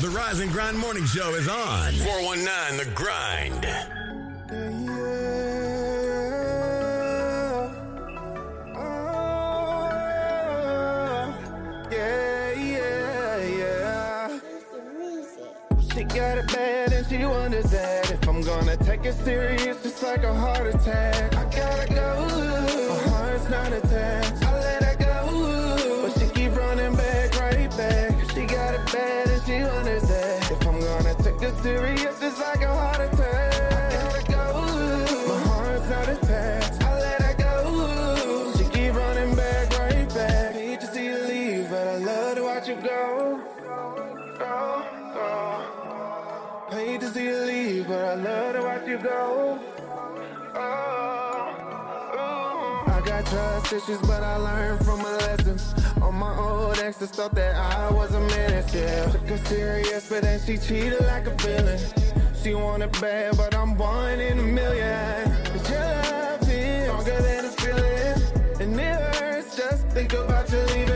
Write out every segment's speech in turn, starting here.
The Rise and Grind Morning Show is on. 419 The Grind. Yeah, yeah, yeah. She got it bad and she wonders that if I'm gonna take it serious, it's like a heart attack. You go. Oh, ooh. I got trust issues, but I learned from my lessons. All my old exes thought that I was a menace, yeah. Took her serious, but then she cheated like a villain. She wanted bad, but I'm one in a million. Cause your love is stronger than a feeling. And it hurts just think about you leaving.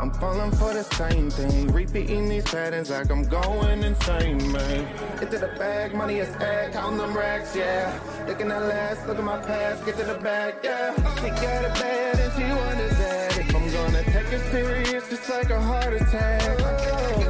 I'm falling for the same thing. Repeating these patterns like I'm going insane, man. Get to the bag, money is ag, count them racks, yeah. Looking at last, look at my past, get to the bag, yeah. She got it bad and she wonders that if I'm gonna take it serious, just like a heart attack. Oh,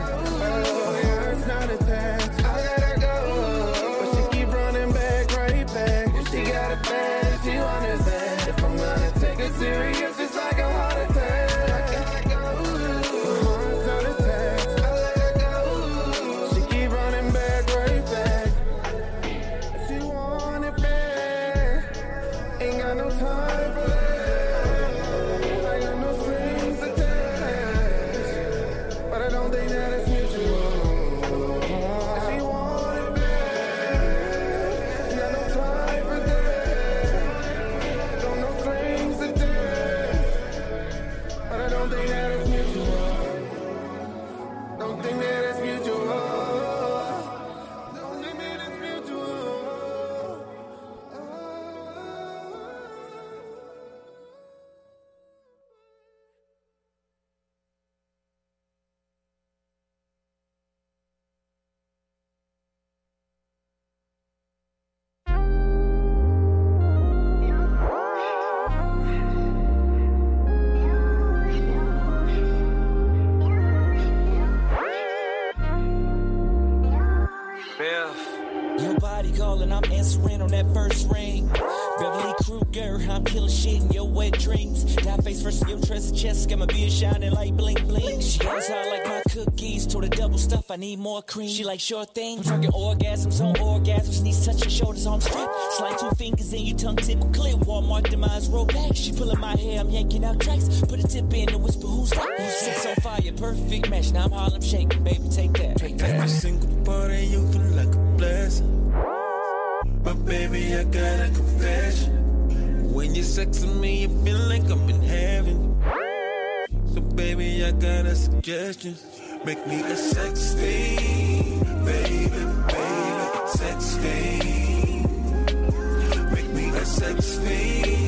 the double stuff, I need more cream. She like short things, I'm talking orgasms on orgasms, knees touching shoulders on strip. Slide two fingers in your tongue tickle clip. Walmart demise roll back. She pulling my hair, I'm yanking out tracks. Put a tip in and whisper, who's that? Who's six on fire, perfect match. Now I'm Harlem shaking, baby, take that. Take that. Every single part of you feel like a blessing. But baby, I got a confession. When you're sexing me, you feel like I'm in heaven. So baby, I got a suggestion. Make me a sex fiend, baby, baby, sex fiend. Make me a sex fiend,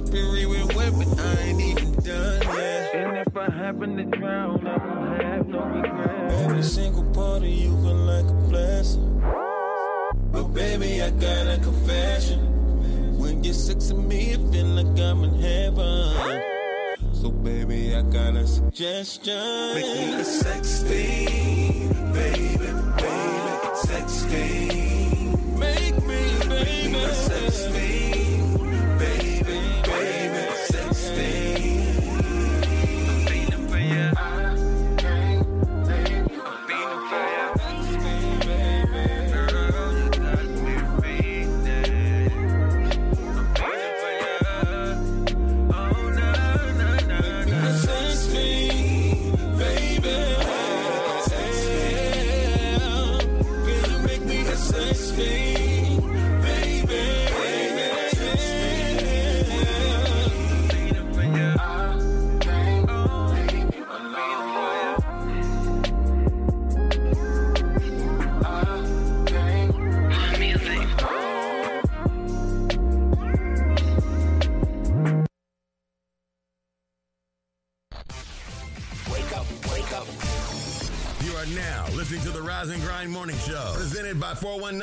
know it's slippery when wet, but I ain't even done yet. And if I happen to drown, I won't have no regret. Every single part of you feel like a blessing. But baby, I got a confession. When you're sexing me, it feel like I'm in heaven. So baby, I got a suggestion. Make me a sex fiend, baby, baby, sex fiend. Make me, baby, a sex fiend,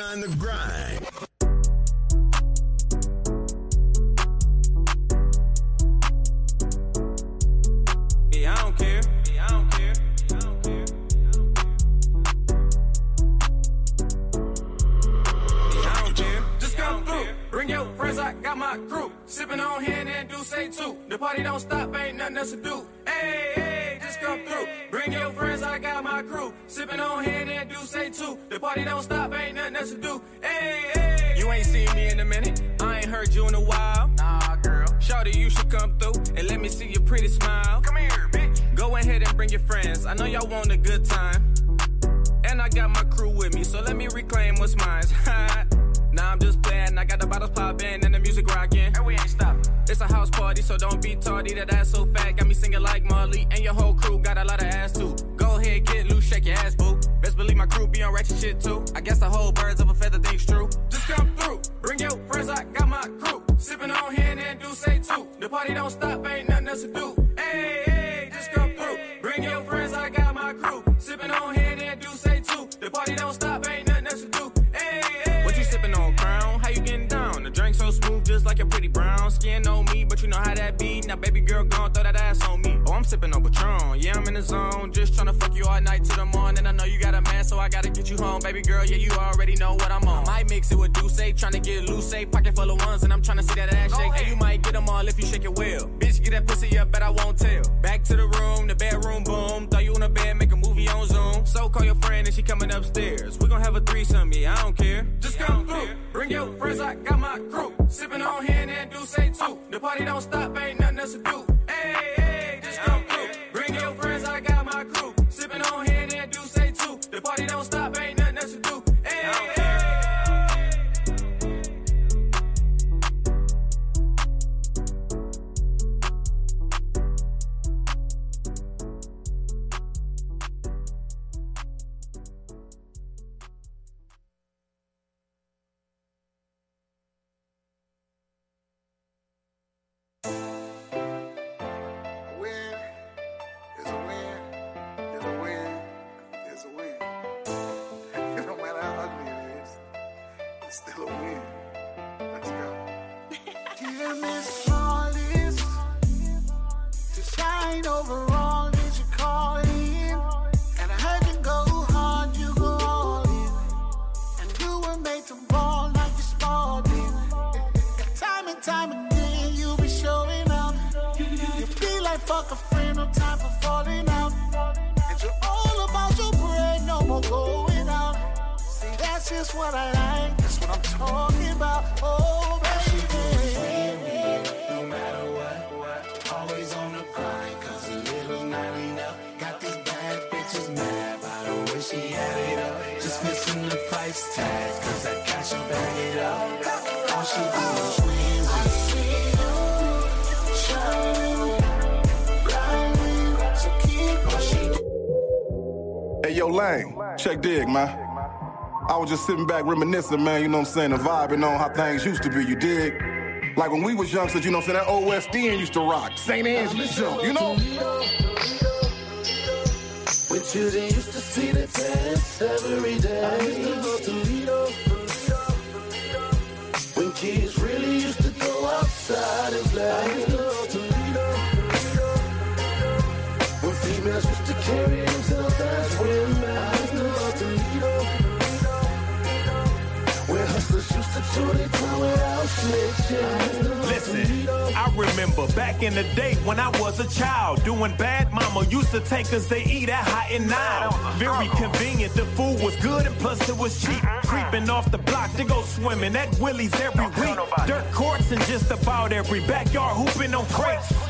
419 The Grind. Yeah, I don't care. Yeah, I don't care. Yeah, I don't care. Bring your friends, I got my crew. Sipping on hand and do say too. The party don't stop, ain't nothing else to do. Hey, just come through. Bring your friends, I got my crew. Sipping on hand and do say too. The party don't stop, ain't nothing else to do. Hey, hey. You ain't seen me in a minute. I ain't heard you in a while. Nah, girl. Shawty, you should come through and let me see your pretty smile. Come here, bitch. Go ahead and bring your friends. I know y'all want a good time. And I got my crew with me, so let me reclaim what's mine. now I'm just playing, I got the bottles popping and the music rocking. And we ain't stopping. It's a house party, so don't be tardy. That ass so fat, got me singing like Marley. And your whole crew got a lot of ass too. Go ahead, get loose, shake your ass, boo. Best believe my crew be on ratchet shit too. I guess the whole birds of a feather thing's true. Just come through, bring your friends, I got my crew. Sipping on hand and do say too. The party don't stop, ain't nothing else to do. Hey, hey, just come through. Bring your friends, I got my crew. Sipping on hand and do say too. The party don't stop, ain't nothing else to do. Just like your pretty brown skin on me, but you know how that be. Now, baby girl, gon' throw that ass on me. Oh, I'm sipping on Patron. Yeah, I'm in the zone. Just tryna fuck you all night till the morning. I know you got a man, so I gotta get you home. Baby girl, yeah, you already know what I'm on. Might mix it with Douce, tryna get loose, pocket full of ones, and I'm tryna see that ass shake. And you might get them all if you shake it well. Bitch, get that pussy up, but I won't tell. Back to the room, the bedroom, boom. Throw you in a bed, make a movie on Zoom. So call your friend and she coming upstairs. We gon' have a threesome, yeah, I don't care. Just come through, bring your friends, I got my crew. Sipping on hand and do say too. The party don't stop, ain't nothing else to do. Hey, hey, just come through. Bring your friends, I got my crew. Sipping on hand and do say too. The party don't stop, ain't This is what I like. That's what I'm talking about. Oh, baby. Real, no matter what, always on the grind, cause a little not enough. Got these bad bitches mad, but I wish she had it up. Just missing the price tag, cause I got you back it up. All she do is win. I see. Hey, yo, Lang, check dig, man. I was just sitting back reminiscing, man, you know what I'm saying, and vibing on how things used to be, you dig? Like when we was youngsters, you know what I'm saying, that OSDN used to rock. St. Jump, you know? When children used to see the Listen, I remember back in the day when I was a child, doing bad. Mama used to take us to eat at Hot and Now. Very convenient, the food was good and plus it was cheap. Creeping off the block to go swimming at Willie's every week. Dirt courts and just about every backyard hooping on crates.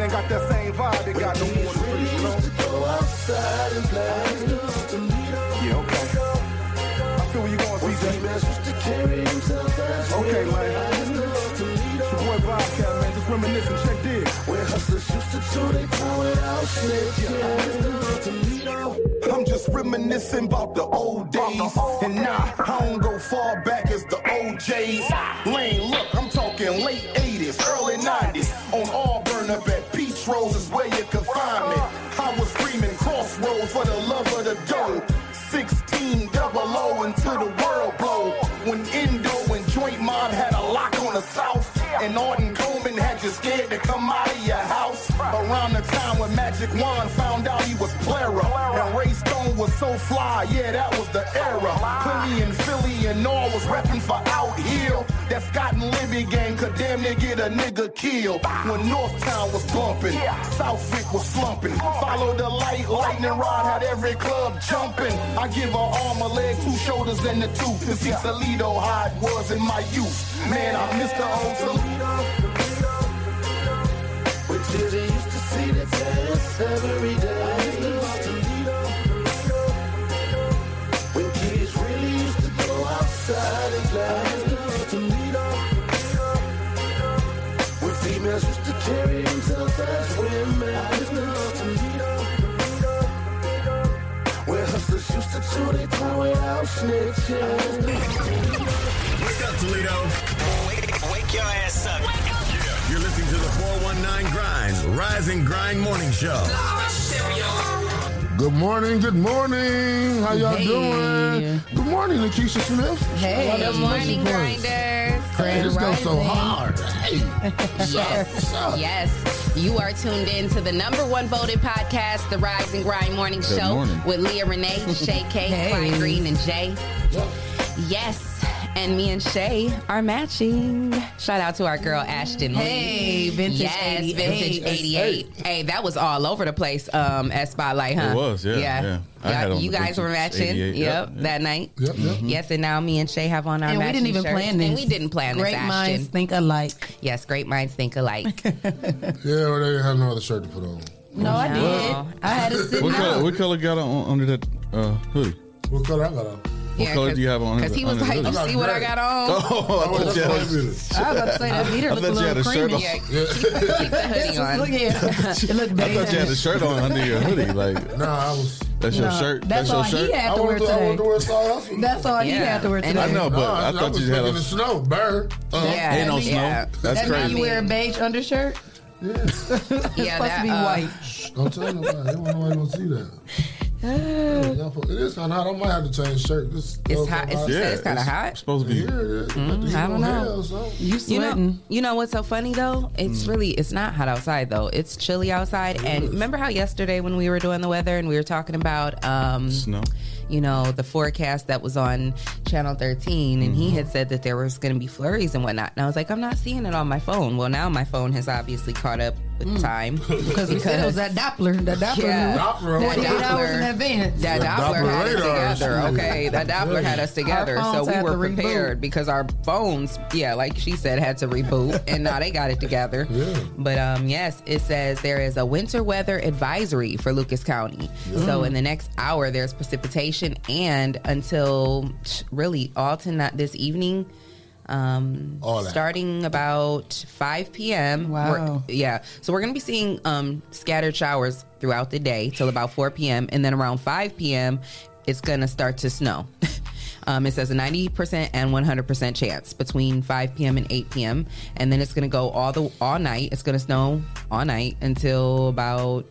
It ain't got that same vibe it got no more Really you know? used to go outside and play. Yeah, okay. I feel where you going, CJ. Females used to carry themselves as Okay, women. Lane. I used to go to Lido. It's your boy Bobcat, man, just reminiscing, check dig. Where hustlers used to chew their tongue without snitching. I used to go to Lido. I'm just reminiscing about the old days. And nah, I don't go far back as the OJs. Lane, look, I'm talking late 80s, early 90s. On Auburn up at Rose is where you can find me. I was screaming crossroads for the love of the dough. 16 double O until the world blow. When Indo and Joint Mob had a lock on the South. And Orton Coleman had you scared to come out of your house. Around the time when Magic Wand found out he was Plera. And Ray Stone was so fly, yeah, that was the era. Philly and Philly and all was repping for Out Hill. That Scott and Libby gang could damn near get a nigga killed. When Northtown was bumping, Southwick was slumping. Follow the light, lightning rod had every club jumping. I give a arm, a leg, two shoulders, and a tooth. To see Toledo how it was in my youth. Man, I miss the old Toledo. See the test every day. I used to go to Lido. When kids really used to go outside. I used to go to Lido. When females used to carry themselves as women. I used to go to Lido. Where hustlers used to their without. Wake up, Toledo. Wake, wake your ass up. You're listening to the 419 Grind, Rise and Grind Morning Show. Good morning, good morning. How y'all Hey. doing? Good morning, Lakeisha Smith. Hey, good morning, grinders. Hey, this goes so hard. Hey, Yes, yes. You are tuned in to the number one voted podcast, the Rise and Grind Morning Good Show, morning. with Leah Renee, Shay K, Hey. Brian Green, and Jay. Yes. And me and Shay are matching. Shout out to our girl Ashton. Lee. Hey, vintage yes, 88. vintage eighty-eight. Hey, that was all over the place um, at Spotlight, huh? It was, yeah, yeah. I had on you guys were matching. Yep, yep, yep. that night. Yep, yep. Yes, and now me and Shay have on our And we didn't even shirts. plan this. And we didn't plan Great this. minds Ashton. think alike. Yes, great minds think alike. Yeah, well, they have no other shirt to put on. No, I did. I had it sitting What color, what color got on under that uh, hoodie? What color I got on? What Yeah, color 'cause- do you have on? Because he was like, you see what I got on? Oh, I thought you had a- I was about to say that heater I looked a thought you had little shirt creamy. on. Yeah, keep, keep the hoodie on. Look here. It looked I thought you had a shirt on under your hoodie. Like Nah, I was. that's your shirt. That's, your all shirt. he had to wear wanted to, I wanted to today. wear side hustle. That's all he had to wear today. I know, but Nah, I thought you had a. the snow, burr. Uh, Yeah, Ain't no snow. yeah. That's That mean crazy. you wear a beige undershirt? Yeah. Yeah, supposed that, to be uh, white. Don't tell nobody. They won't nobody gonna see that. Yeah, y'all put- it is kind of hot. I might have to change shirt. This It's hot. It's, Yeah, it's kind of hot. Supposed to be. Yeah, it is. Mm, I don't know. so. You You know, sweating. you know what's so funny though? It's really it's not hot outside though. It's chilly outside. And remember how yesterday when we were doing the weather and we were talking about um Snow. you know, the forecast that was on channel 13 and he had said that there was going to be flurries and whatnot. And I was like, I'm not seeing it on my phone. Well, now my phone has obviously caught up time Because it was that Doppler. That Doppler. Yeah. Doppler, That what? eight hours in Doppler. advance. That That Doppler, Doppler had it radar together. Okay, that Doppler had us together, so we were to reboot. prepared because our phones, yeah, like she said, had to reboot, and now they got it together. Yeah. But um, yes, it says there is a winter weather advisory for Lucas County. So in the next hour, there's precipitation, and until really all tonight this evening. Um, All starting about 5 p.m. Wow. we're- yeah. So we're going to be seeing um, scattered showers throughout the day till about 4 p.m. And then around 5 p.m., it's going to start to snow. um, it says a 90% and 100% chance between 5 p.m. and 8 p.m. And then it's going to go all the all night. It's going to snow all night until about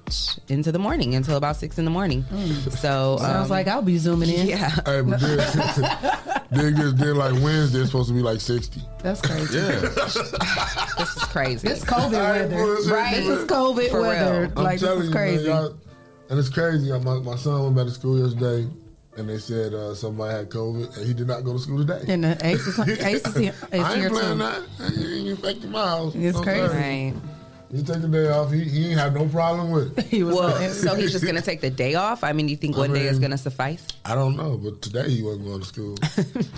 into the morning, until about 6 in the morning. So Sounds um, like I'll be zooming in. yeah. Hey, but then, then, just, then like Wednesday, it's supposed to be like 60. That's crazy. Yeah. This is crazy. This COVID weather. bullshitting Right. This is. COVID For weather. real. I'm Like, this is crazy. man, y'all, and it's crazy. My, my son went back to school yesterday, and they said uh, somebody had COVID, and he did not go to school today. and the Ace is, Ace is here, is I here playing too. that. I ain't ain't miles. It's I'm crazy. telling you. He take a day off. He, he ain't have no problem with it. He was Well, so he's just going to take the day off? I mean, you think I one day is going to suffice? I don't know, but today he wasn't going to school.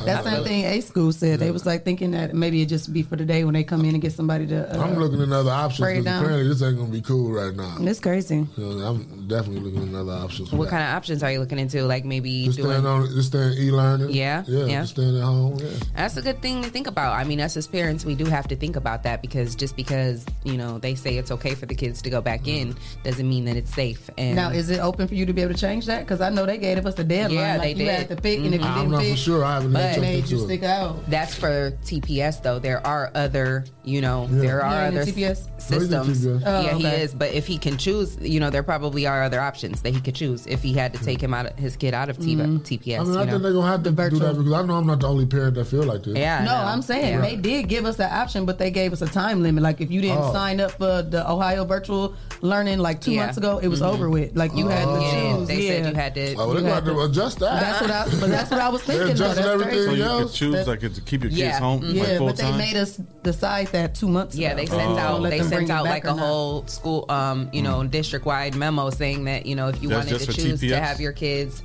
That same thing A school said. They was like thinking that maybe it just be for the day when they come in and get somebody to. Uh, I'm looking at other options because apparently this ain't gonna be cool right now. It's crazy. You I'm definitely looking at other options. What that. kind of options are you looking into? Like maybe Just doing. staying on, just staying e-learning. Yeah, yeah, yeah. just staying at home. Yeah. That's a good thing to think about. I mean, us as parents, we do have to think about that because just because you know they say it's okay for the kids to go back in mm-hmm. doesn't mean that it's safe. And Now, is it open for you to be able to change that? Because I know they gave us a deadline. Yeah, like they you did. had to pick, and if you mm-hmm. I'm didn't pick, for sure. I haven't But- made you into stick it. out. that's for TPS though. There are other, you know, Yeah. there are Yeah, in the other TPS? s- No, he's in systems. TPS. Oh, yeah, he is. But if he can choose, you know, there probably are other options that he could choose if he had to take him out of his kid out of T- TPS. Mm-hmm. I mean, you I know? think they're gonna have to do that because I know I'm not the only parent that feel like this. yeah, No. I'm saying Yeah. they did give us that option, but they gave us a time limit. Like if you didn't Oh. sign up for the Ohio virtual learning like two Yeah. months ago, it was over with. Like you had to Yeah, choose. they yeah. said you had to. Oh, well, they're gonna have have to adjust that. That's what I. But that's what I was thinking. though. adjusting That's everything. crazy. So you else? could choose That- like to keep your kids Yeah. home Mhm. like Yeah, full but they time. made us decide that two months. Yeah, ago. they sent Oh. out Let they sent out like a whole school um, you know, district wide memo saying that, you know, if you wanted to choose to have your kids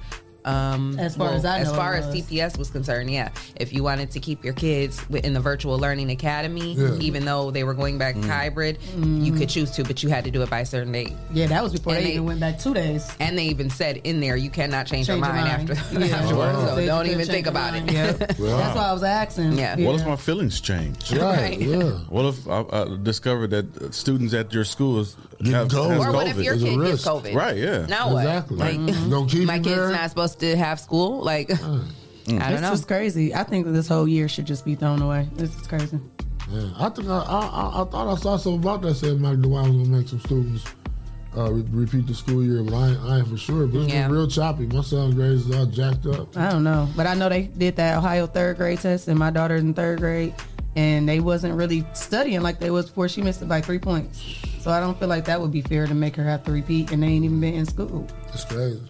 um, As far as I as far as was. Was concerned, yeah. If you wanted to keep your kids in the virtual learning academy, Yeah. even though they were going back hybrid, you could choose to, but you had to do it by a certain date. Yeah, that was before And they, they- even went back two days. And they even said in there you cannot change, Change your your mind, mind. after Yeah. afterwards. Oh. So Said don't even think about mind. it. Yeah. Wow. That's why I was asking. Yeah. What if my feelings change? Right, yeah. What if I, I discovered that students at your schools Getting have, COVID. Or what if your There's kid gets. COVID? Right, yeah. Now what? Exactly. Like, You gonna keep my him kid's there? not supposed to have school. Like, I don't It's know. just crazy. I think that this whole year should just be thrown away. This is crazy. Yeah, I think I, I, I, I thought I saw something about that said Mike DeWine was gonna make some students uh, re- repeat the school year, but I ain't, I ain't for sure. But it's Yeah. been real choppy. My son's grades is all jacked up. I don't know, but I know they did that Ohio third grade test, and my daughter's in third grade, and they wasn't really studying like they was before. She missed it by three points, so I don't feel like that would be fair to make her have to repeat, and they ain't even been in school. It's crazy.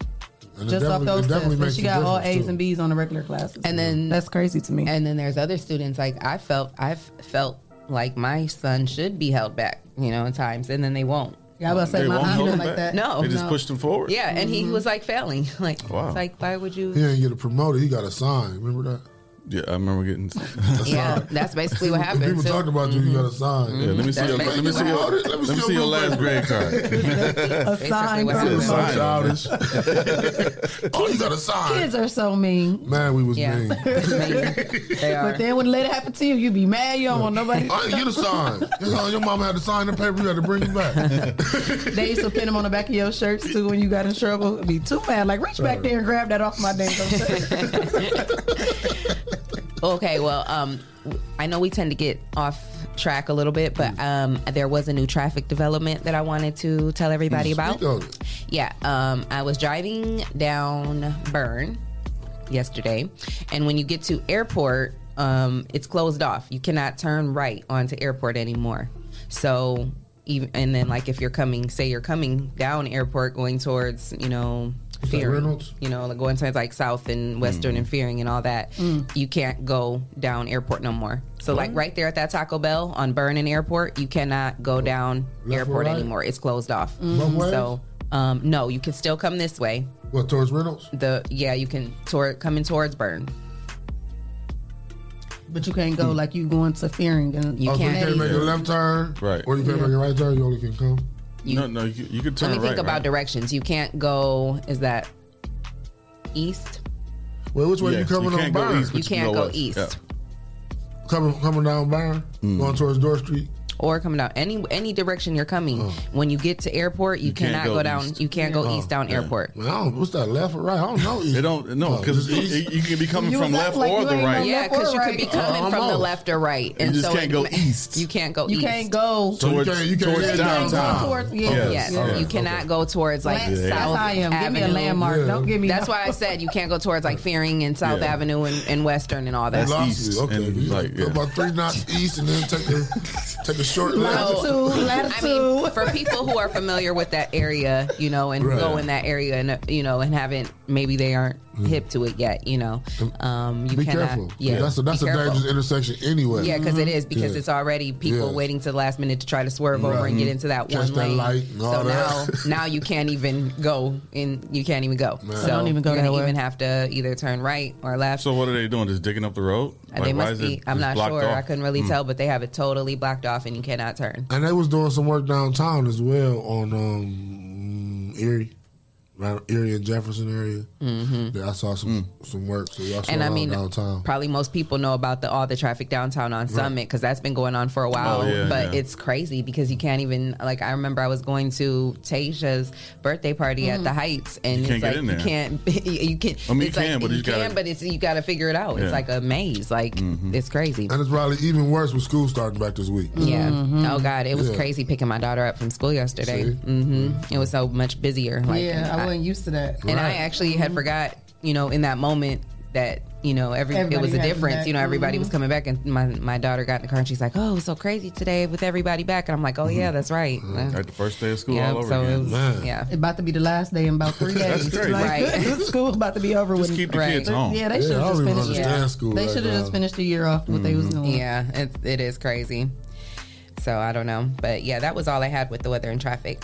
And Just off those tests, and she got all A's too. and B's on the regular classes, And then that's crazy to me. And then there's other students like I felt I've felt like my son should be held back, you know, at times, and then they won't. Yeah, I was about to say They my won't aunt hold did like back? that. No, They just no. pushed him forward. Yeah, and he mm-hmm. was like failing. Like, Wow. it's like why would you? He didn't get a promoted. He got a sign. Remember that? Yeah, I remember getting. Yeah, that's basically what If happened. people too. talked about you. You got a mm-hmm. sign. Yeah, let me see your let me see your let me see your last grade card. a sign. what from happened. So Sign. childish. oh, you got a sign. Kids are so mean. Man, we was Yeah. mean. they are. But then when let it happen to you, you be mad. You don't want nobody. I didn't get a sign. Your mama had to sign the paper. You had to bring it back. They used to pin them on the back of your shirts too when you got in trouble. Be too mad. Like reach back there and grab that off my damn shirt. Okay, well, um, I know we tend to get off track a little bit, but um, there was a new traffic development that I wanted to tell everybody about. Yeah, um, I was driving down Byrne yesterday, and when you get to airport, um, it's closed off. You cannot turn right onto airport anymore. So even and then like if you're coming, say you're coming down airport going towards you know. Is that Fearing, Reynolds? you know, like going towards like South and Western and mm. Fearing and all that, mm. you can't go down airport no more. So like right there at that Taco Bell on Vernon Airport, you cannot go down Left airport right? anymore. It's closed off. Both mm. ways? So um, no, you can still come this way. What towards Reynolds? The yeah, you can toward coming towards Byrne. But you can't go hmm. like you going to Fearing. And You oh, so you can't can't make a left turn, Right. Or you can't make a right turn. You only can come. No, no, you, you could turn Let me think about right? directions. You can't go. Is that east? Well, which way Yeah, you coming you on can't east, You but can can't go west. east. Yeah. Coming coming down Byrne, Mm. going towards Dorr Street. Or coming down any any direction you're coming. Oh. When you get to airport, you, You cannot go go, down. east. You can't go Oh, east down yeah. airport. Man, I don't, what's that left or right? I don't know. They don't no Oh, because it's you can be coming You from left like or the right. Yeah, because you could right. be coming Oh, from the left or right, You and just so can't it- go east. You can't go You east. can't go. So you Towards, can't- you can't towards downtown. Towards- yeah. Yes. Yes, Yeah. you cannot go towards like Land- That's South how I am. Give me a landmark. Yeah. Don't give me. That's no- why I said you can't go towards like Fearing and South Yeah. Avenue and, and Western and all that. That's east. Okay, like, about three knots east and then take a take a short left. Latitude, I mean, for people who are familiar with that area, you know, and Right. go in that area, and you know, and haven't maybe they aren't hip to it yet, you know, um, you Be cannot. careful. Yeah, that's a, that's a careful. dangerous intersection anyway. Yeah, because it is because Yeah. it's already people Yeah. waiting to the last minute to try to swerve over and get into that Catch one that lane. light and all so now, that. now you can't even go in. You can't even go. So I Don't even go you're gonna even have to either turn right or left. So what are they doing? Just digging up the road? Uh, they must be. I'm not sure. off? I couldn't really Hmm. tell, but they have it totally blocked off, and you cannot turn. And they was doing some work downtown as well on um, Erie, around Erie and Jefferson area. Mm-hmm. I saw some some work. So y'all saw and I mean, downtown. probably most people know about the all the traffic downtown on Summit because that's been going on for a while. Oh, yeah, but yeah. it's crazy because you can't even like. I remember I was going to Tasha's birthday party at the Heights, and You it's can't get like in you can't. You can. I mean, you it's like, can, but you can, gotta- but it's you got to figure it out. Yeah. It's like a maze. Like it's crazy. and it's probably even worse with school starting back this week. Yeah. Oh God, it was Yeah. crazy picking my daughter up from school yesterday. See? hmm It was so much busier. Like, yeah, I I- wasn't used to that. and I Right. actually had mm-hmm. forgot, you know, in that moment that you know every Everybody it was a difference. back. You know, everybody was Mhm. coming back, and my my daughter got in the car and she's like, "Oh, it was so crazy today with everybody back," and I'm like, "Oh yeah, mm-hmm. that's right." Mm-hmm. Like the first day of school yeah, all over so again. it was, Man. yeah. It's about to be the last day in about three days. great. Like, Right. school about to be over Just with. keep the Right. kids home. Yeah, they Yeah, should have don't just finished. Yeah. school. They right should have just finished the year off what they was doing. Yeah, it's it is crazy. So I don't know, but yeah, that was all I had with the weather and traffic.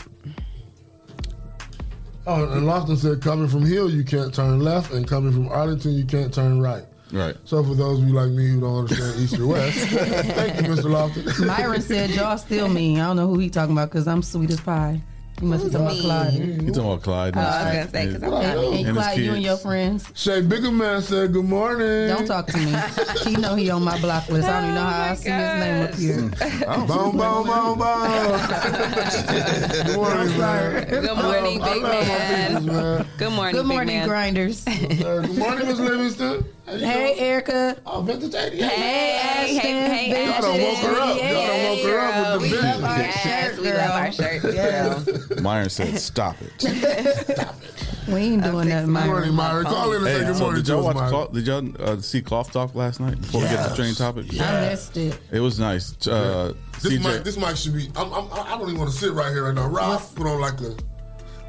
Oh, and Lofton said coming from Hill you can't turn left, and coming from Arlington you can't turn right. Right. So for those of you like me who don't understand east or west, thank you, Mr. Lofton. Myron said, "Y'all still mean." I don't know who he talking about because I'm sweet as pie. He must be talking about mean? Clyde. You talking about Clyde? Oh, I was gonna say because I'm I not. And And his Clyde, you and your friends. Shay Biggerman said good morning. Don't talk to me. he know he on my block list. I don't even know how I see his name up here. Boom, boom, boom, boom. good morning, man. Good morning, I big man. peoples, man. Good morning, Good morning, grinders. Uh, Good morning, Miss Livingston. How you hey, doing? Erica. Oh, Vintage 88. Hey, hey, hey, hey, Y'all done woke her up. Y'all done woke her up with the we love business. our yes, we love our shirt. girl. Myron said, "Stop it." Stop it. We ain't doing that, Good Myron. morning, Myra. Call in and say Hey, good morning did to y'all us, watch? Cloth, did y'all uh, see Cloth Talk last night before we get to the train topic? I missed it. It was nice. Uh, This CJ, mic, this mic should be. I'm, I'm, I don't even want to sit right here right now. Rob put on like a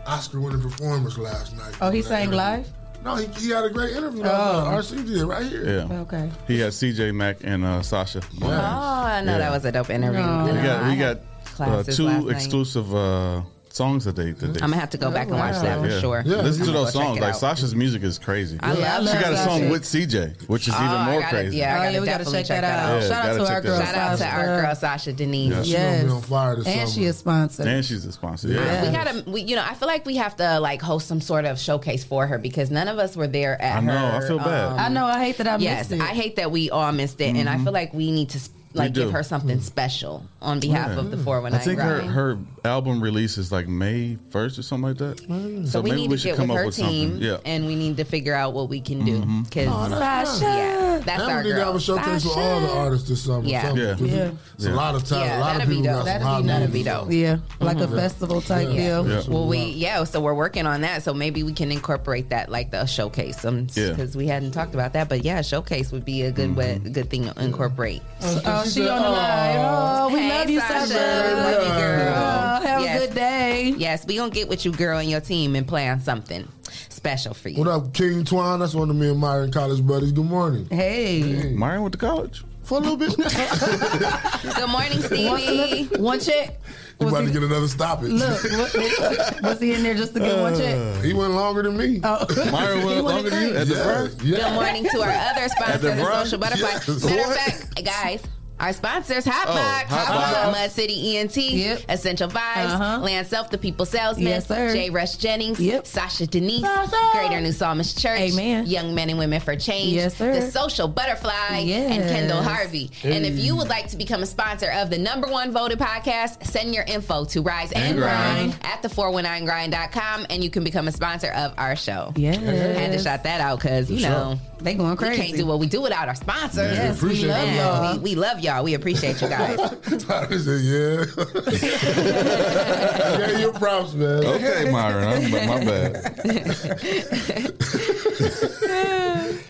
Oscar-winning performance last night. Oh, he sang live. No, he, he had a great interview. Oh. last night. RC did right here. yeah, Okay. he had CJ Mack and uh, Sasha. Oh, I know Yeah. that was a dope interview. No. We got we got uh, two exclusive uh, songs that they that they. I'm gonna have to go back and watch that for yeah. sure. Yeah. Listen to those songs. Like out. Sasha's music is crazy. I Yeah, love she got a Sasha. song with CJ, which is Oh, even more gotta, crazy. Yeah, Oh, yeah, we gotta check that out. Yeah, Shout out gotta our girl. Shout out to our Sasha. girl Sasha Denise. Yeah, she's Yes. gonna be on fire this And summer. she is sponsored. And she's a sponsor. Yeah. Yeah. We gotta, we, you know, I feel like we have to like host some sort of showcase for her because none of us were there at I know, her. I feel bad. um, I know. I hate that I yes, missed it. I hate that we all missed it, and I feel like we need to like give her something mm. special on behalf Yeah. of the I think her, grind. her album release is like May 1st or something like that. Mm. so we maybe need we to should get come with up her with team, something. Yeah. and we need to figure out what we can do mm-hmm. because Sasha. yeah, that's and our we need to have girl. a showcase for all the artists this summer. Yeah. something, Yeah. 'cause Yeah. It's a lot of talent. Yeah, a lot of that'd be people dope. got some That'd be- that'd be music. dope. Yeah, like a mm-hmm. festival type deal. Yeah. Well, we yeah, so we're working on that. So maybe we can incorporate that, like the showcase, um, Yeah. because we hadn't talked about that. But yeah, showcase would be a good mm-hmm. good thing to incorporate. Oh, Oh, she on the line. Oh, we Hey, love you, Sasha. Sasha. Love you, girl. Oh, have Yes. a good day. Yes, we gonna get with you, girl, and your team and plan something special for you. What up, King Twine? That's one of me and Myron college buddies. Good morning. Hey. Myron went to college for a little bit. Good morning, One, Stevie. one check. We Was about he- to get another stoppage. Look, what- was he in there just to get one check? Uh, he went longer than me. Oh. Myron went went longer than you at the Yeah, first. yeah. Good morning to our other sponsor, the the? Social Butterfly. Yes. Matter of fact, guys. Our sponsors, Hotbox, Oh, Hotbox. Mud City ENT, Yep. Essential Vibes, Uh-huh. Land Self, The People Salesman, Yes. J. Rush Jennings, Yep. Sasha Denise, Sasha. Greater New Psalmist Church, Amen. Young Men and Women for Change, Yes. The Social Butterfly, Yes. and Kendall Harvey. And if you would like to become a sponsor of the number one voted podcast, send your info to Rise and, And Grind, Grind. at the419grind.com and you can become a sponsor of our show. Yes. Had to shout that out because, you For sure. know, They going we crazy. can't do what we do without our sponsors. Yes, we appreciate love y'all. We, we love y'all. We appreciate you guys. Tyler said, yeah. yeah, your props, man. Okay, Myron, I'm, my bad.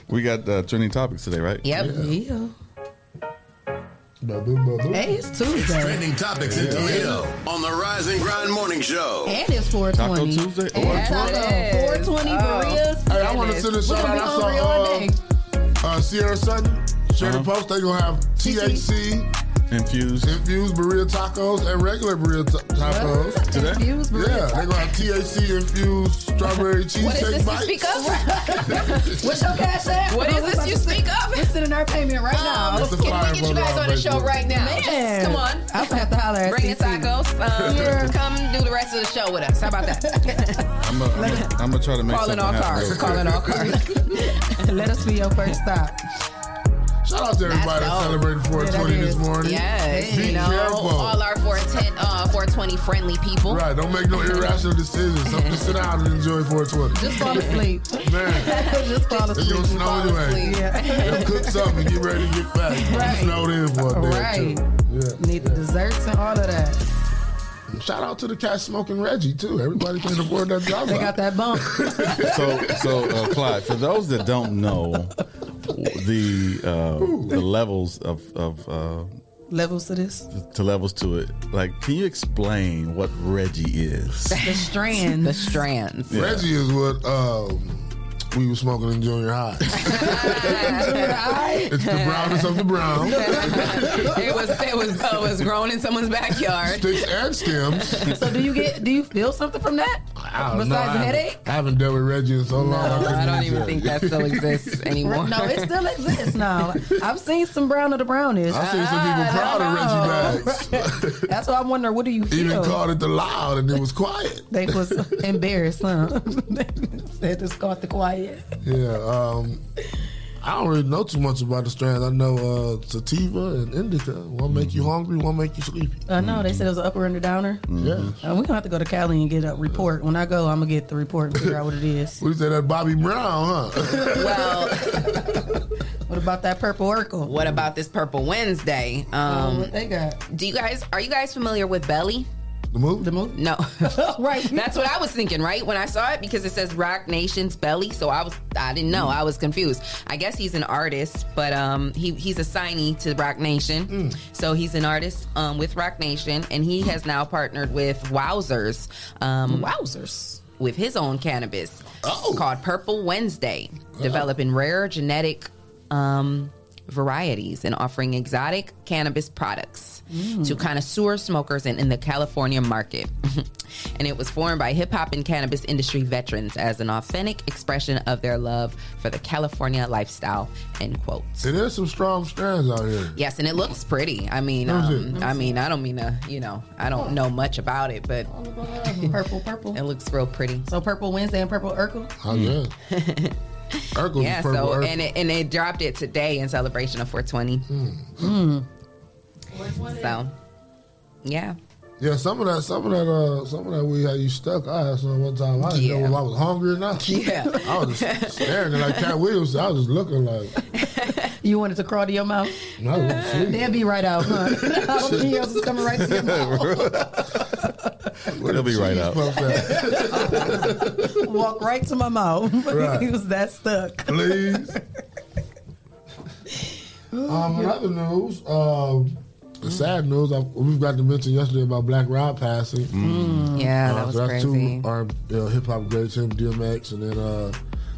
we got uh, trending topics today, right? Yep. Yeah. Ba-boom, ba-boom. Hey, it's Tuesday. Trending topics in Toledo on the Rise and Grind Morning Show. And it's 420. Taco Tuesday? And Yes, Taco. it is. 420 Oh. burritos. Hey, I want to Goodness. send a shout gonna out. I saw uh, uh, Sierra Sutton. Shirley Uh-huh. Post. They gonna have THC Infused. infused burrito tacos and regular burrito ta- tacos. Today? Infused Yeah, burritos. they gonna have THC infused strawberry What is cheesecake this you bites. speak of? What's your cash app? What is this you speak of? It's sending our payment right now. It's a Can flyer we get you guys on the show right now? Man. Just come on. I'm gonna have to holler at Bring the tacos. Um, Yeah. Come do the rest of the show with us. How about that? I'm going to try to make Calling something all happen. cars. real Calling all cars. Let us be your first stop. Shout out to everybody that dope. celebrated 420 Yeah, that this morning. Yes, Be you know, careful. all our 410, uh, 420 friendly people. Right, don't make no irrational decisions. So just sit down and enjoy 420. Just fall asleep. Man, Just fall asleep. it's gonna snow fall anyway. asleep. Yeah. They'll cook something and get ready to get back. It's Right. snowed in for a day Right. or. Yeah. Need the desserts and all of that. Shout out to the cat smoking Reggie too. Everybody can afford that job. They got that bump. So, so uh, Clyde, for those that don't know the uh, the levels of of uh, Levels to this. to levels to it, like, can you explain what Reggie is? The strand. The strands. Reggie is what um, we were smoking in junior high. it's the brownest of the brown. it was it was it was grown in someone's backyard. Sticks and stems. so do you get? Do you feel something from that? I don't Besides know. I the haven't- headache? I haven't dealt with Reggie in so long. I don't even couldn't think answer. that still exists anymore. No, it still exists now. I've seen some brown of the brownish. I've seen some people proud of Reggie bags. That's why I'm wondering, what do you feel? Even called it the loud and it was quiet. They was embarrassed, huh? they just caught the quiet. Yeah, um, I don't really know too much about the strands. I know uh, sativa and indica. One make you hungry, one make you sleepy. I know they said it was an upper and a downer. Yeah. Uh, we're gonna have to go to Cali and get a report. When I go, I'm gonna get the report and figure out what it is. What you say that Bobby Brown, huh? Well, What about that purple Urkel? what about this Purple Wednesday? Oh, Um, what they got? do you guys are you guys familiar with Belly? The movie? The movie? No. right. That's what I was thinking, right? When I saw it because it says Roc Nation's Belly, so I was I didn't know. I was confused. I guess he's an artist, but um he he's a signee to Roc Nation. So he's an artist um with Roc Nation and he has now partnered with Wowzers. Um Wowzers. with his own cannabis. Oh. Called Purple Wednesday, developing rare genetic um, varieties and offering exotic cannabis products to connoisseur smokers and in the California market. and it was formed by hip hop and cannabis industry veterans as an authentic expression of their love for the California lifestyle. End quote. See, there's some strong strands out here. Yes, and it looks pretty. I mean, um. I mean, I don't mean to, you know, I don't know much about it, but Purple, purple. it looks real pretty. So purple Wednesday and purple Urkel. Oh, yeah. Urkel's Yeah, purple so Urkel. and it, and they dropped it today in celebration of 420. Hmm. So, yeah, Yeah, some of that, some of that, uh, some of that we had you stuck. I had some one time. I didn't Yeah. know if I was hungry or not. Yeah. I was just staring at like Katt Williams. I was just looking like, You wanted to crawl to your mouth? No, was asleep. They'll be right out, huh? All the meals is coming right to your mouth. They'll be right out. Walk right to my mouth. Right. he was that stuck. Please. Um, in other news, um, the sad news, I, we got to mention yesterday about Black Rob passing. Mm. Yeah, that was so that's crazy. two our uh, hip hop greats, him, DMX, and then uh,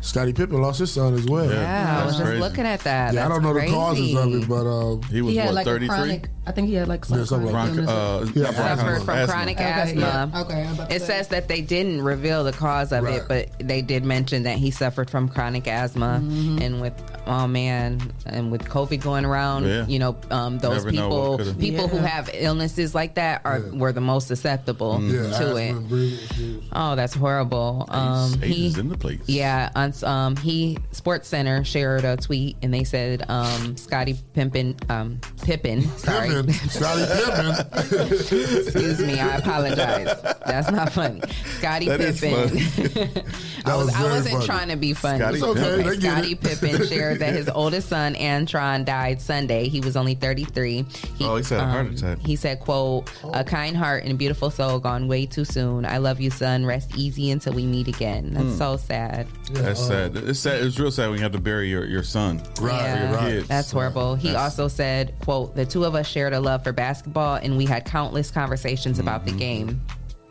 Scottie Pippen lost his son as well. Yeah, I was just looking at that. Yeah, I don't know crazy. the causes of it, but uh, He was He had what, like 33? chronic. I think he had like some Yeah, something chronic like Bronchi- illness. uh, Yeah, suffered from asthma. chronic Okay, asthma. yeah. Okay, I'm about to It say. says that they didn't reveal the cause of it, but they did mention that he suffered from chronic asthma, Mm-hmm. and with oh man, and with COVID going around, Yeah. you know, um, those Never know people, could've- people who have illnesses like that are were the most susceptible yeah, to asthma it. breathing. Oh, that's horrible. Um, Ace he, is in the place. yeah, on um, he Sports Center shared a tweet and they said um, Scottie Pimpin, um, Pippin, sorry, Pippen, Scottie Pippen. Excuse me, I apologize. That's not funny. Scottie That is Pippen. I, That was, was I very wasn't funny. trying to be funny. Scottie It's okay, Pippen. they get Scottie it. Pippen shared that his oldest son, Antron, died Sunday. He was only 33. He, Oh, he said a heart um, attack. He said, quote, a kind heart and a beautiful soul gone way too soon. I love you, son. Rest easy until we meet again. That's Hmm. so sad. That's sad. It's sad. It's real sad when you have to bury your, your son. Right, Yeah, right. kids. That's horrible. He That's- also said, quote, the two of us shared a love for basketball and we had countless conversations about Mm-hmm. the game.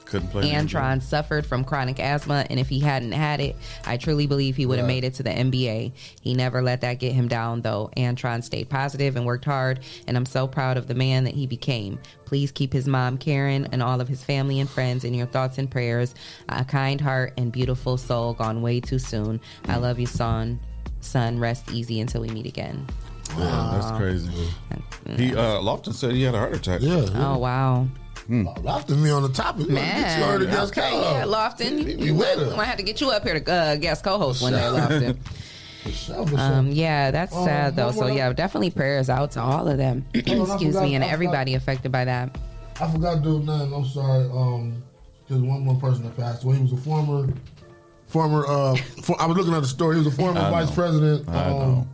Couldn't play. Antron suffered from chronic asthma, and if he hadn't had it, I truly believe he would have Right. made it to the NBA. He never let that get him down, though. Antron stayed positive and worked hard, and I'm so proud of the man that he became. Please keep his mom, Karen, and all of his family and friends in your thoughts and prayers. A kind heart and beautiful soul gone way too soon. I love you, son. Son, rest easy until we meet again. Yeah, that's crazy. He uh, Lofton said he had a heart attack. Yeah, Oh wow, Lofton me on the topic. Man, get you on the guest Okay, co-host. yeah, Lofton. He be You with might us. might have to get you up here to uh, guest co-host one day, Sure. Lofton. For sure, Um, yeah, that's Um, sad though. So yeah, definitely prayers out to all of them. on, Excuse forgot- me, and I forgot- everybody affected by that. I forgot to do name. I'm sorry. Um, because one more person that passed away. He was a former, former. Uh, for, I was looking at the story. He was a former I vice know. president. I um, know.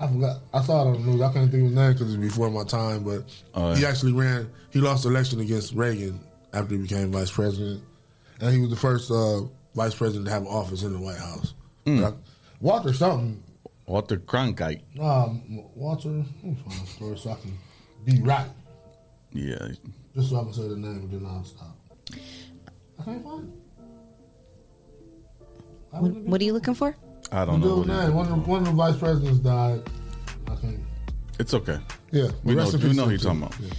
I forgot. I saw it on the news. I couldn't think of his name because it's before my time. But Oh, he actually ran. He lost election against Reagan after he became vice president, and he was the first uh, vice president to have an office in the White House. But I- Walter something. Walter Cronkite. Um, Walter. Let me find story so I can be right. Yeah. Just so I can say the name and then I'll stop. I can't find it. What, what are you looking for? I don't know. dude's What he- name. One of, the, one of the vice presidents died. I can't. it's okay. Yeah, We know, rest in we know to who you're talking about. Yeah.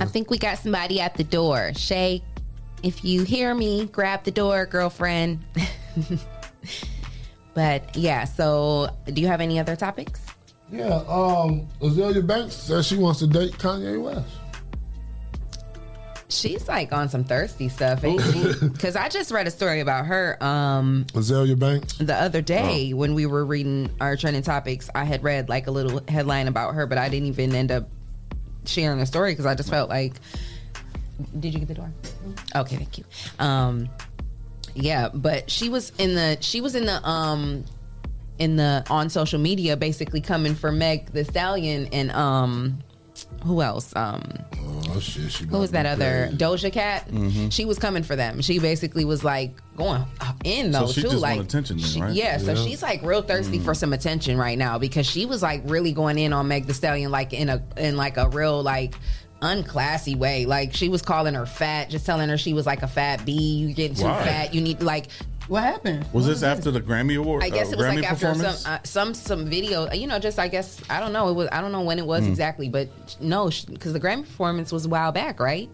I think we got somebody at the door. Shay, if you hear me, grab the door, girlfriend. but yeah, so do you have any other topics? Yeah, um, Azealia Banks says she wants to date Kanye West. She's like on some thirsty stuff, ain't she? Because I just read a story about her. Um, Azealia Banks. the other Oh. day when we were reading our trending topics, I had read like a little headline about her, but I didn't even end up sharing the story because I just felt like. Did you get the door? Okay, thank you. Um, yeah, but she was in the she was in the um in the on social media basically coming for Meg the Stallion and um who else um Oh shit, she. who was that other Doja Cat? Mhm. She was coming for them. She basically was like going in though So she too. just want like attention then, she- right? Yeah, so she's like real thirsty Mm. for some attention right now because she was like really going in on Meg The Stallion like in a in like a real like unclassy way. Like she was calling her fat, just telling her she was like a fat bee. You getting too Why? fat. You need like What happened? Was this after the Grammy Award? I guess uh, it was Grammy like after some performance? uh, some some video. You know, just I guess I don't know. It was I don't know when it was Hmm. exactly, but no, because the Grammy performance was a while back, right?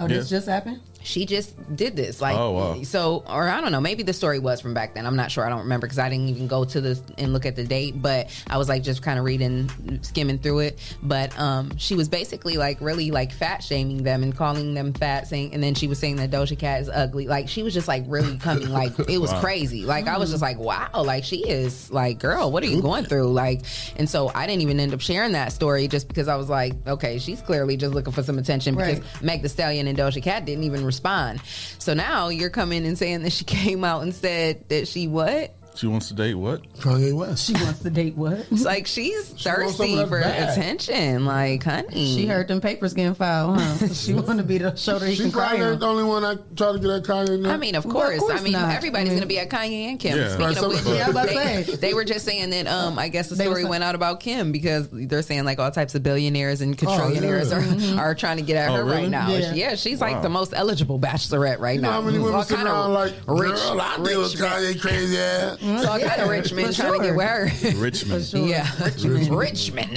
Oh, this just happened? She just did this, like, Oh, wow. so, or I don't know. Maybe the story was from back then. I'm not sure. I don't remember because I didn't even go to this and look at the date. But I was like just kind of reading, skimming through it. But um, she was basically like really like fat shaming them and calling them fat, saying, and then she was saying that Doja Cat is ugly. Like she was just like really coming, like it was Wow. crazy. Like I was just like, wow, like she is like, girl, what are you going through? Like, and so I didn't even end up sharing that story just because I was like, okay, she's clearly just looking for some attention because Right. Meg The Stallion and Doja Cat didn't even respond. So now you're coming and saying that she came out and said that she what? She wants to date what? Kanye West. She wants to date what? It's like she's wants some thirsty for bag. attention. Like, honey. She heard them papers getting filed, huh? she want to be the shoulder he She can cry probably on. ain't the only one that tried to get at Kanye. Now. I mean, of Well, course. of course I mean, not. everybody's I mean- going to be at Kanye and Kim. Yeah. Speaking Right, of which, Yeah, I about they, they were just saying that. Um, I guess the story sa- went out about Kim because they're saying like all types of billionaires and quadrillionaires yeah. are, are trying to get at Oh, her really? right now. Yeah. Yeah, she's Wow. like the most eligible bachelorette right you know now. how many All women sit kinda around like, rich, girl, I deal with rich Kanye crazy ass. So all kind of rich men For trying to get sure. with her. Richmond. Sure. Yeah, Richmond. Richmond.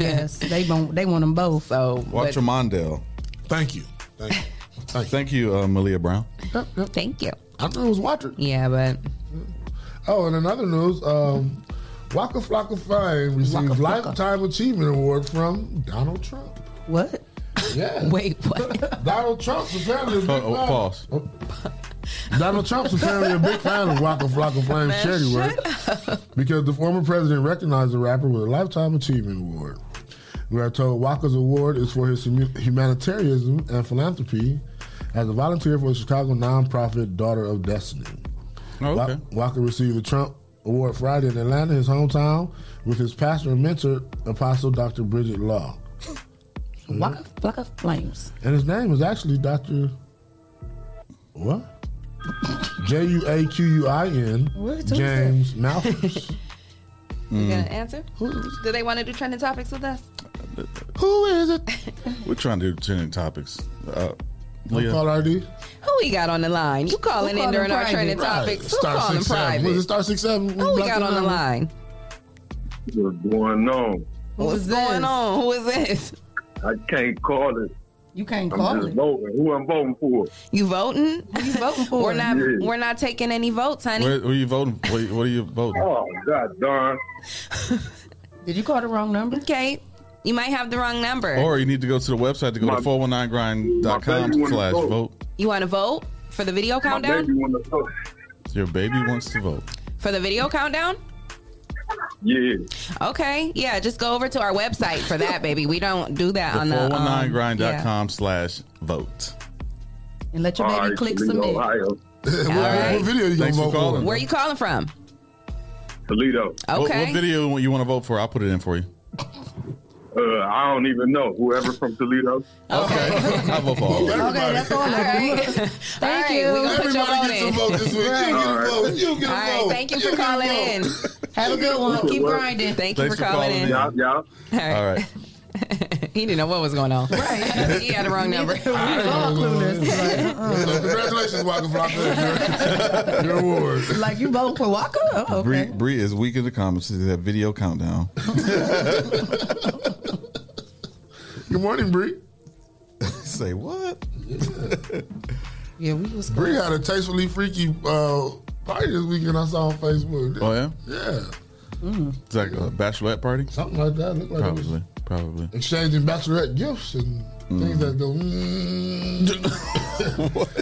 yes, they want they want them both. so, Watch but, Mondale. Thank you. Thank you. Thank you. Thank you, uh, Malia Brown. Yep, yep. thank you. I knew it was Watcher. Yeah, but Oh, and another news, um, Waka Flocka Flame received Waka Lifetime Achievement Award from Donald Trump. What? Yeah. wait, what? Donald Trump's apparently a big uh, Oh, oh, pause. Uh, Donald Trump's apparently a big fan of Waka Flocka Flame's charity work because the former president recognized the rapper with a Lifetime Achievement Award. We are told Waka's award is for his humanitarianism and philanthropy as a volunteer for the Chicago nonprofit Daughter of Destiny. Oh, okay. Waka received the Trump Award Friday in Atlanta, his hometown, with his pastor and mentor, Apostle Dr. Bridget Law. Waka of Flames. And his name is actually Dr. What? J U A Q U I N What? Who's James Malphurs. You gonna answer? Who- Do they want to do trending topics with us? Who is it? We're trying to do trending topics. Uh, What Leah, call ID? Who we got on the line? You calling Who in during our private? trending Right. topics? Who Star calling six seven. Was it private? star six seven? Who we got on the line? What's going on? What's going on? Who is this? I can't call it. You can't I'm call just it. voting. Who I'm voting for? You voting? Who you voting for? We're not. Yeah. We're not taking any votes, honey. where, where you voting? What, what are you voting? Oh, God darn. Did you call the wrong number? Okay, you might have the wrong number. Or you need to go to the website to go My- to 419grind.com my baby slash vote. vote. you want to vote for the video My countdown? baby want to vote. Your baby wants to vote. For the video countdown? Yeah. Okay, yeah. Just go over to our website for that, baby. We don't do that The on the um, 419grind.com slash vote. And let your All baby right, click Toledo, submit. Ohio. what, what video you gonna Thanks for vote calling. for? Where you calling from? Toledo. What, Okay. what video you want to vote for? I'll put it in for you. Uh, I don't even know. Whoever from Toledo. Okay. I'll vote for all of them. Okay, that's all. All right. Thank All right, you. We're gonna put your vote Everybody gets a in. vote this week. You get a vote. You get a All right. vote. Thank you for calling in. Have a good one. Keep grinding. Thank you Thanks for for calling calling in. in. All Y'all, y'all. right. All right. he didn't know what was going on. Right. he had the wrong number. We was all clueless. Like, uh-uh. So congratulations, Waka Flocka. Your, your award. like you vote for Waka? Oh, Bree, okay. Bree is weak in the comments. She said video countdown. Good morning, Bree. Say what? Yeah, we was Bree had a tastefully freaky uh, party this weekend. I saw on Facebook. Oh yeah, Yeah, it's like a bachelorette party. something like that. Looked like it was Probably, probably. exchanging bachelorette gifts and things that go. Mm,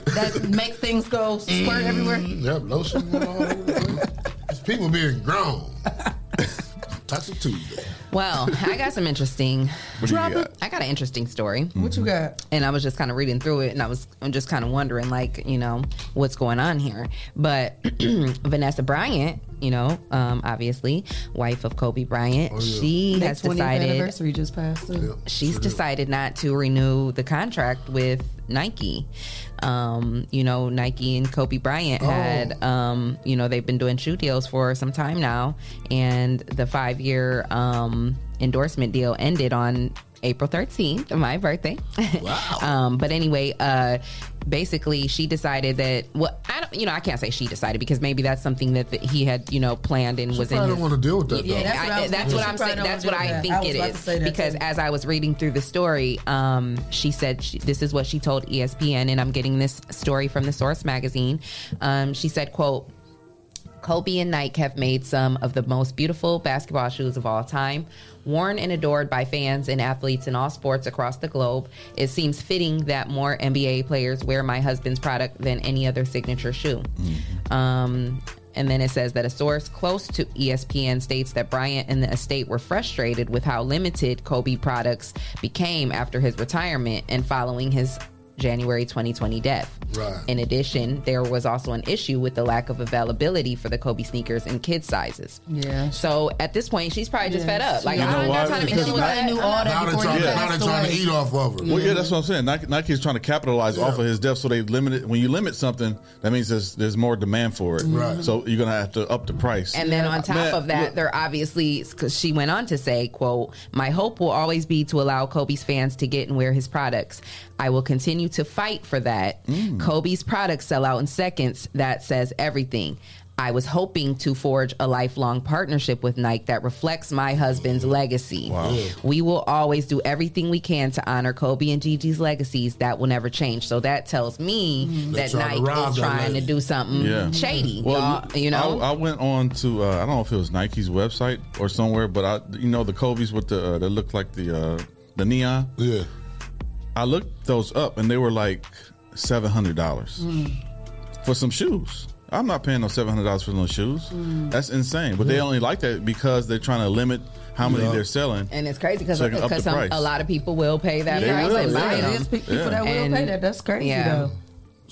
that makes things go squirt everywhere. yep, lotion. all over. It's people being grown. Toxic Tuesday. Well, I got some interesting. What you got? I got an interesting story. What you got? and I was just kind of reading through it, and I was I'm just kind of wondering, like, you know, what's going on here. But Vanessa Bryant, you know, um, obviously, wife of Kobe Bryant, she Their has 20th decided anniversary just passed. Too. she's decided not to renew the contract with Nike. Um, you know, Nike and Kobe Bryant had, um, you know, they've been doing shoe deals for some time now, and the five year um, endorsement deal ended on April 13th, my birthday. Wow. um, but anyway, uh, basically, she decided that, well, I don't, you know, I can't say she decided because maybe that's something that, that he had, you know, planned and was in probably his. don't wanna deal with that, Yeah, though. That's what I, I was, that's what i'm saying. That's what I that. think I was it about to is say that, because too. as I was reading through the story, um, she said she, this is what she told ESPN, and I'm getting this story from the Source magazine. Um, she said, "quote." Kobe and Nike have made some of the most beautiful basketball shoes of all time. Worn and adored by fans and athletes in all sports across the globe, it seems fitting that more NBA players wear my husband's product than any other signature shoe. Um, and then it says that a source close to ESPN states that Bryant and the estate were frustrated with how limited Kobe products became after his retirement and following his January 2020 death. Right. In addition, there was also an issue with the lack of availability for the Kobe sneakers in kid sizes. Yeah. So at this point, she's probably just Yeah, fed up. Like, You know I don't got time to be Because dealing with that. knew all that Now they're trying, he now trying to eat off of it. Well, yeah, that's what I'm saying. Nike, Nike's trying to capitalize off of his death, so they limit it. When you limit something, that means there's there's more demand for it. Right. So you're gonna have to up the price. And then on top Man, of that, look- they're obviously because she went on to say, "quote My hope will always be to allow Kobe's fans to get and wear his products. I will continue to fight for that. Mm. Kobe's products sell out in seconds. That says everything." I was hoping to forge a lifelong partnership with Nike that reflects my husband's legacy. Wow. We will always do everything we can to honor Kobe and Gigi's legacies. That will never change. So that tells me Mm-hmm. That Nike is trying to do something Yeah. shady. Well, y'all, you know, I, I went on to uh, I don't know if it was Nike's website or somewhere, but I you know the Kobe's with the uh, that look like the uh, the neon. Yeah. I looked those up and they were like seven hundred dollars Mm. for some shoes. I'm not paying no seven hundred dollars for those shoes. Mm. That's insane. But they only like that because they're trying to limit how many Yeah. they're selling. And it's crazy because So they can up the some, price. a lot of people will pay that They price will, and buy yeah. them. There's pe- people Yeah. that will And- pay that. That's crazy Yeah. though.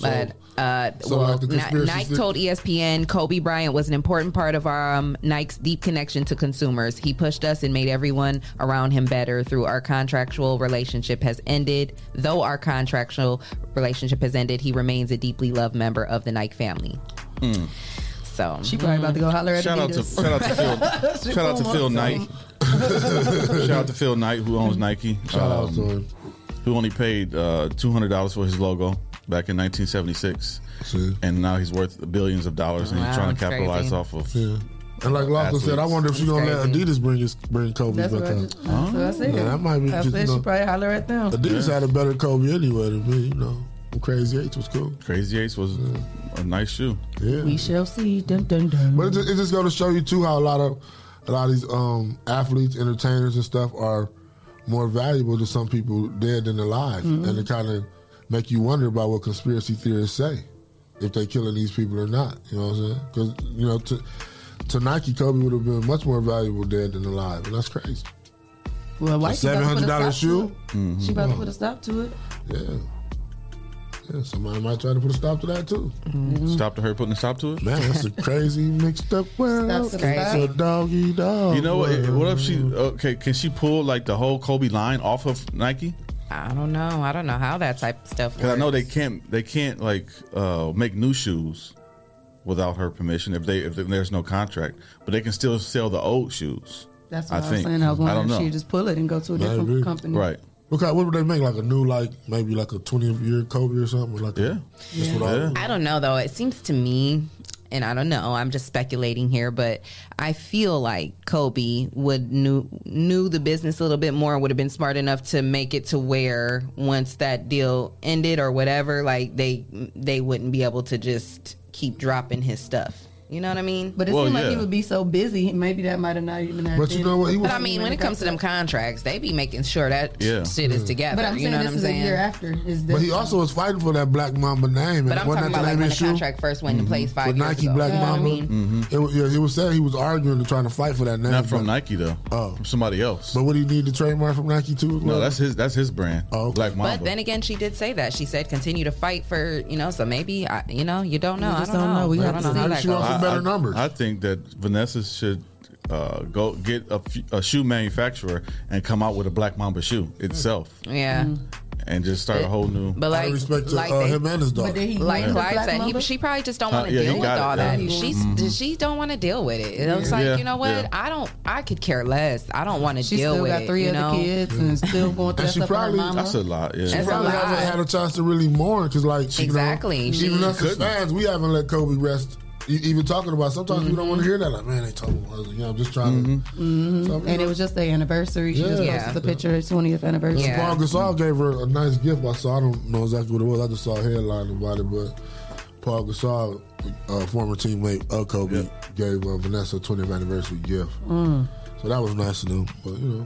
But uh, so well, like the Ni- conspiracy Nike told ESPN Kobe Bryant was an important part of our um, Nike's deep connection to consumers. He pushed us and made everyone around him better. Through our contractual relationship has ended. Though our contractual relationship has ended, he remains a deeply loved member of the Nike family. So She probably about to go holler at Shout out to shout out to Phil shout out to Phil Knight. shout out to Phil Knight who owns Nike. Shout out um, to him. Who only paid uh, two hundred dollars for his logo back in 1976, See? and now he's worth billions of dollars, and Wow, he's trying to capitalize crazy. off of. Yeah. And like Lofton said, I wonder if she's That's gonna let. Adidas bring his bring Kobe That's back what I, out. just, that's what I said. Yeah, that might be I just, said you know- she probably holler at them. Adidas had a better Kobe anyway than me, you know. Crazy Eight was cool. Crazy Eights was a nice shoe. Yeah. We shall see. Dun, dun, dun. But it just, it just go to show you too how a lot of a lot of these um, athletes, entertainers, and stuff are more valuable to some people dead than alive, Mm-hmm. and it kind of make you wonder about what conspiracy theorists say if they're killing these people or not. You know what I'm saying? Because you know to to Nike, Kobe would have been much more valuable dead than alive, and that's crazy. well, why A she about to put a $700 stop shoe? to it? She mm-hmm. about to put a stop to it. Yeah. Yeah, somebody might try to put a stop to that too. Mm-hmm. Stop to her putting a stop to it. Man, that's a crazy mixed up world. That's It's crazy. a doggy dog. You know what? What if she? Okay, can she pull like the whole Kobe line off of Nike? I don't know. I don't know how that type of stuff. Because I know they can't. They can't like uh, make new shoes without her permission if they if there's no contract. But they can still sell the old shoes. That's what I, was think. saying. I was I wondering don't if know. she'd just pull it and go to a different Maybe. company. Right. What, kind, what would they make? Like a new, like maybe like a twenty year Kobe or something? Or like Yeah. A, that's what I- Yeah. I don't know though. It seems to me, and I don't know. I'm just speculating here, but I feel like Kobe would knew knew the business a little bit more. Would have been smart enough to make it to where once that deal ended or whatever, like they they wouldn't be able to just keep dropping his stuff. You know what I mean? But it Well, seemed like yeah. he would be so busy. Maybe that might have not even. have But you know what? He was- But I mean, when it comes to them contracts, they be making sure that Yeah. shit is mm. together. But I'm you saying know what this I'm is saying? a year after. Is But he this- also was fighting for that Black Mamba name. But I'm wasn't talking about the like when of the contract first went in mm-hmm. place five With years Nike ago. Black You know what I Mamba. mean? Mm-hmm. It, was- yeah, he was saying he was arguing and trying to fight for that name. Not from but, Nike though. Oh. From somebody else. But would he need the trademark from Nike too? no, that's his. That's his brand. Oh. Black Mamba. But then again, she did say that. She said continue to fight for, you know, so maybe, you know, you don't know. I don't, don't know. know. We have don't to know see. how that goes. Wants some better I, numbers. I think that Vanessa should uh, go get a shoe manufacturer and come out with a Black Mamba shoe itself, yeah. and just start a whole new. But Out like, of respect to like, uh, they- him and his dog. But did he like win the Clyde said, he, she probably just don't Uh, want to yeah, deal with it, all yeah. that. She's she don't want to deal with it. It was like, Yeah, you know what? yeah. I don't. I could care less. I don't want to She deal still with got it. three you other know? kids and still going through that she stuff with her mama. That's a lot. Yeah. She That's probably a lot. haven't had a chance to really mourn because, like, you know, Exactly. She even us as fans, we haven't let Kobe rest. Even talking about, sometimes we don't want to hear that. Like, man, they told me, you know, I'm just trying to. So, you And know, it was just the anniversary. She just Yeah. posted the picture, his 20th anniversary. Yeah. Paul Gasol gave her a nice gift. I saw. I don't know exactly what it was. I just saw a headline about it, but Paul Gasol, uh, former teammate of Kobe, gave uh, Vanessa a 20th anniversary gift. So that was nice of them. But you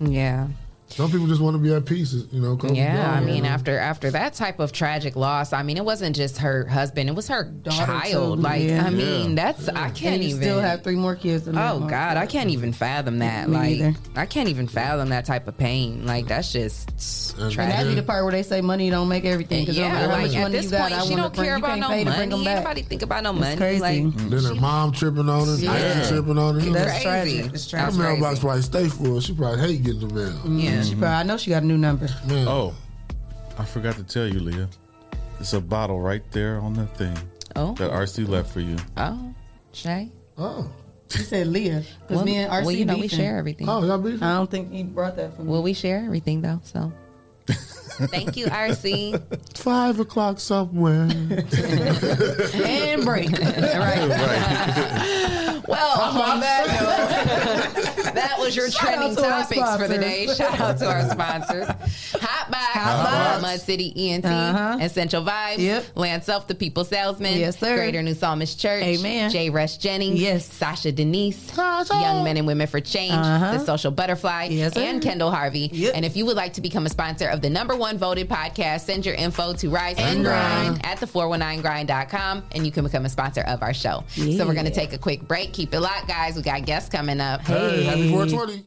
know, Yeah. Some people just want to be at peace, you know. come Yeah, down, I mean, you know. after after that type of tragic loss, I mean, it wasn't just her husband; it was her child. too, Like, yeah. I mean, Yeah. that's I can't And you even. still have three more kids. in Oh that God, I can't even fathom that. Me like, neither. I can't even fathom that type of pain. Like, that's just And That'd be the part where they say money don't make everything. Because no Yeah, matter how like much at money this you got, point, she don't bring, care about no pay to bring them money. back. Nobody think about no It's money. crazy. Like, Then her mom tripping on her, Yeah. dad tripping on her. That's tragic. It's Her tragic. mailbox probably stay full. She probably hate getting the mail. Yeah, mm-hmm. She probably. I know she got a new number. Oh, I forgot to tell you, Leah. It's a bottle right there on the thing. Oh. That RC left for you. Oh, Shay. Oh. She said Leah. Because Well, me and RC well, you know, we share everything. Oh, y'all beefing? I don't think he brought that for me. Well, we share everything though. So, thank you, RC. Five o'clock somewhere. and break. Well, on that note, that was your Shout trending to topics for the day. Shout out to our sponsors. Hot Box, Hot Box. Mud City ENT, Uh-huh. Essential Vibes, Yep. Lance Self, the People Salesman, Yes, sir. Greater New Psalmist Church, Amen. J. Rush Jennings, Yes. Sasha Denise, Young Men and Women for Change, Uh-huh. The Social Butterfly, Yes, and Kendall Harvey. Yep. And if you would like to become a sponsor of the number one voted podcast, send your info to Rise and And Grind Grind. at the 419grind.com and you can become a sponsor of our show. So we're going to take a quick break. Keep it locked, guys. We got guests coming up. Hey, happy 420.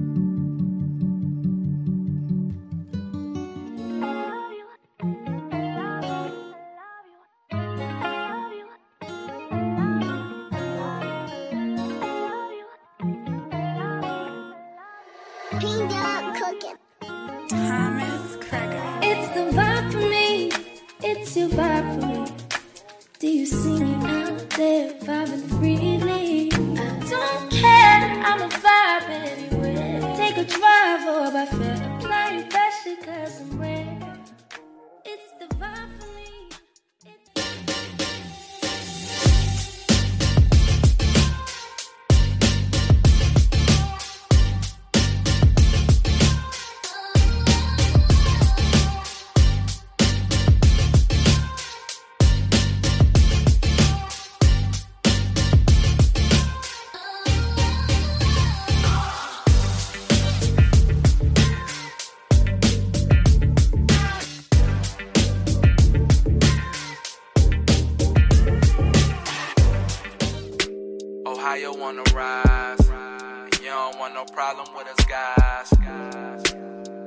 No problem with us guys.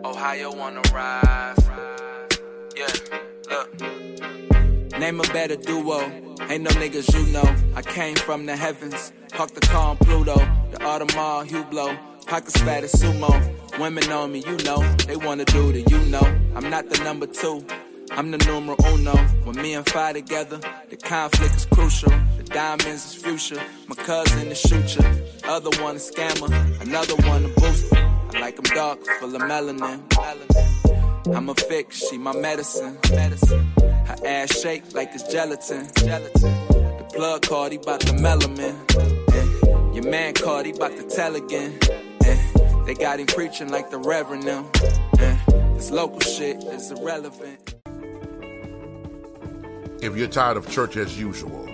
Ohio wanna rise. Yeah, look. Name a better duo. Ain't no niggas you know. I came from the heavens. Park the car on Pluto. The Audemars Hublot. Pockets fat as sumo. Women on me, you know. They wanna do the you know. I'm not the number two. I'm the numero uno. When me and Fi together, the conflict is crucial. Diamonds is future. My cousin is shooter. Other one a scammer. Another one a booster. I like 'em dark, full of melanin. I'm a fix, she my medicine. medicine. Her ass shake like it's gelatin. gelatin. The plug card, he bout the melanin. Yeah. Your man called, he bout to tell again. Yeah. They got him preaching like the reverend. Yeah. This local shit is irrelevant. If you're tired of church as usual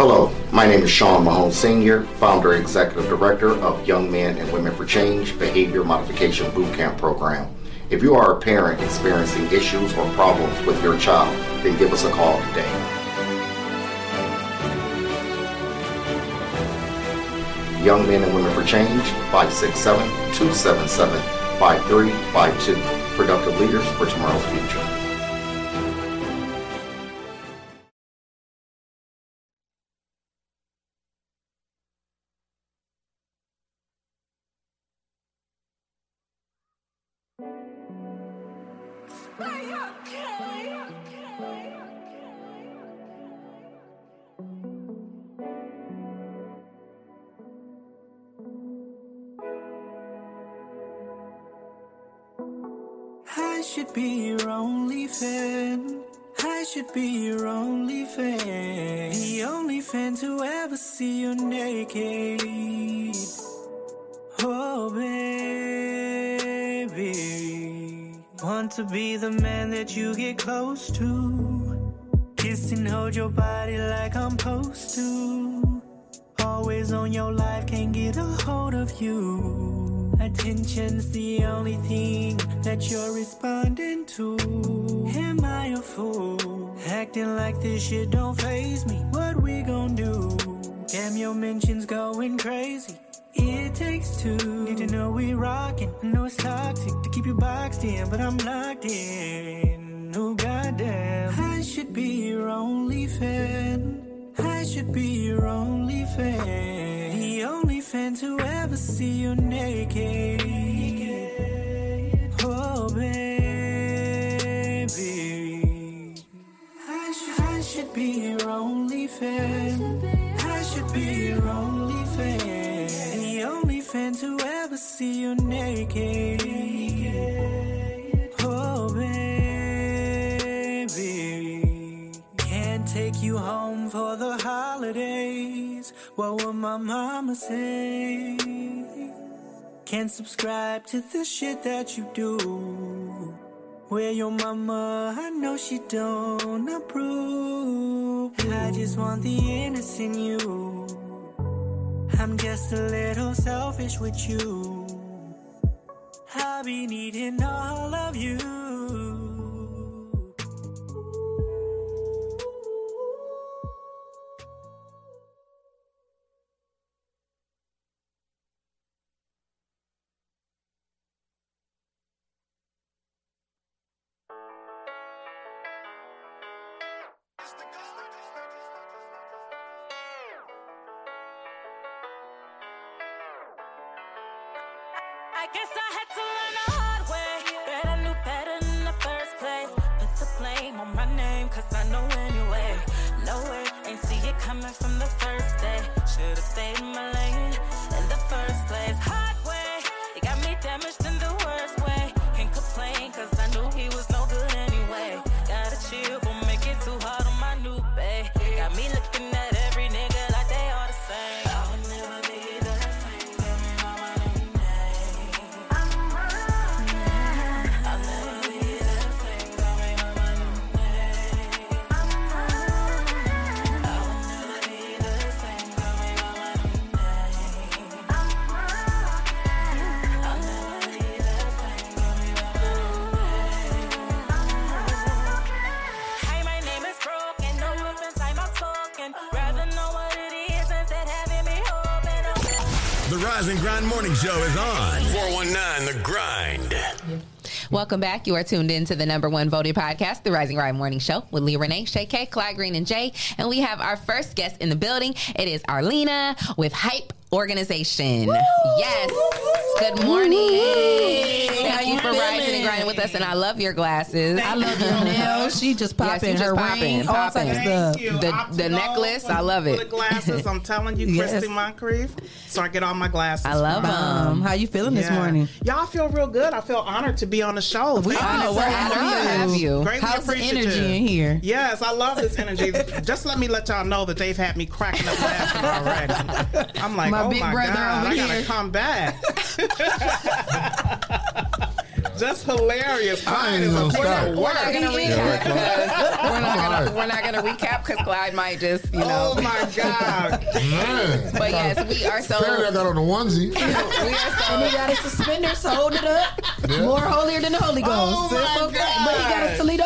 Hello, my name is Sean Mahone Sr., founder and executive director of Young Men and Women for Change Behavior Modification Bootcamp Program. If you are a parent experiencing issues or problems with your child, then give us a call today. Young Men and Women for Change, 567 277 5352. Productive Leaders for Tomorrow's Future. this shit don't I'ma say. Can't subscribe to the shit that you do. Where your mama, I know she don't approve. I just want the innocent you. I'm just a little selfish with you. I be needing all of you. Welcome back. You are tuned in to the number one voting podcast, The Rise and Grind Morning Show with Lee Renee, Shay K, Clyde Green, and Jay. And we have our first guest in the building. It is Arlena with Hype organization. Yes. Good morning. Thank you for rising and grinding with us, and I love your glasses. I love your nails. She just popping you her just ring, all type of popping. stuff. you. The, Optimal the necklace, I love it. the glasses, I'm telling you, Yes. Christy Moncrief. So I get all my glasses. I love from. them. How you feeling this morning? Y'all feel real good. I feel honored to be on the show. We Thank honored you. to have you. Greatly How's the energy in here? Yes, I love this energy. Just let me let y'all know that they've had me cracking up laughing already. I'm like, My oh big my brother god, over I gotta come back. Just hilarious. I Clyde ain't is a gonna stop. We're of not gonna recap because we're not gonna we're not gonna recap because Clyde might just you know. Oh my god. Man. But yes, we are so. Apparently I got on the onesie. We are so. And he got his suspenders hold it up. Yeah. More holier than the Holy Ghost. Oh So it's my okay. But he got his God. Toledo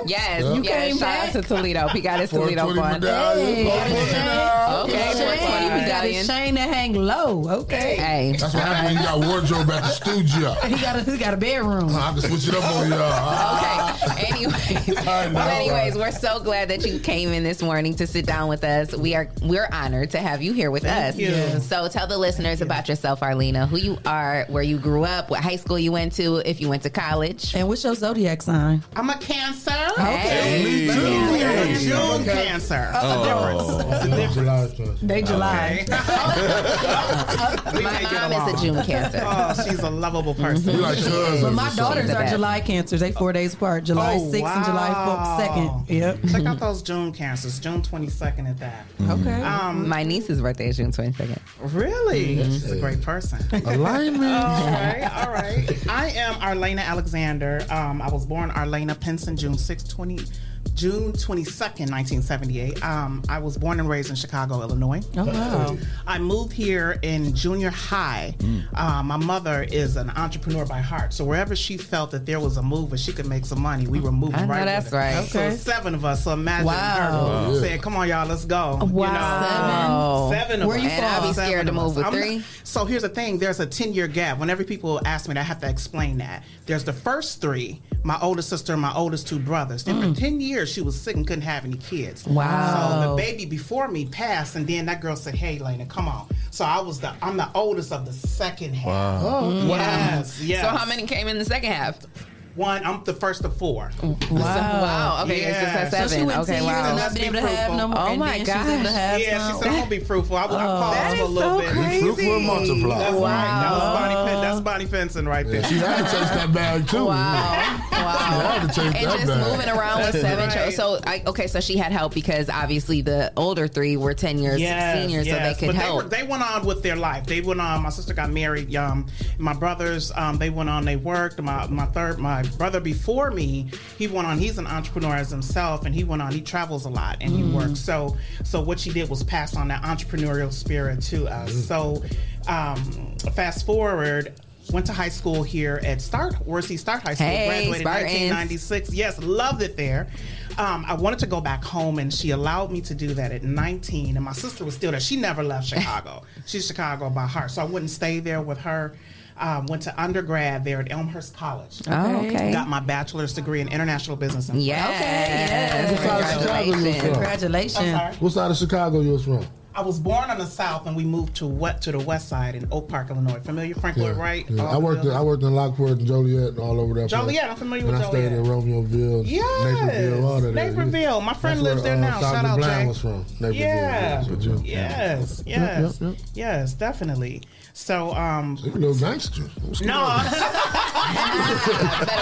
on. Yes, Yeah. You yes. came Shout out back? to Toledo. He got his Toledo 420 fun. Hey, got his chain. Okay, His 420. He got medallion. his chain that hang low. Okay. Hey, That's what happened when you got wardrobe at the studio. He got a he got a bedroom. I can switch it up on y'all. okay. Anyways, I anyways, we're so glad that you came in this morning to sit down with us. We are we're honored to have you here with us. you. So tell the listeners about yourself, Arlena, who you are, where you grew up, what high school you went to, if you went to college. And what's your zodiac sign? I'm a cancer. Hey. Me too. Hey, June okay. cancer. Oh. July first. They July. We My mom is a June cancer. Oh, she's a lovable person. You like cousins But or my daughters are best. July cancers. They four days apart. July Oh, 6th and July 4th, 2nd. Yep. Check out those June cancers. June 22nd at that. Okay. Um, My niece's birthday is June 22nd. really? She's a great person. Alignment. all right, all right. I am Arlena Alexander. Um, I was born Arlena Pinson, June 6, 20, June 22nd, 1978. Um, I was born and raised in Chicago, Illinois. Oh, wow. I moved here in junior high. Uh, my mother is an entrepreneur by heart, so wherever she felt that there was a move where she could make some money, we were moving I know right. that's with it. right. So Okay. seven of us. So imagine Wow. her saying, "Come on, y'all, let's go." You Wow. know, seven of Where us. you And I'd be scared to move with three. so here's the thing: there's a ten year gap. Whenever people ask me, I have to explain that. There's the first three, my oldest sister and my oldest two brothers. Then Mm. for ten years, she was sick and couldn't have any kids. Wow. So the baby before me passed, and then that girl said, "Hey, Lena, come on." So I was the I'm the oldest of the second half. Oh, Yes, yes. So how many came in the second half? One. I'm the first of four. Wow. Wow. Okay, Yeah. it's just So seven. So she went okay, 10 wow. and not been be able to have no more. Oh and my then she's able to have Yeah, she said I'm gonna be fruitful. I was I called That her a little so bit. crazy. Fruitful and multiply. That's right. That was Bonnie. Pen- that's Bonnie Pinson right there. She had to chase that bag too. Wow. Wow. had to chase And just bag. moving around with seven right. children. So, I, okay, so she had help because obviously the older three were 10 years seniors, so they could but help. They, were, they went on with their life. They went on. My sister got married. Um, my brothers, um, they went on. They worked. My my third, my brother before me, he went on. He's an entrepreneur as himself, and he went on. He travels a lot and he Mm. works. So so what she did was pass on that entrepreneurial spirit to us. Mm. So um, fast forward. Went to high school here at Start, Worcester Start High School. Hey, graduated in Spartans. 1996. Yes, loved it there. Um, I wanted to go back home, and she allowed me to do that at 19. And my sister was still there. She never left Chicago. She's Chicago by heart, so I wouldn't stay there with her. Um, went to undergrad there at Elmhurst College. Oh, okay. Got my bachelor's degree in international business. And Yes. Okay, What side of Chicago you? I'm Congratulations. sorry. What side of Chicago you was from? I was born on the south, and we moved to what to the west side in Oak Park, Illinois. Familiar, Frank Lloyd Wright? Yeah. I worked. In. I worked in Lockport and Joliet and all over that. place. Joliet, I'm familiar with and I stayed in Romeoville, Yes, Naperville, all of that. Naperville. My friend That's lives where, there uh, now. Dr. Shout out, Bland Jay. was from Naperville. Yeah. But you- Yes. Yep, Yes. yep, yep. Yes. Definitely. So, um, You little gangster. No. on? Better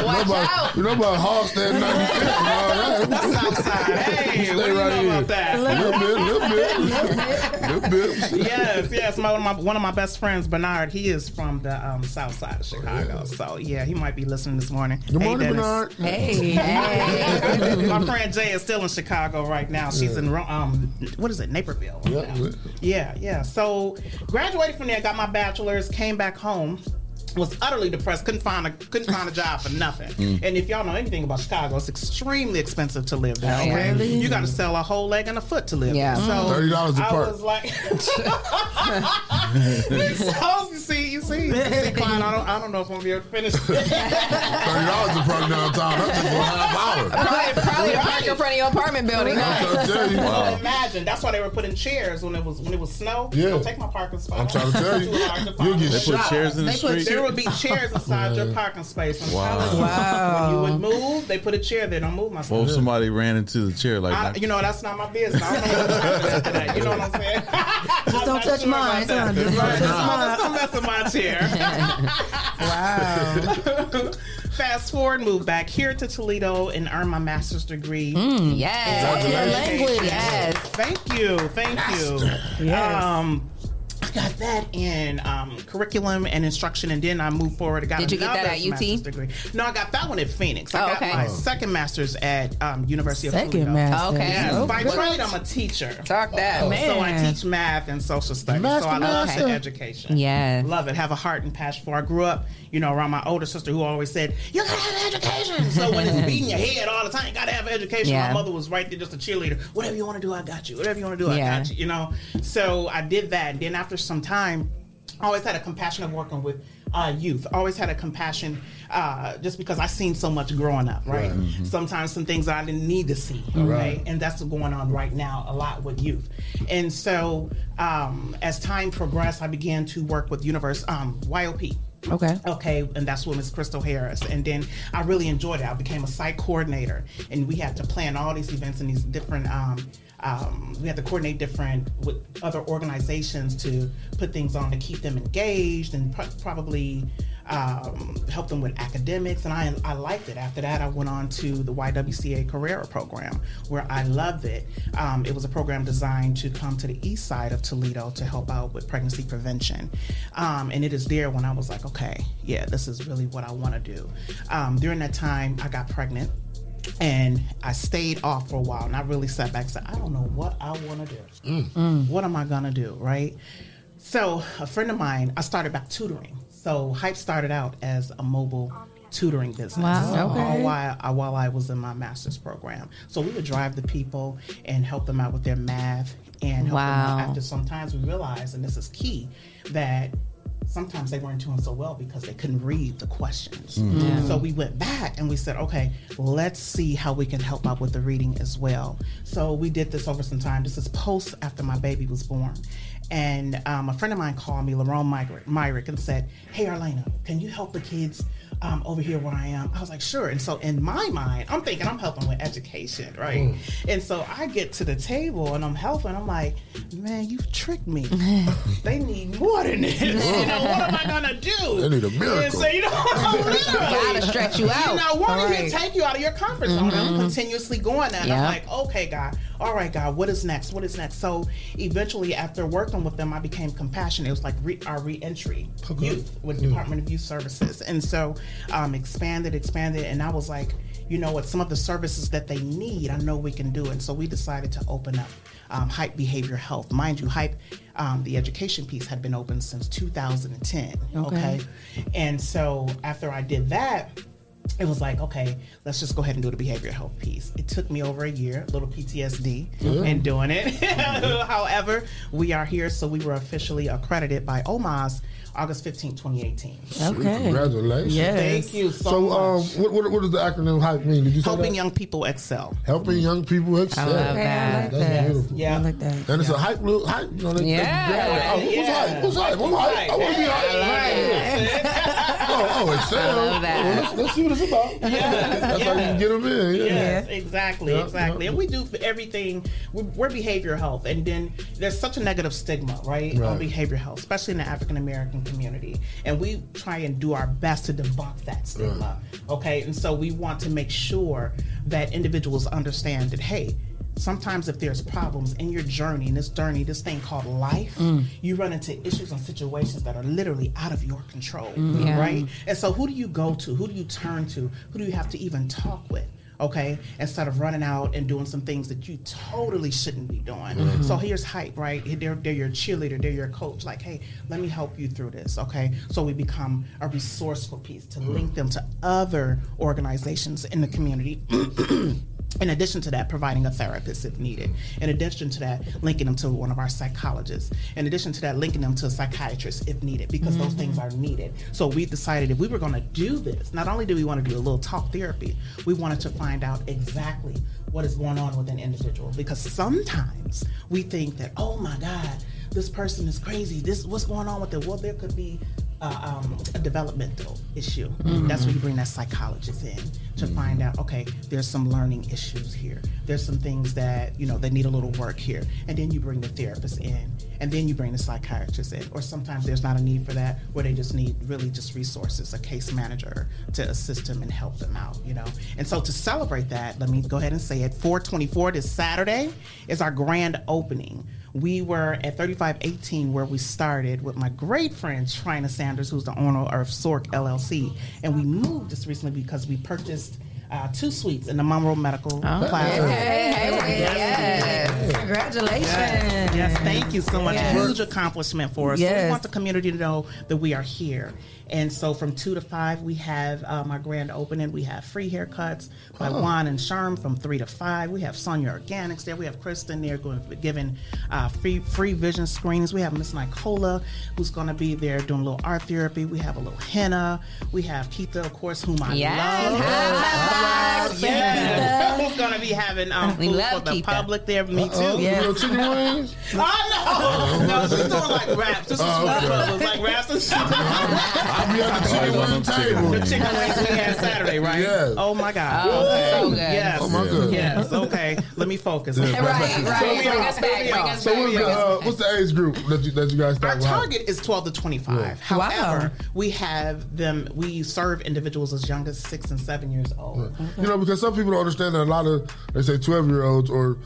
You know watch about, out. you know about Halsted 95th and all that. That's outside. Hey, Stay what do you right know here. about that? A little bit, little bit, little bit. yes, yes. My, one, of my, one of my best friends, Bernard, he is from the um, south side of Chicago. So, yeah, he might be listening this morning. Good Hey, morning, Dennis. Bernard. Hey. Hey. my friend Jay is still in Chicago right now. She's in, um, what is it, Naperville? right Yeah, yeah. Yeah, yeah. So graduated from there, got my bachelor's, came back home. Was utterly depressed. Couldn't find a couldn't find a job for nothing. Mm. And if y'all know anything about Chicago, it's extremely expensive to live there. Okay, really? you got to sell a whole leg and a foot to live. Yeah. there. So mm. $30 a part. I was like, so you see, you see, see, Klein, I don't, I don't know if I'm gonna be able to finish. Thirty dollars to park downtown. That's just for a half hour. Probably, probably park in front of your apartment building. I'm trying to tell you. Well, imagine that's why they were putting chairs when it was when it was snow. Yeah. Don't take my parking spot. I'm trying to tell you. Too hard to You'll get They put chairs in the They put- street? There would be chairs inside your parking space. I'm Wow. telling you. Wow. When you would move, they put a chair there. Don't move my What if somebody ran into the chair like I, that? you know, that's not my business. I don't know what that. You know what I'm saying? Just don't touch mine, son. Just don't touch Just don't mess with my chair. wow. Fast forward, move back here to Toledo and earn my master's degree. Mm, yes. in Language. Yes. Thank you. Thank you. Yes. Um, I got that in um, curriculum and instruction, and then I moved forward. I got Did you get that another at UT? Degree. No, I got that one at Phoenix. I Oh, got okay. my Oh. second master's at um, University of Second Toledo. master's. Okay. Yes, Oh, by what? trade, I'm a teacher. Talk that. So I teach math and social studies. Master, so I love master. education. Yes. Love it. Have a heart and passion for. it. I grew up, you know, around my older sister who always said, "You gotta have education." So when it's beating your head all the time, you gotta have education. Yeah. My mother was right there, just a cheerleader. Whatever you want to do, I got you. Whatever you want to do, I Yeah. got you. You know. So I did that, and then after some time, I always had a compassion of working with uh, youth. Always had a compassion, uh, just because I seen so much growing up. Right. Right. Mhm. Sometimes some things I didn't need to see. Right. Right. And that's going on right now a lot with youth. And so um, as time progressed, I began to work with Universe um, YOP. Okay. Okay, and that's with Miss Crystal Harris. And then I really enjoyed it. I became a site coordinator, and we had to plan all these events and these different. Um, um, we had to coordinate different with other organizations to put things on to keep them engaged and pro- probably um, help them with academics. And I, I liked it. After that, I went on to the YWCA Carrera program, where I loved it. Um, it was a program designed to come to the east side of Toledo to help out with pregnancy prevention. Um, and it is there when I was like, okay, yeah, this is really what I want to do. Um, during that time, I got pregnant and I stayed off for a while and I really sat back and said, I don't know what I want to do. What am I going to do? Right. So, a friend of mine, I started back tutoring. So, Hype started out as a mobile tutoring business Wow. Okay. while, uh, while I was in my master's program. So, we would drive the people and help them out with their math and help them out after sometimes we realized, and this is key, that sometimes they weren't doing so well because they couldn't read the questions. Mm. Yeah. So we went back and we said, okay, let's see how we can help out with the reading as well. So we did this over some time. This is post after my baby was born. And um, a friend of mine called me, Lerone Myrick, Myrick, and said, Hey, Arlena, can you help the kids um, over here where I am? I was like, Sure. And so in my mind, I'm thinking I'm helping with education, right? Mm. And so I get to the table and I'm helping. I'm like, Man, you've tricked me. they need more than this. You know, what am I going to do? They need a And miracle. so, you know, literally. Gotta stretch you out. You know, one All right. to take you out of your comfort zone. And I'm mm-hmm. continuously going there. And Yeah. I'm like, okay, God, all right, God, what is next? What is next? So eventually, after working with them, I became compassionate. It was like re- our re-entry oh, youth with mm. Department of Youth Services. And so um, expanded, expanded. And I was like, you know what, some of the services that they need, I know we can do. And so we decided to open up um, Hype Behavior Health. Mind you, Hype, um, the education piece had been open since 2010. Okay. okay? And so after I did that, it was like, okay, let's just go ahead and do the behavioral health piece. It took me over a year, a little PTSD Good. in doing it. However, we are here, so we were officially accredited by OMAS August 15, 2018. Okay. Congratulations. Yes. Thank you so, So, um, much. what, what, what does the acronym HYPE mean? Did you say Helping that? young people excel. Helping young people excel. I love that. That's Yes. beautiful. Yeah. I like that. And it's a hype, little hype. You know, they, Yeah. they grab it. Oh, who's Yeah. hype? Who's hype? I'm hype. I want to be hype. Oh, oh, excel. I love that. Well, let's, let's see what it's about. Yeah. That's how you can get them in. Yeah. Yes, exactly, Yeah, exactly. yeah. And we do for everything. We're, we're behavioral health, and then there's such a negative stigma, right, Right. on behavioral health, especially in the African American community. And we try and do our best to debunk that stigma. Okay, and so we want to make sure that individuals understand that hey. Sometimes, if there's problems in your journey, in this journey, this thing called life, Mm. you run into issues and situations that are literally out of your control, Mm. Yeah. right? And so, who do you go to? Who do you turn to? Who do you have to even talk with? Okay, instead of running out and doing some things that you totally shouldn't be doing. Mhm. So here's hype, right? They're, they're your cheerleader, they're your coach. Like, hey, let me help you through this. Okay, so we become a resourceful piece to link them to other organizations in the community. In addition to that, providing a therapist if needed. In addition to that, linking them to one of our psychologists. In addition to that, linking them to a psychiatrist if needed, because those Mhm. things are needed. So we decided if we were going to do this, not only do we want to do a little talk therapy, we wanted to find out exactly what is going on with an individual. Because sometimes we think that, oh my God, this person is crazy. This what's going on with them? Well, there could be uh, um, a developmental issue. Mhm. That's where you bring that psychologist in to find out. Okay, there's some learning issues here. There's some things that you know that need a little work here, and then you bring the therapist in, and then you bring the psychiatrist in. Or sometimes there's not a need for that, where they just need really just resources, a case manager to assist them and help them out. You know, and so to celebrate that, let me go ahead and say it. 424 this Saturday is our grand opening. We were at 3518 where we started with my great friend Trina Sanders, who's the owner of Sork LLC, and we moved just recently because we purchased uh, two suites in the Monroe Medical Plaza. yes. Congratulations. Yes, yes, thank you so much. Yes. Huge accomplishment for us. So we want the community to know that we are here. And so from two to five, we have um, our grand opening. We have free haircuts by Oh. Juan and Sherm from three to five. We have Sonia Organics there. We have Kristen there going giving uh, free free vision screenings. We have Miss Nicola who's going to be there doing a little art therapy. We have a little henna. We have Keita, of course, whom I Yes. love. Hi, Yes. Keita. Who's going to be having um, food for the Keita. public there? Me Uh-oh. too. You know, chicken wings? Oh no! No, she's doing like raps. This is Oh, what okay. bubbles, like raps and shit. I'll be at the chicken wing table. The chicken wings we had Saturday, right? Yes. Oh my god. Oh, okay. so good. Yes. Oh, my goodness. Yes. Okay. Let me focus. Yeah, right. right. So Bring us back, bring us So what's the, uh, what's the age group that you, that you guys Our start with? target is 12 to 25. Yeah. However, we have them, we serve individuals as young as six and seven years old. You know, because some people don't understand that a lot of, they say 12 year olds or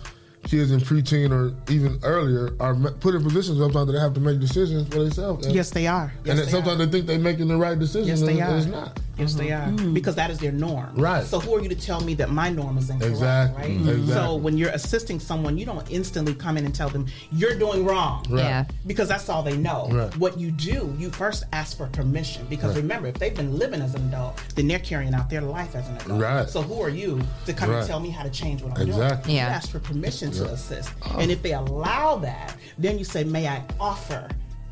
kids in preteen or even earlier are put in positions sometimes that they have to make decisions for themselves. And- Yes, they are. Yes, and they then sometimes they think they're making the right decision. Yes, they and are. It's not. Yes, they are. Because that is their norm. Right. So who are you to tell me that my norm is incorrect? Exactly. Right. Mhm. Exactly. So when you're assisting someone, you don't instantly come in and tell them you're doing wrong. Right. Yeah. Because that's all they know. Right. What you do, you first ask for permission. Because Right. remember, if they've been living as an adult, then they're carrying out their life as an adult. Right. So who are you to come Right. and tell me how to change what I'm Exactly. doing? Yeah. You ask for permission to Yeah. assist. And if they allow that, then you say, may I offer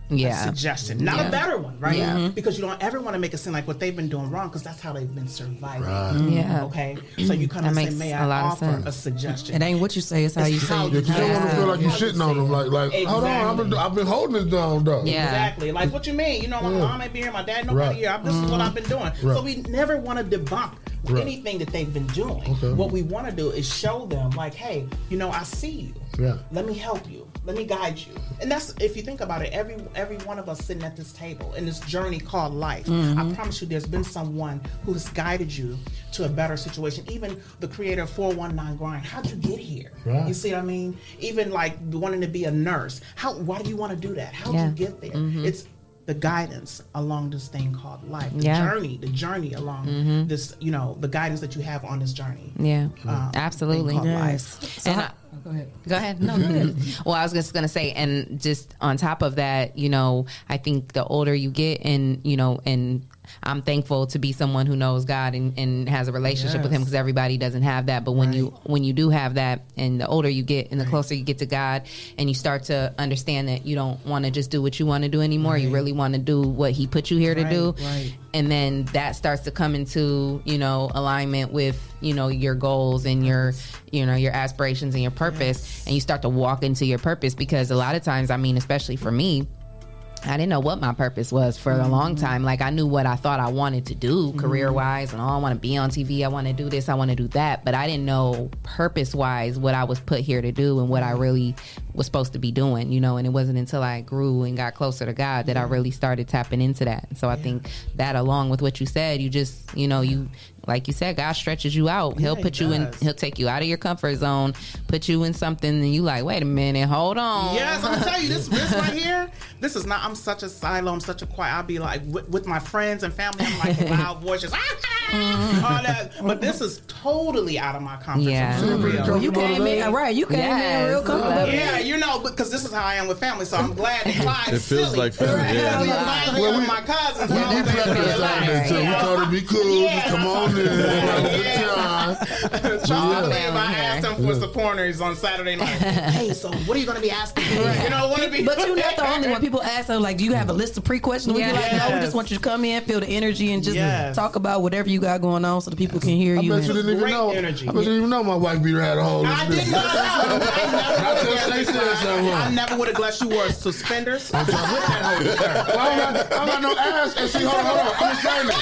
Yeah. a suggestion, not Yeah. a better one, right? Yeah. Mhm. Because you don't ever want to make it seem like what they've been doing wrong, because that's how they've been surviving. Right. Mm-hmm. Mm-hmm. Yeah. Okay. So you kind of say, makes "May a I lot of offer a suggestion?" It ain't what you say, it's how It's you say how it. you don't want to feel like you're shitting on them, like, like hold on, I've been, I've been holding this down, though. Yeah. Exactly. Like what you mean? You know, my Yeah. mom ain't be here, my dad nobody Right. here. I- This is what mm-hmm. I've been doing. Right. So we never want to debunk Right. anything that they've been doing. Okay. What we want to do is show them, like, hey, you know, I see you. Yeah. Let me help you. Let me guide you. And that's if you think about it, every every one of us sitting at this table in this journey called life. Mm-hmm. I promise you, there's been someone who has guided you to a better situation. Even the creator of 419 Grind. How'd you get here? Right. You see what I mean? Even like wanting to be a nurse. How? Why do you want to do that? How'd Yeah. you get there? Mhm. It's the guidance along this thing called life. The Yeah. journey, the journey along Mhm. this, you know, the guidance that you have on this journey. Yeah, Um, absolutely. thing called life. And I- Go ahead. Go ahead. No, go ahead. well, I was just going to say, and just on top of that, you know, I think the older you get, and you know, and I'm thankful to be someone who knows God and, and has a relationship with Him because everybody doesn't have that. But when you when you do have that, and the older you get, and the closer you get to God, and you start to understand that you don't want to just do what you want to do anymore. You really want to do what He put you here to do right. and then that starts to come into you know alignment with you know your goals and your you know your aspirations and your purpose and you start to walk into your purpose because a lot of times i mean especially for me I didn't know what my purpose was for a long mm-hmm. time. Like I knew what I thought I wanted to do career wise, and oh, I want to be on TV. I want to do this. I want to do that. But I didn't know purpose wise what I was put here to do and what I really was supposed to be doing. You know, and it wasn't until I grew and got closer to God that I really started tapping into that. So I think that, along with what you said, you just you know you like you said, God stretches you out. He'll put he you in. He'll take you out of your comfort zone, put you in something, and you like, wait a minute, hold on. Yes, I'm gonna tell you this. This right here. This is not. I'm such a silo. I'm such a quiet. I'll be like with, with my friends and family. I'm like a loud voice, just. "Ah, ah," all that. But this is totally out of my comfort Yeah. zone. for real. Well, you came in right. You came in real comfortable. Yeah, you know, because this is how I am with family, so I'm glad that Clyde It is feels silly. like family, yeah. He reminds me Well, we- my cousins. We so did they prep feel this like- Saturday too. We told her be cool, just come on in, have a good time. Trust Yeah. me, if I asked him for Yeah. some pointers on Saturday night. hey, so what are you going to be asking? You know, want to be. But you're not the only one. People ask her like, "Do you have a list of pre-questions?" We be like, "No, we just want you to come in, feel the energy, and just Yes. talk about whatever you got going on, so the people can hear I you." bet and- you didn't even know. I bet you didn't even know my wife beater had a hole. I did not. I never would have guessed you wore suspenders. I'm not, I'm not no ass. And see, hold on, hold on. I'm explaining this.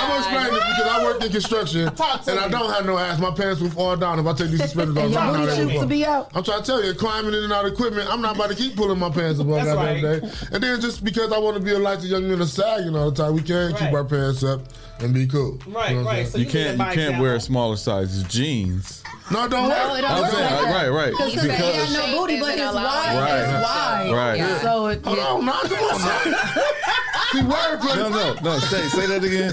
I'm explaining this because I work in construction and I don't have no ass. My pants will fall down if I take these suspenders off. And your I'm booty shoots to be out. I'm trying to tell you, climbing in and out of equipment, I'm not about to keep pulling my pants above That's that right. every day. And then just because I want to be a light to young men are sagging all the time, we can't keep our pants up and be cool. Right, You know right. So you you can't you can't wear smaller sizes jeans. No, don't No, work. it don't I'm work saying, like right, right, Because Because he got no booty, but his wide Right. is wide. Right. Yeah. So it, Hold on, now, come on now. See, wordplay. no, no, no. Say say that again.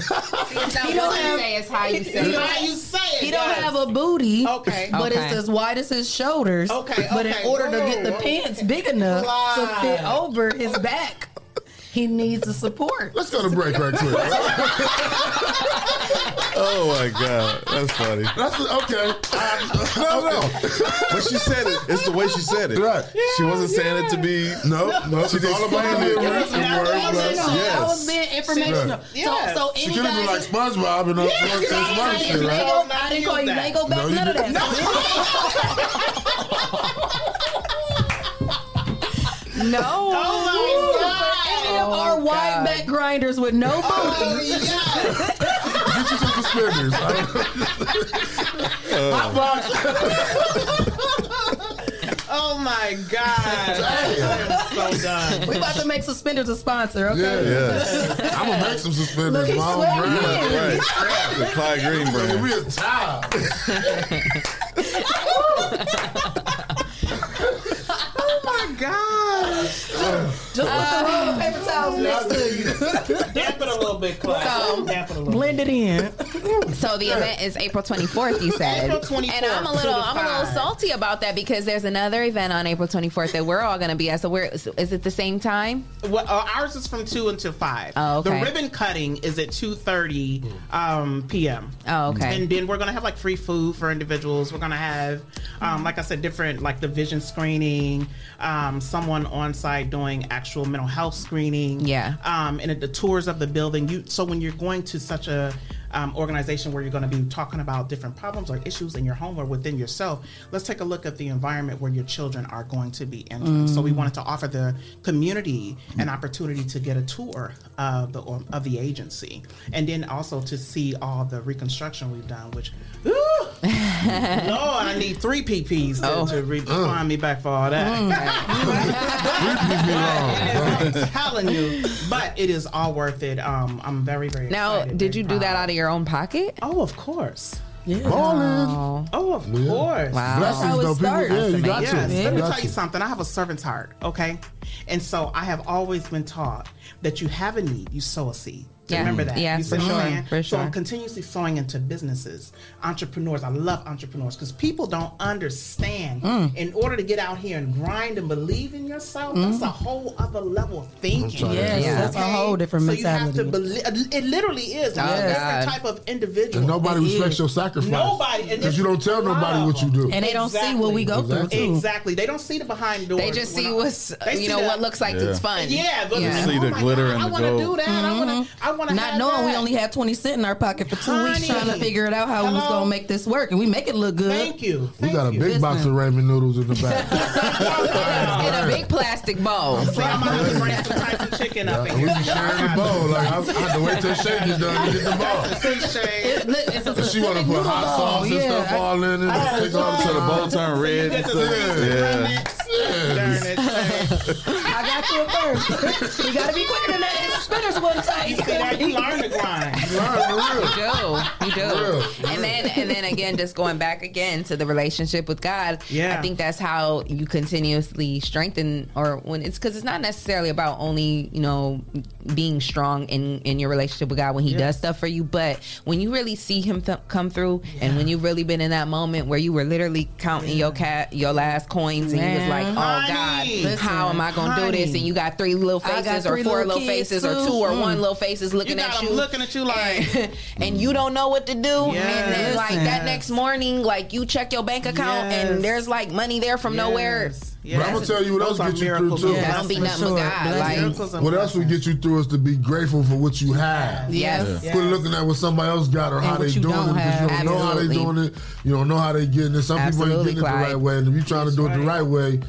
He don't have, say it's how you say it. how you say it. He don't have a booty. Okay. But Okay. it's as wide as his shoulders. Okay, But in order to get the whoa. pants big enough to fit over his back, he needs the support. Let's go to break right quick. Oh my god, that's funny. That's okay. No, no. But she said it. It's the way she said it. Right. She wasn't saying it to be. No, no, She it's all about explained the it. lyrics and words. all but- it is. I was Yes. being informational. Yes. So, so She could have been like. SpongeBob and uh, Yeah, say some other right. shit, right? I didn't call you that. Lego back. No, none of that. No. Oh my oh, God. Any of our wide back grinders with no booty. Oh, yeah. Get you some suspenders. Hot oh. box. Oh my God. I am so done. we about to make suspenders a sponsor, okay? Yeah. Yes. I'm gonna make some suspenders. Look, he's my own sweating. brand. Right. The Clyde Green brand. We a tie. Oh my God. Just put the roll of paper towels next to you. bit, Clyde. So- Damp it Blend it in. So the event is April 24th, you said. April 24th, And I'm a little, I'm a little salty about that because there's another event on April 24th that we're all going to be at. So we're, is it the same time? Well, uh, ours is from two until five. Oh, okay. The ribbon cutting is at two thirty um, p.m. Oh, okay. And then we're gonna have like free food for individuals. We're gonna have, um, like I said, different like the vision screening, um, someone on site doing actual mental health screening. Yeah. Um, and at the tours of the building. You so when you're going to such a um, organization where you're going to be talking about different problems or issues in your home or within yourself, let's take a look at the environment where your children are going to be entering. So we wanted to offer the community an opportunity to get a tour of the of the agency, and then also to see all the reconstruction we've done. Which, ooh, Lord, I need three PPs to, Oh. to re- find me back for all that. I'm telling you, but it is all worth it. Um, I'm very very Now, excited, did very you do that out of your own pocket? Oh, of course. Yeah. Ballin'. Oh, of Yeah. course. Wow. Blessings, how it though. People, starts. yeah, you got Yes, to. let You me got tell you to. something. I have a servant's heart, okay? And so I have always been taught that you have a need, you sow a seed. Yeah. Remember that. Yeah, you for see what I'm sure, for So I'm continuously sowing into businesses, entrepreneurs. I love entrepreneurs because people don't understand. Mm. In order to get out here and grind and believe in yourself, that's mm-hmm. a whole other level of thinking. Yes, Yeah. that's a whole different so you have to believe. Uh, it literally is. It's Oh, a different type of individual. And nobody It respects is. your sacrifice. Nobody. and Because it's you don't tell nobody what you do. And they don't see what we go through, too. Exactly. They don't see the behind doors. They just see When what's, you know, the- what looks like Yeah. it's fun. Yeah, but Yeah. like, See the oh my glitter God, and I want to do that. I want to. Mm-hmm. I want to. Not knowing we only had 20 cents in our pocket for two weeks Honey. trying to figure it out how we was going to make this work. And we make it look good. Thank you. We got a big you. box of ramen noodles in the back. In a big plastic bowl. See, I'm gonna bring some Tyson chicken up in we here. be sharing the bowl. Like I, I had to wait till Shake is done to get the bowl. It's, it's a And she want to put hot sauce and stuff all in it. I- Take all So the the bowl turn red. Get the So- seasoning yeah. On. Darn it. I got you it first. you gotta be quicker than that. The spinners one time. You see that? You learn to grind. You do. You do. And then and then again, just going back again to the relationship with God. Yeah. I think that's how you continuously strengthen or when it's because it's not necessarily about only, you know, being strong in, in your relationship with God when he Yes. does stuff for you, but when you really see him th- come through and when you've really been in that moment where you were literally counting your cat your last coins and you was like, mm-hmm. Oh Honey. God, how am I gonna do this? And you got three little I got faces or four little little kids, faces or two or Mm. one little faces looking at You got at 'em you. looking at you like and, and you don't know what to do. Yes. And then like that next morning, like you check your bank account Yes. and there's like money there from nowhere. But I'm gonna tell you what else Those are get you through too. and don't be nothing but God. Like, What else would get you through is to be grateful for what you have. Yes. Quit looking at what somebody else got or And how what they you doing don't it because you don't know how they Absolutely. doing it. You don't know how they getting it. Some people ain't getting it the Clyde. right way. And if you trying to do it the right way, y-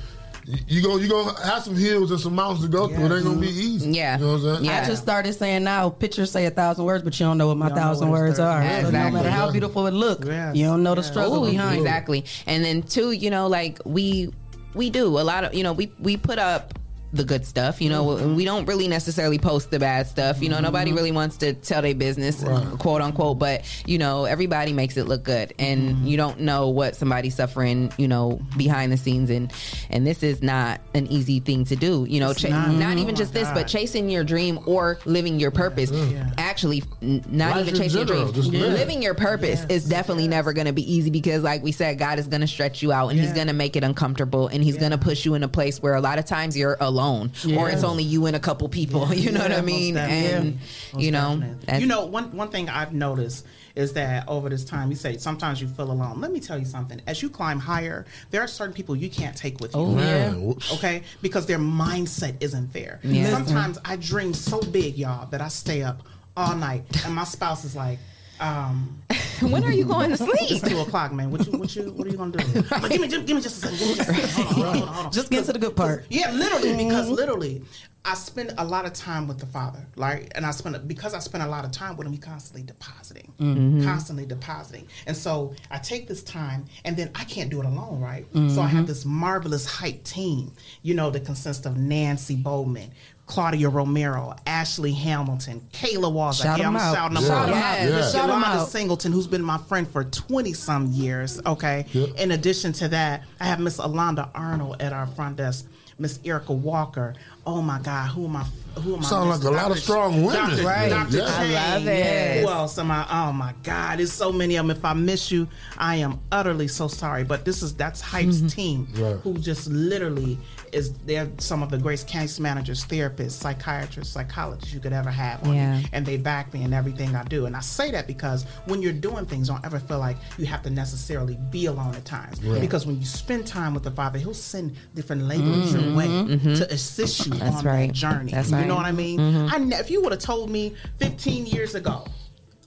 you go you gonna have some hills and some mountains to go through. It ain't gonna be easy. Yeah. You know what I'm saying? I just started saying now, pictures say a thousand words, but you don't know what my You don't know thousand what words there. are. So no Exactly. matter how beautiful it look, you don't know the struggle Ooh, behind it. exactly. And then two, you know, like we we do a lot of you know we we put up the good stuff you know Mm-hmm. we don't really necessarily post the bad stuff you know nobody really wants to tell their business quote unquote but you know everybody makes it look good and Mm-hmm. you don't know what somebody's suffering you know behind the scenes and and this is not an easy thing to do you know cha- not. not, Oh even my just this but chasing your dream or living your purpose. Actually n- not Life even in chasing your dream live. living your purpose is definitely never going to be easy because like we said god is going to stretch you out and he's going to make it uncomfortable and he's going to push you in a place where a lot of times you're alone or Yeah. it's only you and a couple people you know what i mean and Most you know that's- you know one one thing I've noticed is that over this time you say sometimes you feel alone. Let me tell you something. As you climb higher, there are certain people you can't take with you. Oh, yeah. Okay, because their mindset isn't there. Yeah. Sometimes I dream so big, y'all, that I stay up all night, and my spouse is like. Um, when are you going to sleep? It's two o'clock, man. What you, what you, what are you gonna do? Like, give me, give me just a second. Give me just a second. Hold on, hold on, hold on. Just get to the good part. Yeah, literally, because literally, I spend a lot of time with the father, like, and I spend because I spend a lot of time with him. He constantly depositing, Mhm. constantly depositing, and so I take this time, and then I can't do it alone, right? So I Mhm. have this marvelous hype team, you know, that consists of Nancy Bowman. Claudia Romero, Ashley Hamilton, Kayla Walls. Shout yeah, 'em I'm out. shouting them Shout out. Yeah. Yolanda Shout 'em out. Singleton, who's been my friend for 20 some years. Okay. In addition to that, I have Miss Alonda Arnold at our front desk. Miss Erica Walker. Oh my God, who am I? Who am I? Sound like a lot of strong women. Dr. Right. Dr. Yeah. I love it. Who else am I? Oh my God, there's so many of them. If I miss you, I am utterly so sorry. But this is that's Hype's mm-hmm. team, Right. who just literally is. They're some of the greatest case managers, therapists, psychiatrists, psychologists you could ever have. On Yeah. you. And they back me in everything I do. And I say that because when you're doing things, don't ever feel like you have to necessarily be alone at times. Right. Because when you spend time with the Father, He'll send different laborers your way Mhm. to assist you That's on right. that journey. That's you right. know what I mean? Mhm. I ne- if you would have told me 15 years ago.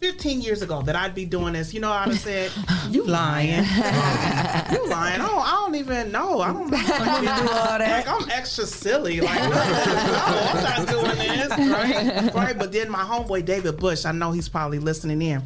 15 years ago that I'd be doing this, you know, I'd have said, "You lying, you lying." Oh, I don't even know. I don't know you do all that. Like I'm extra silly. Like no, I'm not doing this, right? Right. But then my homeboy David Bush, I know he's probably listening in.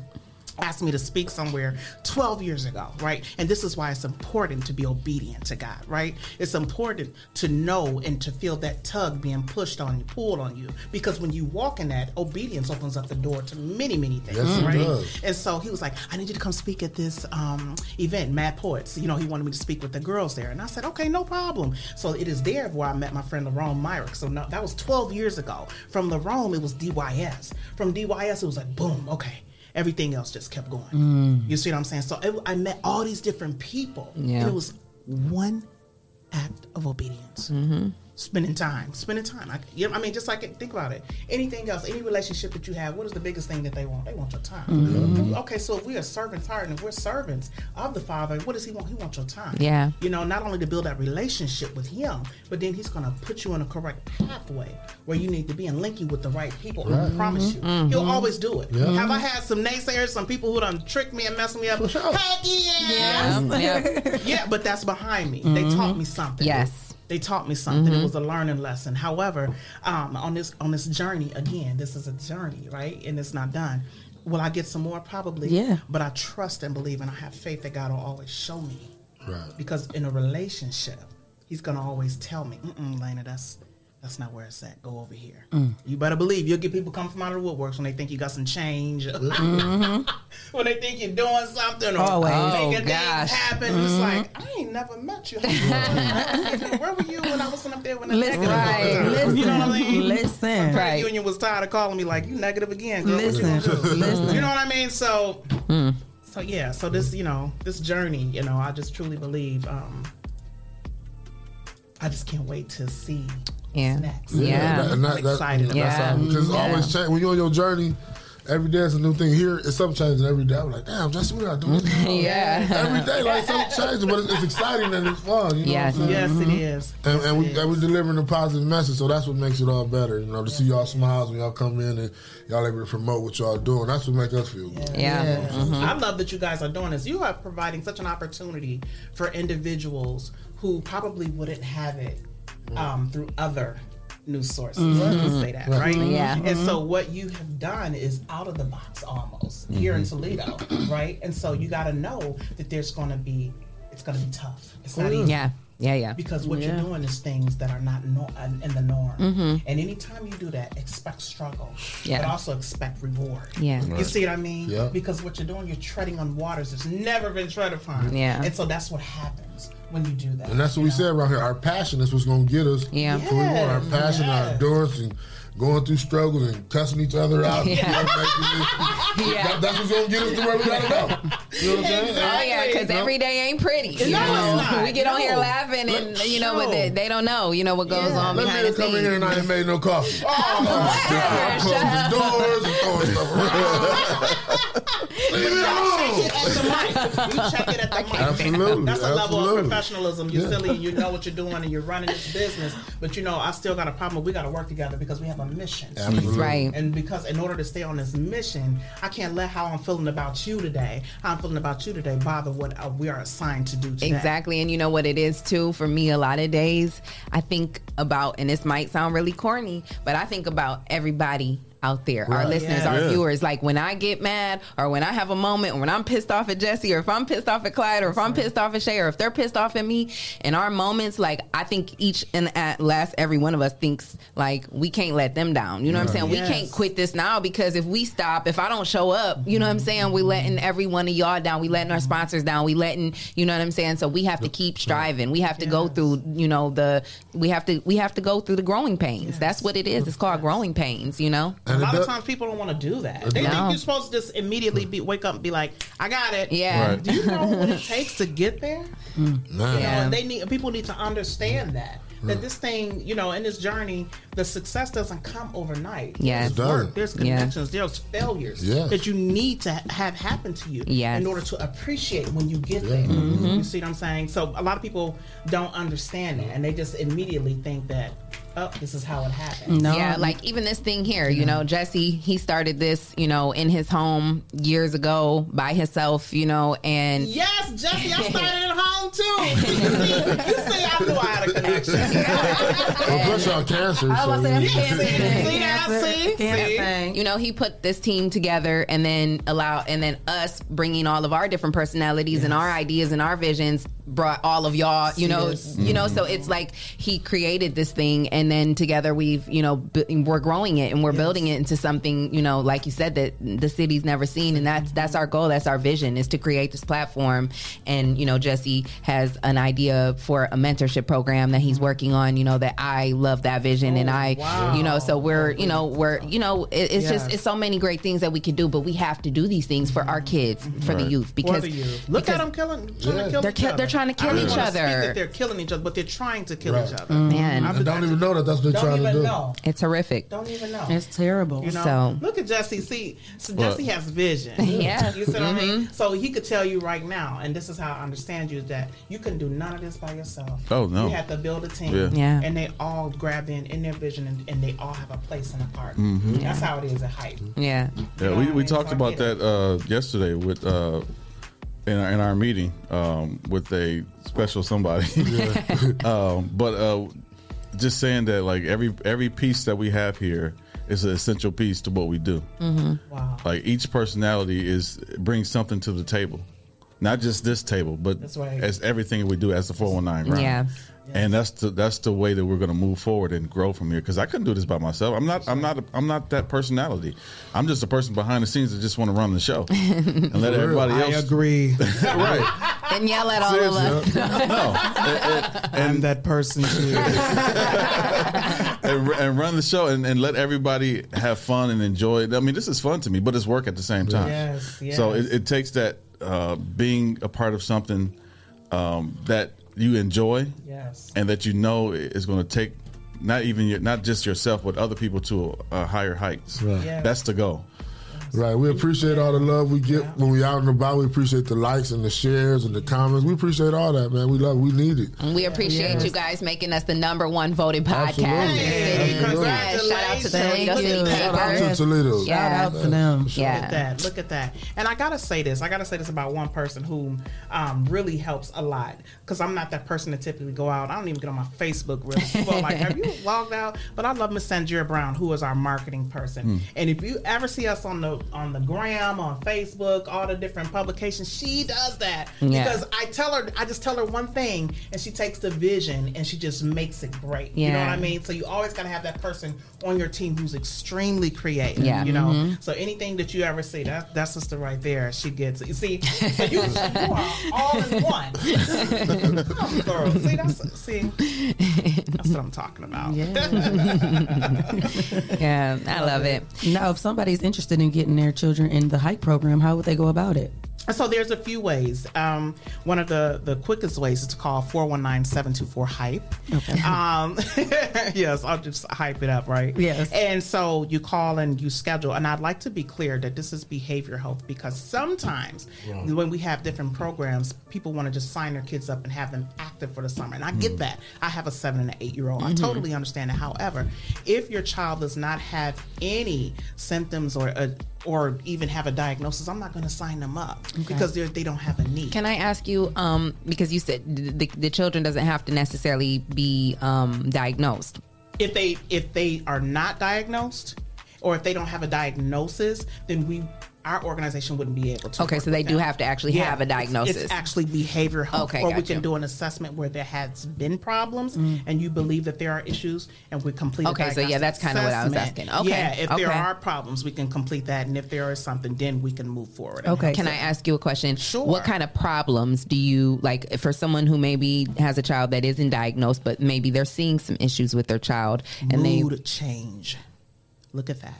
Asked me to speak somewhere 12 years ago, right? And this is why it's important to be obedient to God, right? It's important to know and to feel that tug being pushed on you, pulled on you, because when you walk in that, obedience opens up the door to many, many things, Yes, right? And so he was like, I need you to come speak at this um, event, Mad Poets. You know, he wanted me to speak with the girls there. And I said, okay, no problem. So it is there where I met my friend Lerone Myrick. So no, that was 12 years ago. From Lerone, it was DYS. From DYS, it was like, boom, okay. Everything else just kept going. Mm. You see what I'm saying? So it, I met all these different people. Yeah. And it was one act of obedience. Mm-hmm. Spending time, spending time. I, you know, I mean, just like think about it. Anything else, any relationship that you have, what is the biggest thing that they want? They want your time. Mhm. Okay, so if we are servants heart and if we're servants of the Father, what does He want? He wants your time. Yeah. You know, not only to build that relationship with Him, but then He's going to put you on a correct pathway where you need to be and link you with the right people. Right. I promise you, Mhm. He'll always do it. Yeah. Have I had some naysayers, some people who done tricked me and messed me up? Heck Yes. yeah. yeah, but that's behind me. They Mhm. taught me something. Yes. They taught me something. Mhm. It was a learning lesson. However, um, on this on this journey, again, this is a journey, right? And it's not done. Will I get some more? Probably. Yeah. But I trust and believe, and I have faith that God will always show me. Right. Because in a relationship, He's gonna always tell me, Mm-mm, Lena, that's That's not where it's at. Go over here. Mm. You better believe you'll get people come from out of the woodworks when they think you got some change. Mhm. when they think you're doing something or Always. making Oh, gosh. things happen. It's Mhm. like, I ain't never met you. Where were you when I was up there when the Listen, right. Listen, You know what I mean? listen. Right. union was tired of calling me like, you negative again. Girl. You Listen, do? listen. You know what I mean? So, Mm. so yeah. So this, you know, this journey, you know, I just truly believe. um I just can't wait to see Yeah. what's next. that- and that- I'm that- excited. That's about all. it. Because it's always change. When you're on your journey, every day is a new thing. Here, it's something changing every day. I'm like, damn, just what I do. Yeah. Every day, like something changes, but it's, it's exciting and it's fun. You know Yes. what I'm saying? Yes, it is. And, and we and we delivering a positive message, so that's what makes it all better. You know, to see y'all smiles when y'all come in and y'all able to promote what y'all doing. That's what makes us feel good. Yeah. Mm-hmm. I love that you guys are doing this. You are providing such an opportunity for individuals who probably wouldn't have it um, through other news sources. Mhm. Let's say that, Right. right? Yeah. And so Mhm. what you have done is out of the box almost here in. Toledo, right? And so you got to know that there's going to be, it's going to be tough. It's not Yeah. easy. Yeah. Yeah, yeah. Because what Yeah. you're doing is things that are not no, in the norm. Mhm. And anytime you do that, expect struggle, Yeah. but also expect reward. Yeah. You see what I mean? Yeah. Because what you're doing, you're treading on waters that's never been treaded upon. Yeah. And so that's what happens when you do that. And that's what we said around here. Our passion is what's going to get us. Yeah. So we want our Yes, passion, our yes. endurance, and going through struggles and cussing each other out. Yeah. You know, making it- that- that's what's going to get us to where we got to go. You know what I'm saying? Oh yeah, because You know? every day ain't pretty. You No, know? it's not. we get on here laughing, and Let- you know, but they, they don't know. You know what goes on Let behind me the come in here and I ain't made no coffee. Oh, my God. I'm closing doors and throwing stuff around. Leave me alone. You check it at the mic. Absolutely, That's a level of professionalism. You're Yeah. silly and you know what you're doing and you're running this business. But you know, I still got a problem. We got to work together because we have a mission. Absolutely. Right. And because in order to stay on this mission, I can't let how I'm feeling about you today, how I'm feeling about you today, bother what uh, we are assigned to do today. Exactly. And you know what it is too for me a lot of days I think about and this might sound really corny, but I think about everybody out there, our listeners, Yeah. our Yeah. viewers. Like when I get mad or when I have a moment or when I'm pissed off at Jesse or if I'm pissed off at Clyde or if I'm pissed off at Shay or if they're pissed off at me in our moments, like I think each and at last every one of us thinks like we can't let them down. You know what I'm saying? Yes. We can't quit this now because if we stop, if I don't show up, you know what I'm saying? We letting every one of y'all down. We letting our sponsors down. We letting, you know what I'm saying? So we have to keep striving. We have to go through, you know, the we have to we have to go through the growing pains. That's what it is. It's called growing pains, you know? Uh, A lot of times people don't want to do that. They No. think you're supposed to just immediately be wake up and be like, "I got it." Yeah. Right. Do you know what it takes to get there? You know, Yeah. and they need people need to understand that that this thing, you know, in this journey, the success doesn't come overnight. Yes. There's It work, doesn't. there's Yes. connections, there's failures Yes. that you need to have happen to you Yes. in order to appreciate when you get there. Mhm. You see what I'm saying? So a lot of people don't understand that, and they just immediately think that, oh, this is how it happened. Yeah, like even this thing here, you know, Jesse, he started this, you know, in his home years ago by himself, you know, and Yes, Jesse, I started at home too. You see, you see I knew I had a connection. Well, plus y'all cancer. I was so saying you- cancer. See that? See? See? You know, he put this team together and then allow, and then us bringing all of our different personalities and our ideas and our visions brought all of y'all. You know, Yes. you know. So mm-hmm. it's like he created this thing, and then together we've, you know, bu- we're growing it and we're building it into something, you know, like you said that the city's never seen, and that's that's our goal. That's our vision is to create this platform. And you know, Jesse has an idea for a mentorship program that he's mm-hmm. working on. You know, that I love that vision, and oh, I, you know, so we're, you know, we're, you know, it, it's just it's so many great things that we can do, but we have to do these things for our kids, for the youth, because the youth. Look because at them killing, trying to kill they're each ki- they're trying to kill I don't each wanna speak other. That they're killing each other, but they're trying to kill Right. each other. Man. I don't even know that that's what they're Don't trying to even do. know. It's horrific. Don't even know. It's terrible. You know, So- look at Jesse. See, so What? Jesse has vision. Yes. you see what I mean. Mhm. So he could tell you right now, and this is how I understand you: that you can do none of this by yourself. Oh, no. You have to build a team. Yeah. Yeah. And they all grab in in their vision, and, and they all have a place and a part. Mhm. That's how it is at height. Yeah. Yeah, we, we talked about that uh, yesterday with uh, in our, in our meeting um, with a special somebody. um, but uh, just saying that like every every piece that we have here is an essential piece to what we do. Mm-hmm. Wow. Like each personality is brings something to the table. Not just this table, but That's right. as everything we do as the 419 right? Yeah. And that's the that's the way that we're going to move forward and grow from here. Because I couldn't do this by myself. I'm not I'm not a, I'm not that personality. I'm just a person behind the scenes that just want to run the show and let For real. everybody I else. agree. right. And yell at all of us. I'm that person too. and, and run the show and, and let everybody have fun and enjoy it. I mean, this is fun to me, but it's work at the same time. Yes, So it, it takes that uh, being a part of something um, that you enjoy, Yes. and that you know is going to take not even your, not just yourself, but other people to a higher heights. Right. Yes. That's the goal. Right. We appreciate all the love we get when we out and about. We appreciate the likes and the shares and the comments. We appreciate all that, man. We love. We need it. And we appreciate Yes. you guys making us the number one voted podcast. Absolutely. in the city. Absolutely. Yes, shout out to Thank Toledo you. City Shout out to Toledo. Yeah. Shout out to them. Look Yeah. at that. Look at that. And I gotta say this. I gotta say this about one person who um, really helps a lot. Because I'm not that person to typically go out. I don't even get on my Facebook really. People are like, "Have you logged out?" But I love Miss Sanjira Brown, who is our marketing person. Hmm. And if you ever see us on the on the gram, on Facebook, all the different publications, she does that Yeah. because I tell her, I just tell her one thing, and she takes the vision and she just makes it great. You know what I mean? So you always gotta have that person on your team who's extremely creative. Yeah. You know. Mhm. So anything that you ever see, that that's sister right there. She gets it. You see, so you, you are all in one. Come, girl. See, that's see, that's what I'm talking about. Yeah, I love it. Now, if somebody's interested in getting their children in the hype program, how would they go about it? So there's a few ways. Um, one of the the quickest ways is to call 419-724-HYPE. Okay. Um, yes, I'll just hype it up, right? Yes. And so you call and you schedule. And I'd like to be clear that this is behavior health because sometimes Yeah. when we have different programs, people want to just sign their kids up and have them active for the summer. And I get Mm. that. I have a seven and an eight year old. I Mhm. totally understand it. However, if your child does not have any symptoms or a, or even have a diagnosis, I'm not going to sign them up because they're, they don't have a need. Can I ask you, um, because you said the, the children doesn't have to necessarily be um, diagnosed. if they if they are not diagnosed or if they don't have a diagnosis, then we our organization wouldn't be able to. Okay, so they do them. have to actually have a diagnosis. It's, actually behavior health, Okay, or we can do an assessment where there has been problems Mm. and you believe that there are issues, and we complete. Okay, so yeah, that's kinda what I was asking. Okay, yeah, if there are problems, we can complete that, and if there is something, then we can move forward. Okay. Can. I ask you a question? Sure. What kind of problems do you like for someone who maybe has a child that isn't diagnosed, but maybe they're seeing some issues with their child and they Mood they change. Look at that.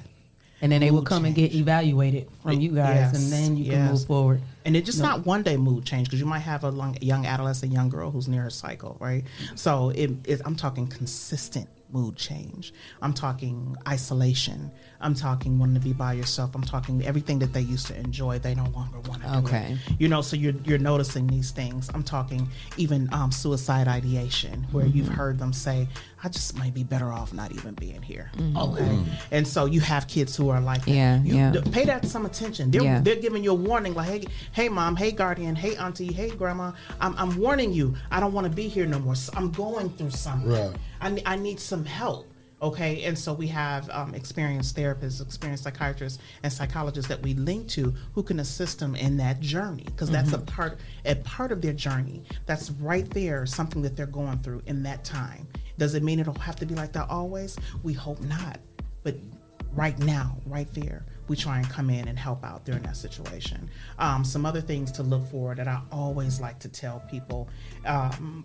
And then they will come and get evaluated from you guys, Yes, and then you can move forward. And it's just No. not one day mood change because you might have a long, young adolescent, young girl who's near a cycle, right? So it, it, I'm talking consistent mood change. I'm talking isolation. I'm talking wanting to be by yourself. I'm talking everything that they used to enjoy, they no longer want to do. Okay. it. You know, so you're you're noticing these things. I'm talking even um, suicide ideation, where you've Mm-hmm. heard them say, "I just might be better off not even being here." Mhm. Okay. Mhm. And so you have kids who are like, that. Yeah, You- yeah. th- pay that some attention. They're, Yeah. they're giving you a warning, like, hey, hey, mom, hey, guardian, hey, auntie, hey, grandma, I'm, I'm warning you. I don't want to be here no more. So I'm going through something. Right. I, I need some help. Okay, and so we have um, experienced therapists, experienced psychiatrists, and psychologists that we link to who can assist them in that journey because that's a Mhm. part a part of their journey. That's right there, something that they're going through in that time. Does it mean it'll have to be like that always? We hope not, but right now, right there, we try and come in and help out during that situation. Um, some other things to look for that I always like to tell people um,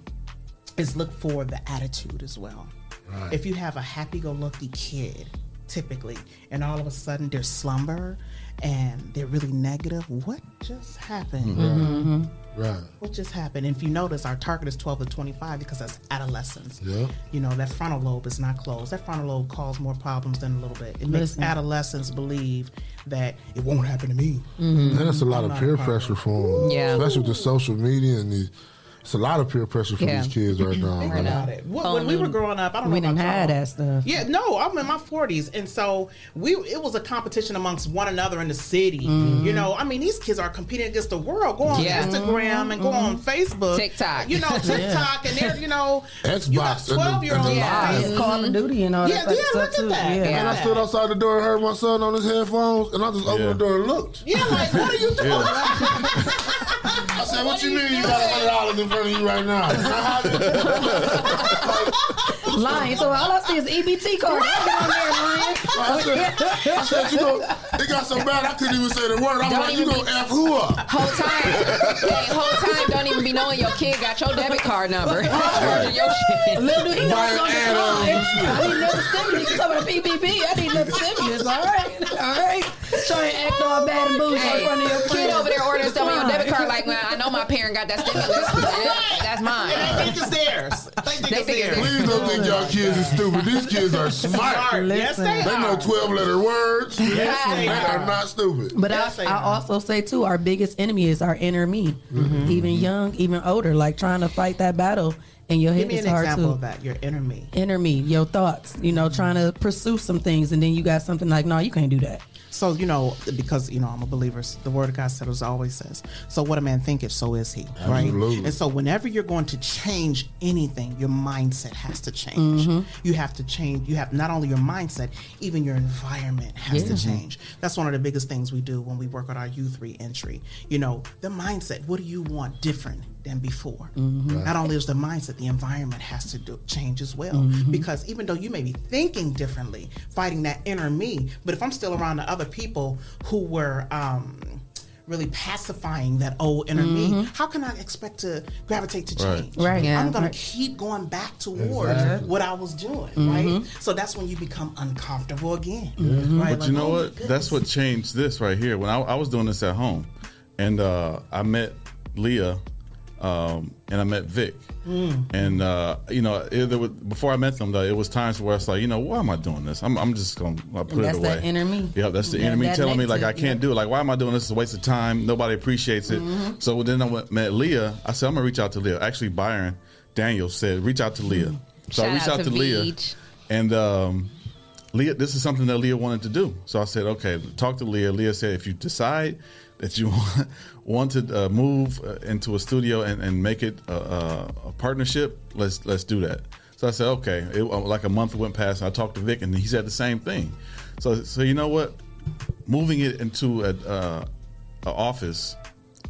is look for the attitude as well. Right. If you have a happy-go-lucky kid, typically, and all of a sudden there's slumber and they're really negative, what just happened? Mhm. Right. What just happened? And if you notice, our target is 12 to 25 because that's adolescence. Yeah. You know, that frontal lobe is not closed. That frontal lobe causes more problems than a little bit. It makes adolescents believe that it won't happen to me. And that's a lot I'm of peer pressure for them. Yeah. Especially with the social media and these. It's a lot of peer pressure for Yeah. these kids right now. Think man. about it. When, when we were growing up, I don't we know didn't have that stuff. Yeah, no, I'm in my 40s, and so we it was a competition amongst one another in the city. Mhm. You know, I mean, these kids are competing against the world. Go on Yeah. Instagram and go on Facebook, TikTok. You know, TikTok, and they're you know, Xbox you got and the- 12 year olds. and the live. It's Call of Duty and all Yeah, that type yeah, of stuff look at too. that. Yeah. And I stood outside the door and heard my son on his headphones, and I just opened the door and looked. Yeah, like what are you doing? I said, what you mean you got a hundred dollars in of you right now? Lying. So all I see is EBT card. I've on there lying. I said, you know, it got so bad I couldn't even say the word. I'm Don't like, you even gonna F who up? Whole time, hey, whole time, don't even be knowing your kid got your debit card number. Your. Little do he know Buying it's on the add-ons line. I need another stimulus. You talking about PPP? I need another stimulus. All right, all right. Trying to act all bad and bougie in front of your kid friends. over there ordering stuff on your debit card like, well, I know my parent got that stimulus. That's mine. And they think it's theirs. They think They it's think it's theirs. Please don't think y'all kids are stupid. These kids are smart. Smart. Yes, they They know are. 12 letter words. Yes, they they are are. not stupid. But Yes, they I, I are. also say too, our biggest enemy is our inner me, Mm-hmm. even young, even older. Like trying to fight that battle in your Give head me is an hard example too. of that. Your inner me. Inner me, your thoughts. You know, trying to pursue some things, and then you got something like, no, you can't do that. So you know, because you know, I'm a believer. The Word of God says always says, "So what a man thinketh, so is he." Right. Absolutely. And so whenever you're going to change anything, your mindset has to change. Mm-hmm. You have to change. You have not only your mindset, even your environment has to change. That's one of the biggest things we do when we work on our youth reentry. You know, the mindset. What do you want different? Than before. Mm-hmm. Not only is the mindset, the environment has to do, change as well. Mm-hmm. Because even though you may be thinking differently, fighting that inner me, but if I'm still around the other people who were um, really pacifying that old inner me, how can I expect to gravitate to change? Mm-hmm. Right. Yeah. I'm going Right. to keep going back towards Exactly. what I was doing, Mm-hmm. right? So that's when you become uncomfortable again, Mm-hmm. right? But you know oh my what? That's what changed this right here. When I, I was doing this at home, and uh, I met Leah, um, and I met Vic, Mm. and uh, you know, it, there was, before I met them, though, it was times where I was like, you know, why am I doing this? I'm, I'm just gonna I'll put that's it away. that inner me. Yeah, that's the That- inner me telling me like I can't yeah. do it. Like, why am I doing this? It's a waste of time. Nobody appreciates it. So then I went, met Leah. I said, I'm gonna reach out to Leah. Actually, Byron Daniel said, reach out to Leah. So I reached out out to to Leah. Beach. And um, Leah, this is something that Leah wanted to do. So I said, okay, talk to Leah. Leah said, if you decide that you want, to uh, move uh, into a studio and, and make it a, a, a partnership, let's let's do that. So I said, okay. It, uh, like a month went past, and I talked to Vic, and he said the same thing. So so you know what? Moving it into a, uh, a office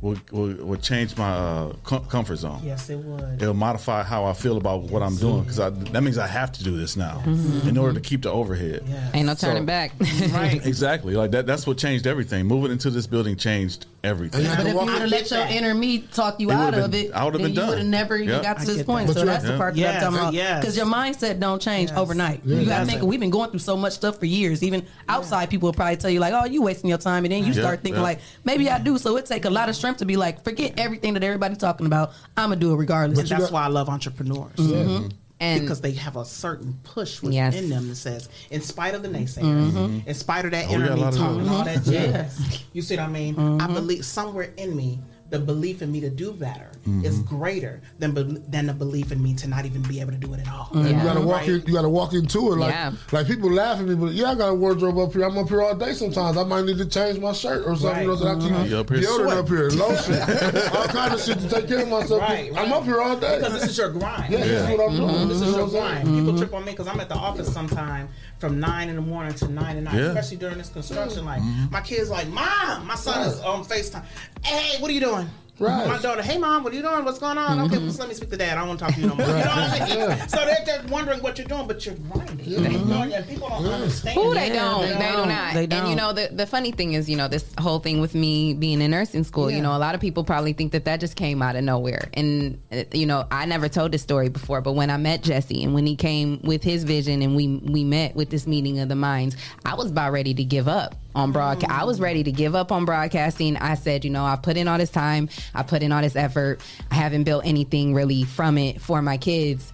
will, will will change my uh, com- comfort zone Yes, it would. it'll modify how I feel about what I'm doing because that means I have to do this now in order to keep the overhead. Yes. Ain't no turning So- back. Right. Exactly, like that. That's what changed everything. Moving into this building changed everything. And you But can if you would have let your inner me talk you out would've of it, I would've then been you done. would have never even Yep. got to I this point. that. So that's you're- the part that Yes, I'm talking about. yes. Because your mindset don't change Yes. overnight. Yeah. You got to think. We've been going through so much stuff for years. Even outside people will probably tell you like, "Oh, you wasting your time," and then you start thinking like, "Maybe I do." So it take a lot of strength to be like, "Forget everything that everybody's talking about. I'm gonna do it regardless." And that's why I love entrepreneurs. Mm-hmm. And because they have a certain push within Yes. them that says, in spite of the naysayers, mm-hmm. in spite of that Oh, we inner me lot talk and all that Yes. jazz, you see what I mean? I believe somewhere in me, the belief in me to do better mm-hmm. is greater than be- than the belief in me to not even be able to do it at all. And you Yeah. gotta walk Right. in. You gotta walk into it like Yeah. like people laugh at me, but yeah, I got a wardrobe up here. I'm up here all day. Sometimes I might need to change my shirt or something. Right. You know, so I keep You up here deodorant up here, lotion, all kind of shit to take care of myself. Right, I'm up here all day. Because this is your grind. yeah, this is what I'm doing. Mm-hmm. This is your what I'm grind. People mm-hmm. trip on me because I'm at the office sometime from nine in the morning to nine at night, Yeah. especially during this construction. Like my kids, like mom, my son is on Facetime. Hey, what are you doing? one. Right. My daughter, hey mom, what are you doing? What's going on? Okay, just let me speak to dad. I don't want to talk to you no more. You know what I mean? Yeah. So they're just wondering what you're doing, but you're grinding. You know, and people don't understand. Who they that. don't. they They, do don't. not. And you know, the, the funny thing is, you know, this whole thing with me being in nursing school, Yeah. you know, a lot of people probably think that that just came out of nowhere. And, uh, you know, I never told this story before, but when I met Jesse and when he came with his vision and we, we met with this meeting of the minds, I was about ready to give up on broadcast. I was ready to give up on broadcasting. I said, you know, I've put in all this time, I put in all this effort. I haven't built anything really from it for my kids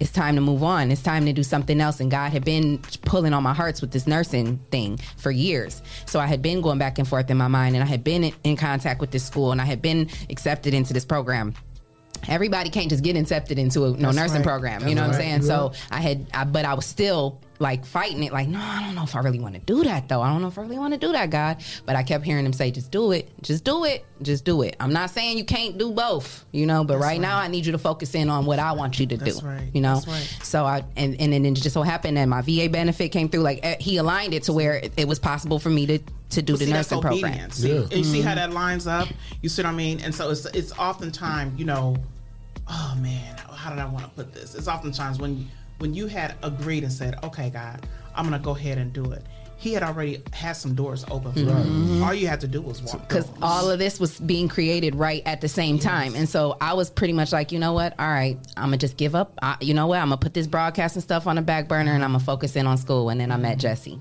it's time to move on. It's time to do something else. And God had been pulling on my hearts with this nursing thing for years. So I had been going back and forth in my mind, and I had been in, contact with this school, and I had been accepted into this program. Everybody can't just get accepted into a no That's nursing right. program. You know what I'm saying? So I had, I, but I was still like fighting it, like, no, I don't know if I really want to do that though. I don't know if I really want to do that, God. But I kept hearing him say, just do it, just do it, just do it. I'm not saying you can't do both, you know, but right, now I need you to focus in on what I want you to That's do, right. you know. That's right. So I and and then it just so happened that my VA benefit came through. Like eh, he aligned it to where it, it was possible for me to to do But the see, nursing program. obedience. See, And you see how that lines up? You see what I mean? And so it's it's oftentimes, you know, oh man, how did I want to put this? It's oftentimes when when you had agreed and said, okay, God, I'm gonna go ahead and do it. He had already had some doors open for Mhm. you. All you had to do was walk. because all of this was being created right at the same time. And so i was pretty much like you know what? All right i'm gonna just give up. I, you know what? I'm gonna put this broadcasting stuff on the back burner and i'm gonna focus in on school. And then i met jesse.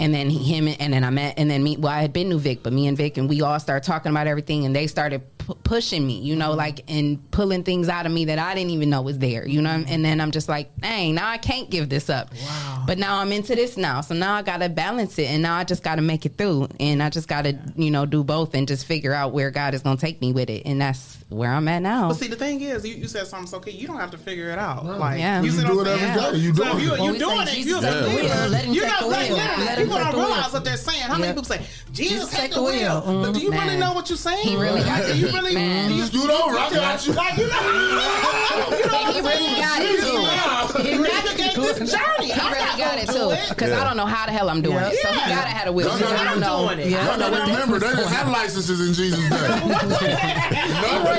And then he, him and then i met and then me well i had been new vic but me and vic and we all started talking about everything and they started pu- pushing me you know mm-hmm. like and pulling things out of me that i didn't even know was there you know? Mm-hmm. And then i'm just like dang now i can't give this up. Wow. But now i'm into this now so now i gotta balance it and now i just gotta make it through and i just gotta you know do both and just figure out where god is gonna take me with it and that's where i'm at now But see, the thing is, you, you said something so key. You don't have to figure it out. Like, Yeah. you, You do what it every saying? day. You so doing if you, it. You we doing it. Jesus You take the wheel, let him you take know, the like, wheel. Let people don't the wheel. realize what they're saying. How many people say Jesus, Jesus take the wheel? But do you really mm-hmm. know what you're saying? He really got it. you really? Man. do you- Scoot over, I got you. Like you know, you know what He I'm really got it. He navigate this journey. He really got gonna it too, because I don't know how the hell I'm doing it. So he gotta have a wheel. I don't know. gotta, y'all gotta remember, they didn't have licenses in Jesus' day.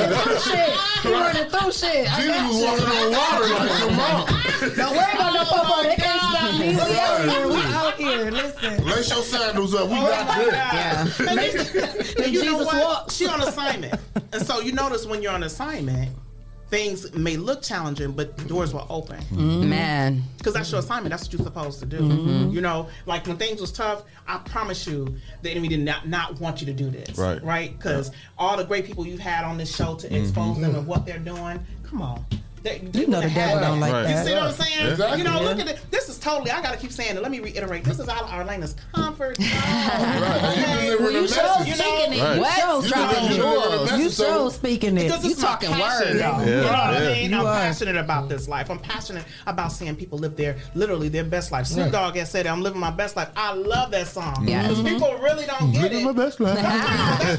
He running through shit. He running through shit. I Jesus was walking on water like, come on. Don't worry about no popo. They can't stop me. We out here. We out here. Listen. Lace your sandals up. We got this. And, you- and you know what? walks. She on assignment, and so you notice when you're on assignment, things may look challenging, but the doors were open. Mm-hmm. Man. Because that's your assignment. That's what you're supposed to do. Mhm. You know, like when things was tough, I promise you, the enemy did not, not want you to do this. Right. Right? Because all the great people you've had on this show to expose them and what they're doing, come on. They, they You know the devil don't like You that. see what I'm saying? Exactly. You know, look Yeah. at it. This is totally, I got to keep saying it. Let me reiterate. This is out of Arlena's comfort zone. Right. Well, you show You know, speaking it. Right. You show You speaking talking it. jewels. You show speaking it. Because You talking words. word, though. You know what I mean? You I'm are. passionate about this life. I'm passionate about seeing people live their literally their best life. Snoop Right. Dogg has said, "I'm living my best life." I love that song. Yeah. Because people really don't get Living it. my best life.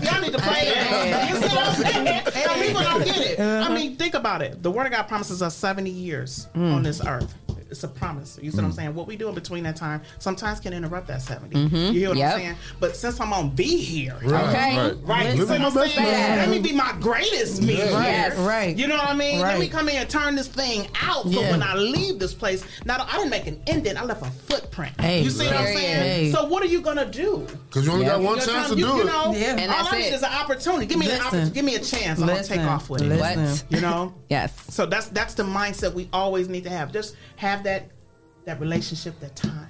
Y'all need to play it. You see what I'm saying? People don't get it. I mean, think about it. The Word of God promises us 70 years on mm. this earth. It's a promise. You see what I'm Mm. saying? What we do in between that time sometimes can interrupt that 70. Mhm. You hear what Yep. I'm saying? But since I'm on be here, Right. Okay. right, Right. You see what I'm saying? life. Let me be my greatest me. Yes. here. Yes. Right. You know what I mean? Right. Let me come in and turn this thing out. So Yeah. when I leave this place, not I didn't make an indent. I left a footprint. Hey. you see what I'm saying? Hey. So what are you gonna do? Because you only got one You chance to you, do you it. know, Yeah. And all that's I need it. is an opportunity. Give me an opportunity. Give me a chance. I'm gonna take off with it. Listen. You know. Yes. So that's that's the mindset we always need to have. Just have that that relationship, that time.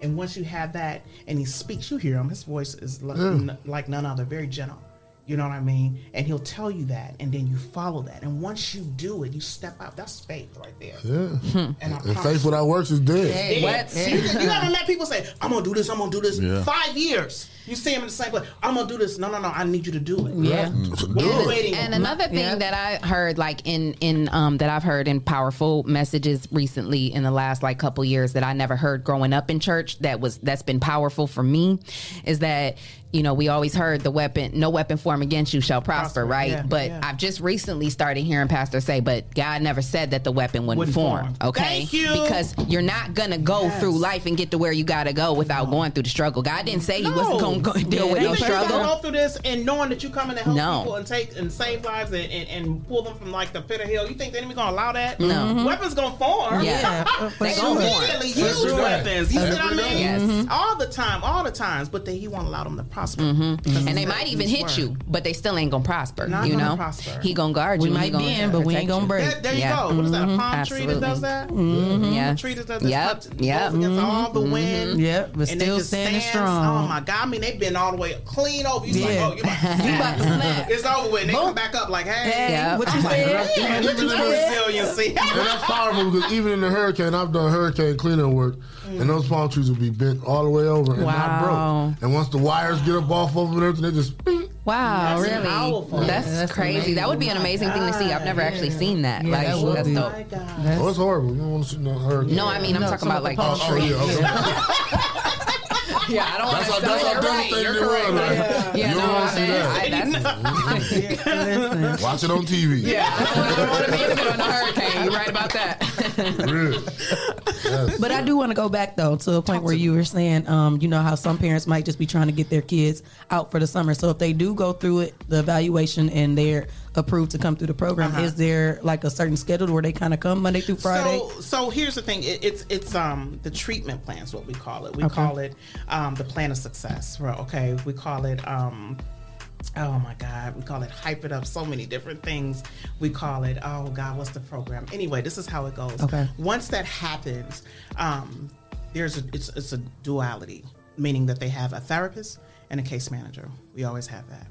And once you have that, and he speaks, you hear him. His voice is like, mm. n- like none other, very gentle. You know what I mean? And he'll tell you that, and then you follow that. And once you do it, you step out. That's faith right there. Yeah. And I And promise faith without works is dead. Hey, what? You, you haven't met people say, "I'm gonna do this. I'm gonna do this." Yeah. Five years, you see them in the same place. I'm gonna do this. No, no, no. I need you to do it. Yeah. What are you waiting And another thing that I heard, like in in um that I've heard in powerful messages recently in the last like couple years that I never heard growing up in church that was that's been powerful for me, is that you know we always heard the weapon no weapon formed against you shall prosper, right? yeah, but yeah. I've just recently started hearing pastors say, but God never said that the weapon wouldn't, Wouldn't form, form. okay? Thank you. Because you're not gonna go Yes. through life and get to where you gotta go without going through the struggle. God didn't say you wasn't gonna go deal with no think you struggle. gonna go through this and knowing that you're coming to help No. people and take and save lives and, and, and pull them from like the pit of hell. You think the enemy gonna allow that? No. Mhm. Weapons gonna form. Yeah. For they sure. immediately For use sure. weapons. You see what I mean? day. Yes. All the time, all the times. But then he won't allow them to prosper. Mhm. And they might even hit word. you, but they still ain't gonna prosper. Not you gonna know, prosper. he gonna guard We you. he might gonna be in, but we ain't gonna you. break. There, there you Yeah. go. What is that? A Mhm. palm tree that does that? Mhm. Yes. A tree that does that. Yep. Goes Yep. against all the wind. Yep, but and they still standing stands. strong. Oh my god! I mean, they've been all the way clean over. You Yeah. like, oh, you about, You about to snap. It's over with. And they come back up like, hey, Hey, what you I'm like, said? look at the resiliency. And that's powerful because even in the hurricane, I've done hurricane cleanup work, and those palm trees will be bent all the way over and not broke. And once the wires get up off of them they just beep, Wow, That's really? powerful. That's, That's crazy. amazing. That would be an Oh amazing thing to see. I've never actually seen that. Yeah, like, that would that's be. dope. Oh, it's horrible. You don't want to see no hurricane. No, I mean, I'm talking about like the Oh, oh, tree. yeah, okay. Yeah, I don't That's want how- to that's how you're right. devastating You're it was, correct. right? Yeah, You don't wanna I, see that. I, that's Watch it on TV. yeah. I don't want to be in on a hurricane. You're right about that. But I do want to go back though to a point where you were saying, um, you know, how some parents might just be trying to get their kids out for the summer. So if they do go through it, the evaluation, and they're approved to come through the program, Uh-huh. is there like a certain schedule where they kind of come Monday through Friday? So, so here's the thing. It, it's it's um the treatment plan is what we call it. We Okay. call it um the plan of success. Right? Okay. We call it um. Oh my God, we call it hype it up. So many different things. We call it, oh God, what's the program? Anyway, this is how it goes. Okay. Once that happens, um, there's a it's it's a duality, meaning that they have a therapist and a case manager. We always have that.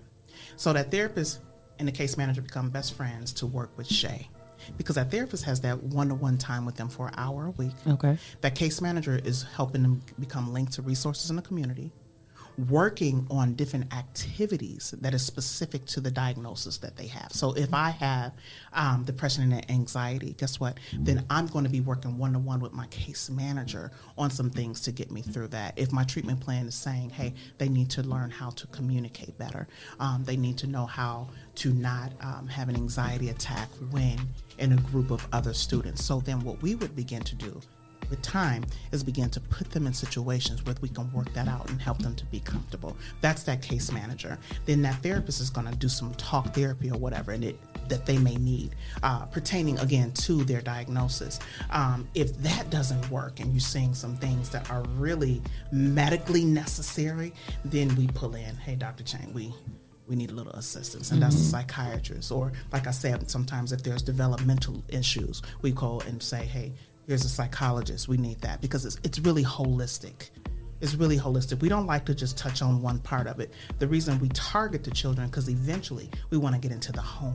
So that therapist and the case manager become best friends to work with Shay. Because that therapist has that one to one time with them for an hour a week. Okay. That case manager is helping them become linked to resources in the community, working on different activities that is specific to the diagnosis that they have. So if I have um, depression and anxiety, guess what? Then I'm going to be working one to one with my case manager on some things to get me through that. If my treatment plan is saying, hey, they need to learn how to communicate better, um, they need to know how to not um, have an anxiety attack when in a group of other students. So then what we would begin to do with time is begin to put them in situations where we can work that out and help them to be comfortable. That's that case manager. Then that therapist is going to do some talk therapy or whatever and it that they may need uh, pertaining again to their diagnosis. Um, if that doesn't work and you're seeing some things that are really medically necessary, then we pull in, hey, Dr. Chang, we we need a little assistance, and that's the mm-hmm. psychiatrist. Or, like I said, sometimes if there's developmental issues, we call and say, "Hey, here's a psychologist. We need that because it's it's really holistic." It's really holistic. We don't like to just touch on one part of it. The reason we target the children because eventually we want to get into the home.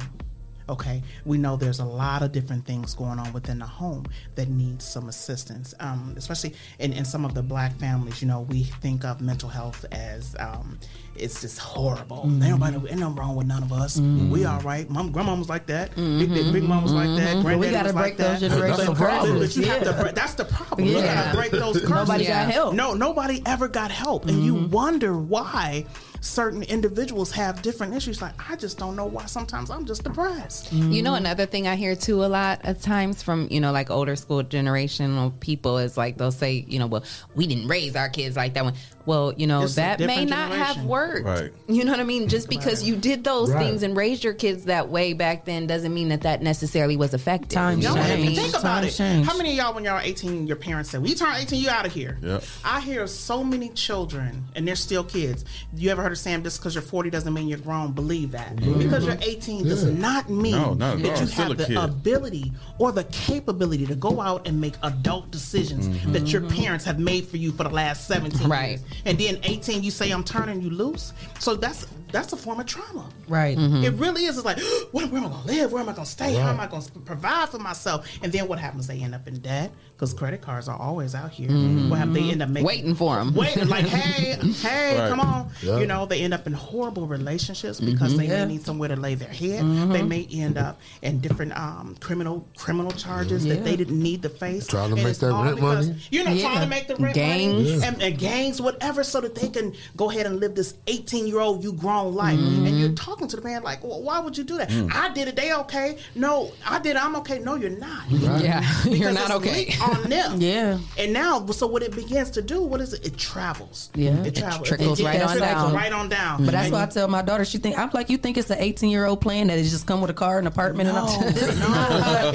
Okay, we know there's a lot of different things going on within the home that needs some assistance, um, especially in, in some of the black families. You know, we think of mental health as um, it's just horrible. Mhm. Ain't nobody, ain't nothing wrong with none of us. Mhm. We all right. Mom, grandma was like that. Big, big, big mom was like that. Mhm. Granddaddy We gotta break like that. those generational But- but- curses. But have to. Yeah. That's the problem. You gotta break those curses. Nobody got help. No, nobody ever got help, and you wonder why certain individuals have different issues. Like I just don't know why. Sometimes I'm just depressed. You know, another thing I hear too a lot of times from, you know, like older school generational people is like they'll say, you know, well, we didn't raise our kids like that one. Well, you know, It's that may different not have worked. Right. You know what I mean? Just because you did those Right. things and raised your kids that way back then doesn't mean that that necessarily was effective. Times you know what I change. mean? Think about it. change. How many of y'all, when y'all are 18, your parents said, "When you turn 18, you out of here." Yeah. I hear so many children, and they're still kids. You ever heard of Sam? Just because you're 40 doesn't mean you're grown. Believe that. Mhm. Because you're 18 does not mean No, not that all. you Still have the kid. ability or the capability to go out and make adult decisions Mhm. that your parents have made for you for the last 17 Right. years. And then 18, you say, "I'm turning you loose." So that's that's a form of trauma. Right. It really is. It's like, where, where am I going to live? Where am I going to stay? How am I going to provide for myself? And then what happens? They end up in debt because credit cards are always out here. Mhm. What happens? They end up making, Waiting for them. Waiting, like, hey, hey, Right. come on. Yeah. You know, they end up in horrible relationships because Mhm. they Yeah. may need somewhere to lay their head. Mhm. They may end up in different um, criminal criminal charges that they didn't need to face. Trying to And make that rent because, money. You know, Yeah. trying to make the rent Gangs. money Yeah. and, and gangs, whatever, so that they can go ahead and live this 18 year old you grown life. Mhm. And you're talking to the man like, well, why would you do that? Mm. I did it. They okay? No, I did. I'm okay. No, you're not. Right. Yeah, you're not it's okay. on them. Yeah. And now, so what it begins to do, what is it? It travels. Yeah. It It travels. trickles It- it right on trickles down. Right on down. But that's why I tell my daughter. She think I'm like you think it's an 18 year old plan that it just come with a car and apartment and I'm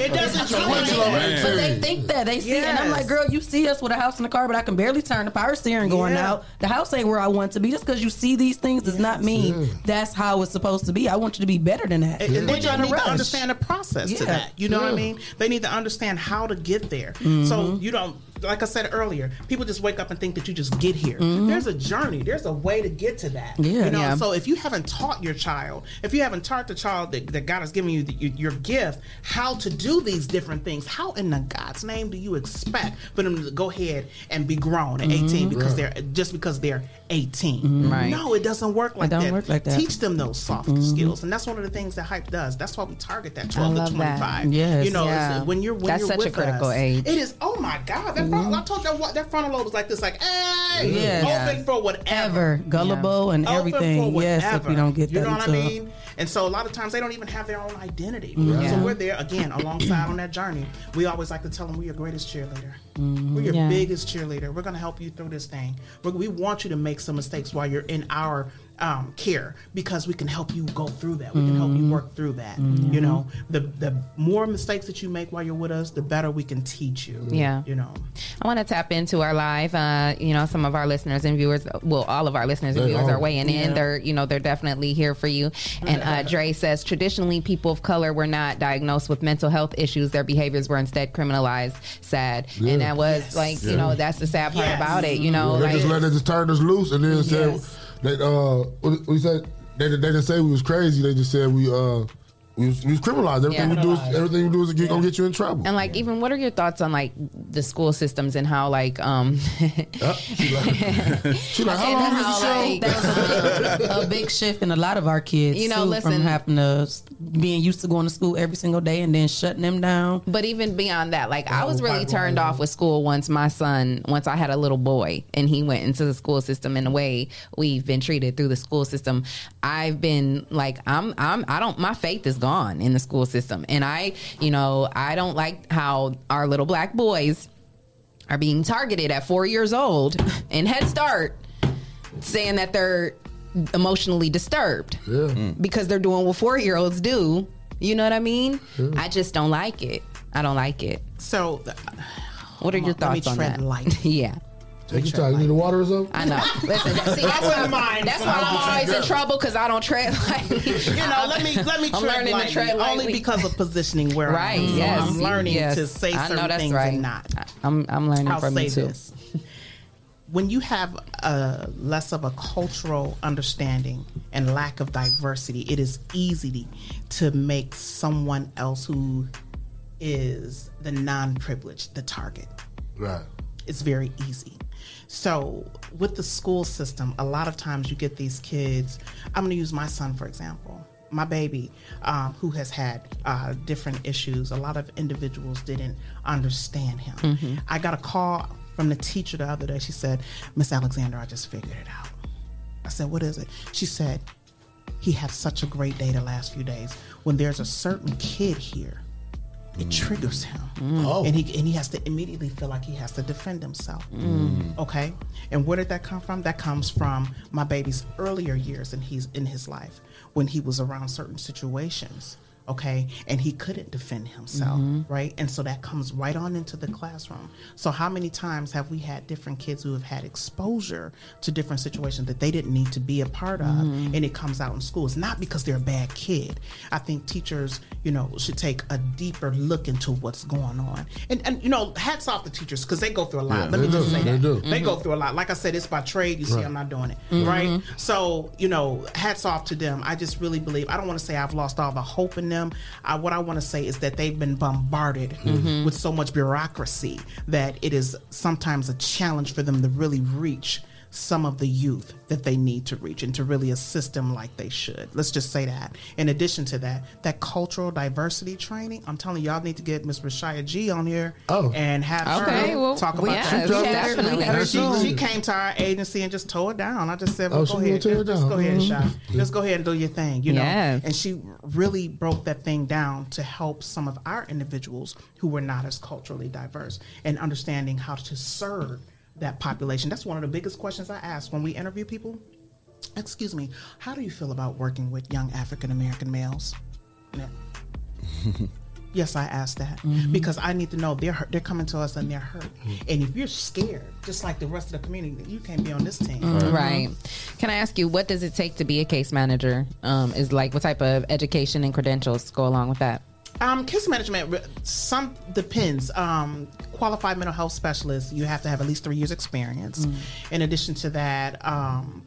it doesn't But, but they think that they see, it. and I'm like, girl, you see us with a house and a car, but I can barely turn the power steering going Yeah. out. The house ain't where I want to be. Just because you see these things does not mean that's how it's supposed to be. I want you to be better than that. And, and We're they trying need to to understand the process to that. You know what I mean? They need to understand how to get there. So Mhm. you don't like I said earlier, people just wake up and think that you just get here. Mhm. There's a journey. There's a way to get to that. Yeah. You know, Yeah. so if you haven't taught your child, if you haven't taught the child that, that God has given you the, your, your gift, how to do these different things, how in the God's name do you expect for them to go ahead and be grown at 18 Mhm. because Right. they're just because they're 18? Mhm. Right. No, it doesn't work It like don't that. work like that. Teach them those soft Mhm. skills, and that's one of the things that hype does. That's why we target that 12 to love that. 25. Yes. you know, it's- Yeah. when you're when That's you're such a critical us, age. It is. Oh my God, that front, I told you that, that frontal lobe was like this, like hey, Yes. open for whatever, Ever gullible and Open everything. for Yes, if whatever. we don't get you that know what I mean. And so a lot of times they don't even have their own identity. Yeah. So we're there again alongside on that journey. We always like to tell them we're your greatest cheerleader. Mhm. We're your Yeah. biggest cheerleader. We're going to help you through this thing. we we want you to make some mistakes while you're in our um, care because we can help you go through that. We can help you Mhm. work through that. Mhm. You know, the the more mistakes that you make while you're with us, the better we can teach you. Yeah. You know. I want to tap into our live. Uh, you know, some of our listeners and viewers, well, all of our listeners and viewers are. are weighing in. They're, you know, they're definitely here for you. And uh, Dre says traditionally, people of color were not diagnosed with mental health issues. Their behaviors were instead criminalized. Sad, Yeah. and that was Yes. like, you know, that's the sad part Yes. about it. You know, they like just let it just turn us loose, and then said Yes. They uh what, what he said they, they didn't say we was crazy. They just said we uh we was, we was criminalized. Everything Yeah. we do is everything we do is gonna get you in trouble. And like, even what are your thoughts on like the school systems and how like um she like, how long is the show? That was a, a big shift in a lot of our kids. You know, too, listen- from having to being used to going to school every single day and then shutting them down. But even beyond that, like I was really turned off with school once my son, once I had a little boy and he went into the school system in the way we've been treated through the school system. I've been like, I'm, I'm, I don't, my faith is gone in the school system. And I, you know, I don't like how our little black boys are being targeted at four years old in Head Start saying that they're emotionally disturbed hmm. because they're doing what four year olds do. You know what I mean? I just don't like it. I don't like it. So, what are your let me thoughts on tread that? light. yeah. Take your time. You need a water or something? I know. Listen, that- see, that's I wouldn't why, mind that's why I'm always in trouble because I don't tread lightly. you know, let me let me I'm tread learning lightly, to tread lightly. only because of positioning where Right. I am. So yes. I'm learning yes. to say I certain things right. and not. I'm I'm learning I'll from say you too. this. When you have a less of a cultural understanding and lack of diversity, it is easy to make someone else who is the non-privileged the target. Right. It's very easy. So with the school system, a lot of times you get these kids. I'm going to use my son for example. My baby, um, who has had uh, different issues. A lot of individuals didn't understand him. Mhm. I got a call from the teacher the other day. She said, "Miss Alexander, I just figured it out." I said, "What is it?" She said, "He had such a great day the last few days. When there's a certain kid here, it triggers him, Oh. and he and he has to immediately feel like he has to defend himself. Mm. Okay, and where did that come from? That comes from my baby's earlier years, and he's in his life when he was around certain situations. Okay, and he couldn't defend himself, Mhm. right? And so that comes right on into the classroom. So how many times have we had different kids who have had exposure to different situations that they didn't need to be a part of, Mhm. and it comes out in school? It's not because they're a bad kid. I think teachers, you know, should take a deeper look into what's going on. And and you know, hats off to teachers because they go through a lot. Yeah, Let me they just do. say They that. do. They go Mhm. through a lot. Like I said, it's by trade. You see, I'm not doing it, Mhm. right? So you know, hats off to them. I just really believe. I don't want to say I've lost all the hope in them. I, what I want to say is that they've been bombarded Mhm. with so much bureaucracy that it is sometimes a challenge for them to really reach some of the youth that they need to reach and to really assist them like they should. Let's just say that. In addition to that, that cultural diversity training, I'm telling you, y'all need to get Miss Rashaya G on here Oh. and have Okay, her well, talk about yeah, that. we definitely- we had She, she came to our agency and just tore it down. I just said, well, Oh, go ahead. tear Just, it just down. go ahead, Mhm. Shy. Just go ahead and do your thing, you know? Yes. And she really broke that thing down to help some of our individuals who were not as culturally diverse and understanding how to serve that population. That's one of the biggest questions I ask when we interview people. Excuse me, how do you feel about working with young African American males? Yeah. Yes, I asked that because I need to know they're hurt, they're coming to us and they're hurt. And if you're scared, just like the rest of the community, you can't be on this team. Right. Can I ask you what does it take to be a case manager? Um, is like what type of education and credentials go along with that? Um, case management, some depends. Um, qualified mental health specialist, you have to have at least three years experience. Mm. In addition to that, um,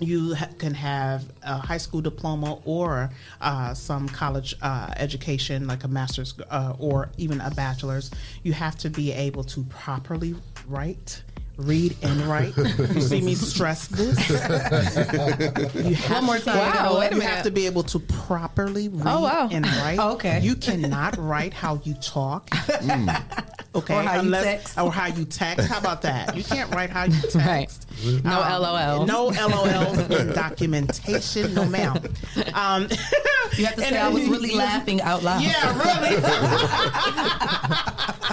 you ha- can have a high school diploma or uh, some college uh, education, like a master's uh, or even a bachelor's. You have to be able to properly write. Read and write. You see me stress this. You have, One more time. Wow, Wow, wait a you minute. have to be able to properly read Oh, wow. and write. Okay. You cannot write how you talk. Okay. Or how you text. Or how you text. How about that? You can't write how you text. No Um, LOLs. No LOLs in documentation. No, ma'am. Um, You have to say I was really laughing out loud. yeah, really.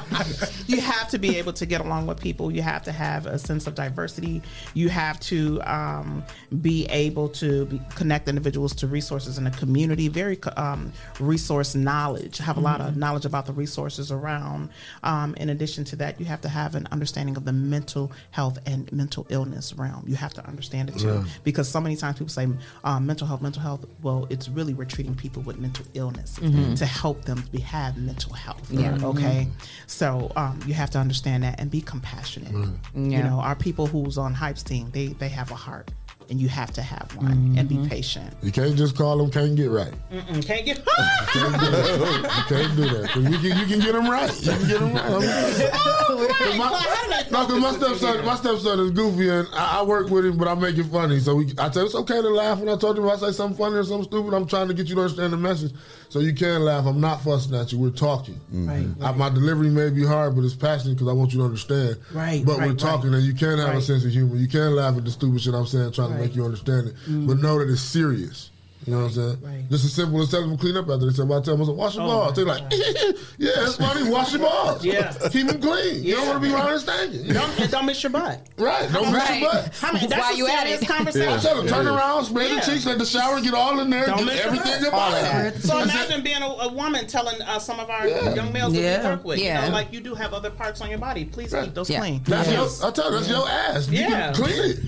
you have to be able to get along with people. You have to have a sense of diversity. You have to um, be able to be, connect individuals to resources in the community. Very um, resource knowledge. Have a lot of knowledge about the resources around. Um, in addition to that, you have to have an understanding of the mental health and mental illness realm. You have to understand it too, Yeah. because so many times people say um, mental health, mental health. Well, it's really we're treating people with mental illness Mhm. to help them be, have mental health. Yeah. Okay. So um, you have to understand that and be compassionate. You Yeah. know, our people who's on Hype's team, they they have a heart, and you have to have one and be mm-hmm. patient. You can't just call them can't get right. Mm-mm, can't get. Can't do that. You can't do that. You can, you can get them right. You can get them right. I'm Oh, my, no, because my stepson, my stepson is goofy, and I, I work with him, but I make it funny. So we, I tell him it's okay to laugh. When I told him if I say something funny or something stupid, I'm trying to get you to understand the message. So you can laugh. I'm not fussing at you. We're talking. Mm-hmm. Right, I, my delivery may be hard, but it's passionate because I want you to understand. Right, But right, we're talking, and you can have a sense of humor. You can laugh at the stupid shit I'm saying, trying to make you understand it. Mm. But know that it's serious. You know what I'm saying? Right. Just as simple as telling them to clean up after they say, well, I tell them, I said, wash your Oh, balls. They're like, yeah, it's funny, wash your balls. Yeah. Keep them clean. You don't want to be around and stinking. Don't, don't miss your butt. Right. Don't miss your butt. How many, that's While a you at serious it. conversation. I tell them, turn Yeah. around, spray Yeah. the cheeks, let the shower get all in there, Don't get everything butt. about it. So imagine being a, a woman telling uh, some of our Yeah. young males that Yeah. we work with, Yeah. you know, like you do have other parts on your body. Please keep those Yeah. clean. That's Yes. your, I tell you, that's your ass. You Yeah. clean it.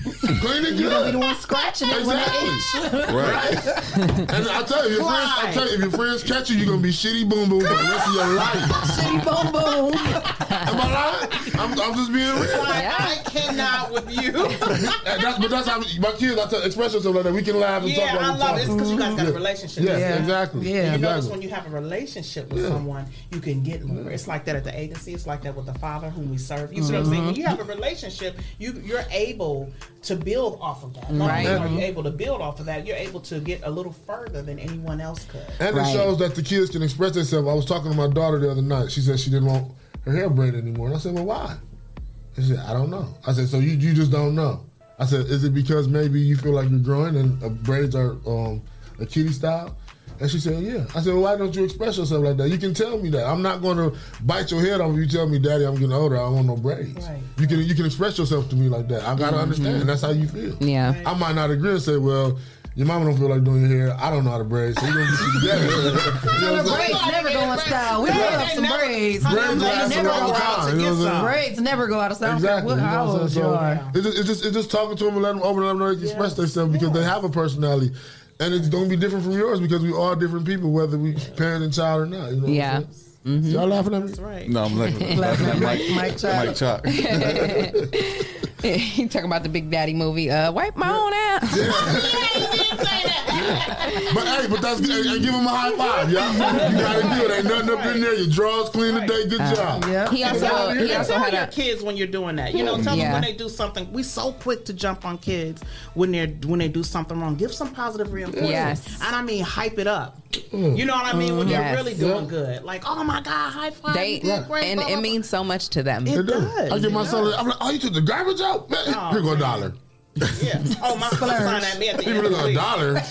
Clean it good. You don't be good. the one scratching it when Exactly. it itch. Right. And I tell you, if your friends, I tell you, if your friends catch you, you're gonna be shitty boom boom for the rest of your life. Shitty boom boom. Am I lying? I'm, I'm just being real. Like, I cannot with you. That's, but that's how my kids. I tell express yourself like that. We can laugh and talk yeah, I love it. because you guys got a relationship. Yeah, Yeah. exactly. Yeah. You notice when you have a relationship with Yeah. someone, you can get more. It's like that at the agency. It's like that with the father whom we serve. You see what I'm saying? When you have a mm-hmm. relationship, you you're able to build off of that. Not Right. only are you mm-hmm. able to build off of that, you're able to get a little further than anyone else could. And Right. it shows that the kids can express themselves. I was talking to my daughter the other night. She said she didn't want her hair braided anymore. And I said, Well, why? She said, I don't know. I said, So you, you just don't know. I said, Is it because maybe you feel like you're growing and uh, braids are um, a kitty style? And she said, Yeah. I said, Well, why don't you express yourself like that? You can tell me that. I'm not going to bite your head off if you tell me, Daddy, I'm getting older. I don't want no braids. Right. You can you can express yourself to me like that. I got to understand. That's how you feel. Yeah. I might not agree and say, Well, your mama don't feel like doing your hair. I don't know how to braid, so you're gonna get some daddy. You know what Braids never go in style. We love some braids. Braids last a never long go out time, to you know what I'm saying? Braids never go out of style. Exactly. What, you know what I'm saying? So it's just, it's just it's just talking to them and letting them open, let them know they can express themselves because they have a personality, and it's gonna be different from yours because we all different people, whether we parent and child or not. You know what Yeah. I'm saying? Mm-hmm. Y'all laughing at me? That's right. No, I'm laughing, laughing at Mike, Mike Chalk. Mike Chalk. You talking about the Big Daddy movie? Uh, wipe my own ass. But hey, but that's hey, hey, give him a high five, y'all. You gotta do it. Ain't nothing up in there. Your drawers clean today. Good job. Uh, yeah. He also he Yeah, also tell had your kids when you're doing that. You know, tell Yeah. them when they do something. We so quick to jump on kids when they're when they do something wrong. Give some positive reinforcement. Yes. and I mean hype it up. Mm. You know what I mean? When mm. Yes. you're really doing good, like oh my god, high five, they you did great. and blah, blah, it means so much to them. It It does. does, I get my son. I'm like, oh, you took the garbage out? Man, Oh, here go a man. dollar. Blah. yeah. Oh my son at me at the People end of look the a dollar. Okay,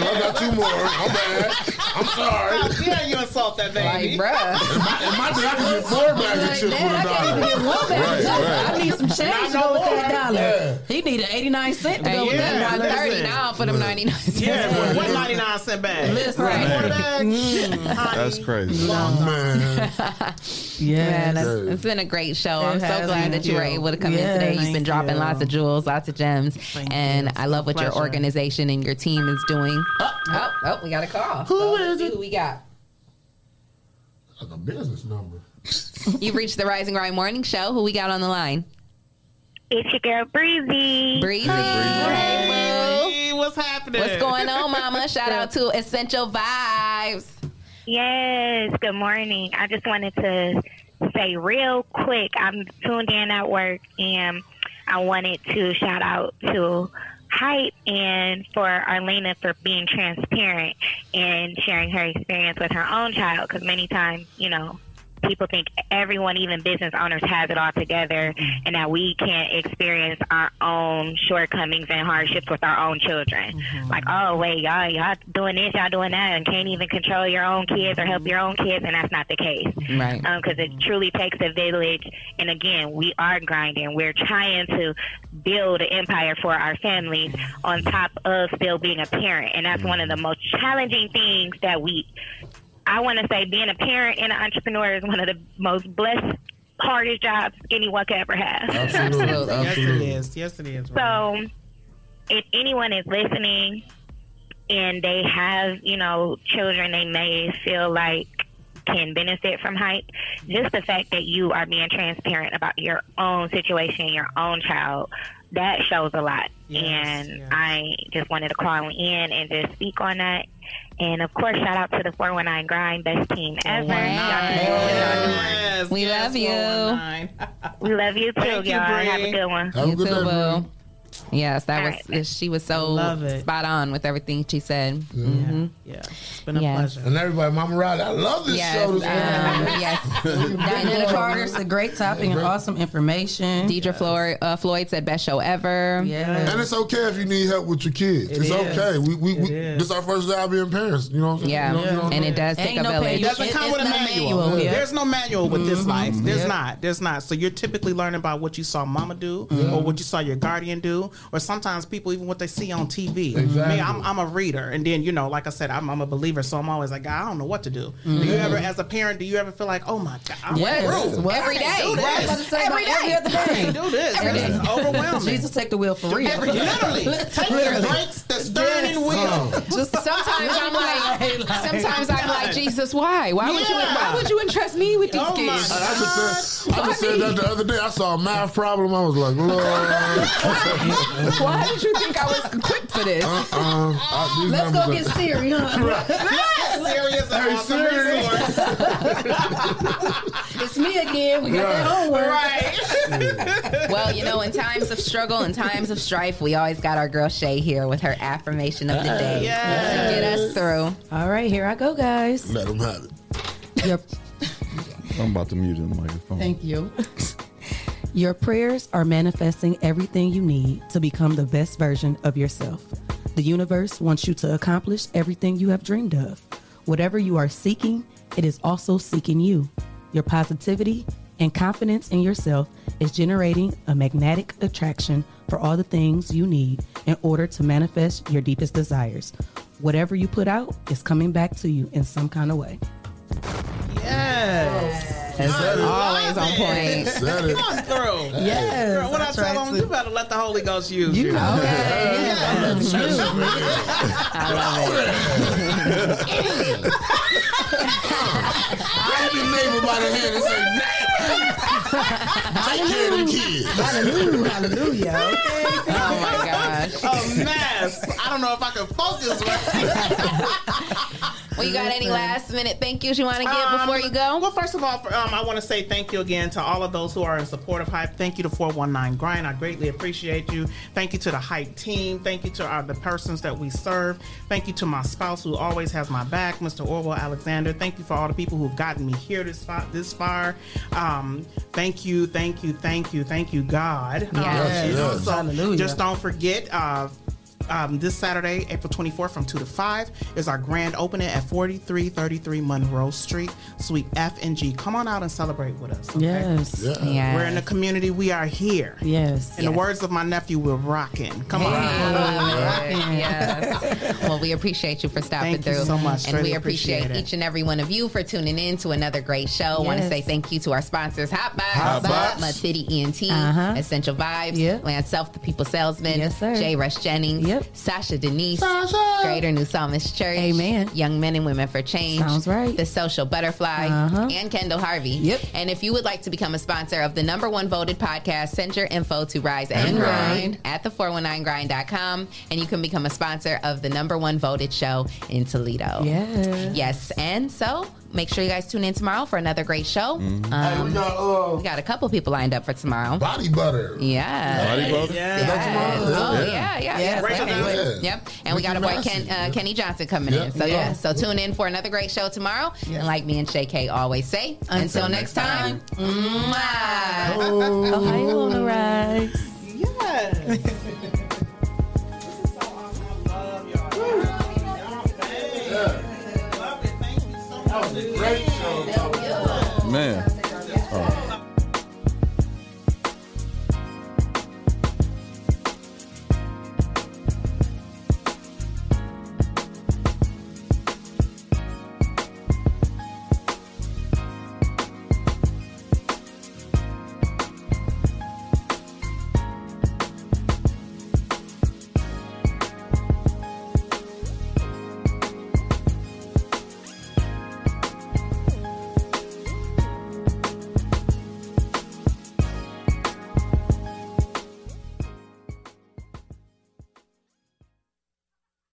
well, I got two more. I'm bad. I'm sorry. How dare you insult that Like, baby? bruh. In my, in my day, I could get four bags of Like, chips man, for a I can't even get one bag. Right, right. I need some change to no go with that dollar. Yeah. He needed 89 cents to And go you with that dollar. thirty now for them ninety nine cents. Yeah, one ninety nine cent bag. Listen. Right. Man. Four bags. Mm. honey. That's crazy. Oh, man. Yeah. Man, it's, Great. it's been a great show. It I'm so glad that you were able to come in today. You've been dropping lots of jewels, lots of gems, Thank and you. I love what your organization and your team is doing. Oh, oh, oh we got a call. Who is it? Who we got? like a business number. You've reached the Rise and Grind Morning Show. Who we got on the line? It's your girl Breezy. Breezy. Hey, Hey, what's happening? What's going on, Mama? Shout out to Essential Vibes. Yes, good morning. I just wanted to say real quick, I'm tuned in at work and I wanted to shout out to Hype and for Arlena for being transparent and sharing her experience with her own child because many times, you know, people think everyone, even business owners, has it all together and that we can't experience our own shortcomings and hardships with our own children. Mm-hmm. Like, oh, wait, y'all, y'all doing this, y'all doing that, and can't even control your own kids or help your own kids, and that's not the case. Right. Um, because it truly takes a village. And again, we are grinding. We're trying to build an empire for our families mm-hmm. on top of still being a parent. And that's one of the mm-hmm. most challenging things that we I want to say being a parent and an entrepreneur is one of the most blessed, hardest jobs anyone could ever have. Absolutely. Yes, it is. Yes, it is. So, if anyone is listening and they have, you know, children they may feel like can benefit from hype, just the fact that you are being transparent about your own situation, your own child, that shows a lot. and I just wanted to call in and just speak on that. And of course, shout out to the 419 Grind, best team oh, ever. Yes, we yes, love you. We love you too, Thank you, y'all. Bree. Have a good one. you too, boo. Yes, that All was she was so love it. spot on with everything she said. Mhm. Yeah, it's been a Yes. pleasure. And everybody, Mama Riley, I love this Yes, show. This um, yes. Diana Carter's a great topic and awesome information. Deidre Floyd, uh, Floyd said best show ever. Yeah. And it's okay if you need help with your kids. It it's is. okay. We, we, we this is our first job being parents. You know what I'm saying? Yeah. You know- you know And it does take a no village. pay- It doesn't come with a manual. manual. There's no manual with this Mhm. life. There's not. There's not. So you're typically learning about what you saw mama do or what you saw your guardian do, or sometimes people even what they see on TV. Exactly. Me, I'm, I'm a reader, and then you know, like I said, I'm, I'm a believer, so I'm always like, God, I don't know what to do. Do you Mhm. ever, as a parent, do you ever feel like, oh my God, I'm Yes. through. Well, Every I can't day. do Well, I was this. about to say, Every like, every day. other I day. can't do this. Every This is day. overwhelming. Jesus, take the wheel for real. Every- literally, take the Literally. brakes, the steering wheel. Just Sometimes I'm like, sometimes I'm like, Jesus, why? Why would you? Why would you entrust me with these Oh my kids? I just said, I just said that the other day. I saw a math problem. I was like, Lord. Why did you think I was equipped for this? Uh-uh. Uh, I- these Let's go get are- Siri, huh? Serious and Hey, awesome Siri. resource. it's me again. We got that homework. Right. Well, you know, in times of struggle and times of strife, we always got our girl Shay here with her affirmation of the day Yes. to get us through. All right, here I go, guys. Let them have it. Yep. I'm about to mute the microphone. thank you. Your prayers are manifesting everything you need to become the best version of yourself. The universe wants you to accomplish everything you have dreamed of. Whatever you are seeking, it is also seeking you. Your positivity and confidence in yourself is generating a magnetic attraction for all the things you need in order to manifest your deepest desires. Whatever you put out is coming back to you in some kind of way. Yes. That's always on point. Said it. Come on through. Yes, Girl, what I, I tell them, to- you better let the Holy Ghost use you. You know that. I love it. Grab your neighbor by the hand and say, Take care of them kids. Hallelujah. Hallelujah. Oh my gosh. A mess. I don't know if I can focus right. Well, you got any last minute thank yous you want to give Um, before you go? Well, first of all, for, um, I want to say thank you again to all of those who are in support of Hype. Thank you to 419 Grind. I greatly appreciate you. Thank you to the Hype team. Thank you to uh, the persons that we serve. Thank you to my spouse who always has my back, Mr. Orwell Alexander. Thank you for all the people who've gotten me here this far. This far. Um, thank you, thank you, thank you, thank you, God. Um, Yes. Yes. so Hallelujah. Just don't forget. Uh, um, this Saturday, April 24th from 2 to 5 is our grand opening at 4333 Monroe Street, Suite F and G. Come on out and celebrate with us. Okay? Yes. Yeah. Yeah. We're in the community. We are here. Yes. In the words of my nephew, we're rocking. Come on. Yes. Well, we appreciate you for stopping Thank you through. so much. And Really we appreciate, appreciate each and every one of you for tuning in to another great show. want to say thank you to our sponsors, Hot Box, Hot Box. Mud City ENT, Uh-huh. Essential Vibes, Yeah. Lance Self, the People Salesman, Yes, sir. Jay Rush Jennings, Yep. Sasha Denise. Sasha. Greater New Psalmist Church. Amen. Young Men and Women for Change. Sounds right. The Social Butterfly. Uh-huh. And Kendall Harvey. Yep. And if you would like to become a sponsor of the number one voted podcast, send your info to Rise and, And Grind at the419grind.com and you can become a sponsor of the number one voted show in Toledo. Yes. Yes. And so make sure you guys tune in tomorrow for another great show. Hey, we got, uh, we got a couple people lined up for tomorrow. Body butter. Yeah. Body butter? Yeah. Is that tomorrow? Oh, Yeah. yeah, yeah. Yeah. yeah. Rachel Okay. Johnson. Yep. And we got a Ricky boy Ken, uh, Kenny Johnson coming in. So, yeah. Yeah. So tune in for another great show tomorrow. And like me and Shay K always say, until, next time, mwah. Ohio on the rise. Yes. Great.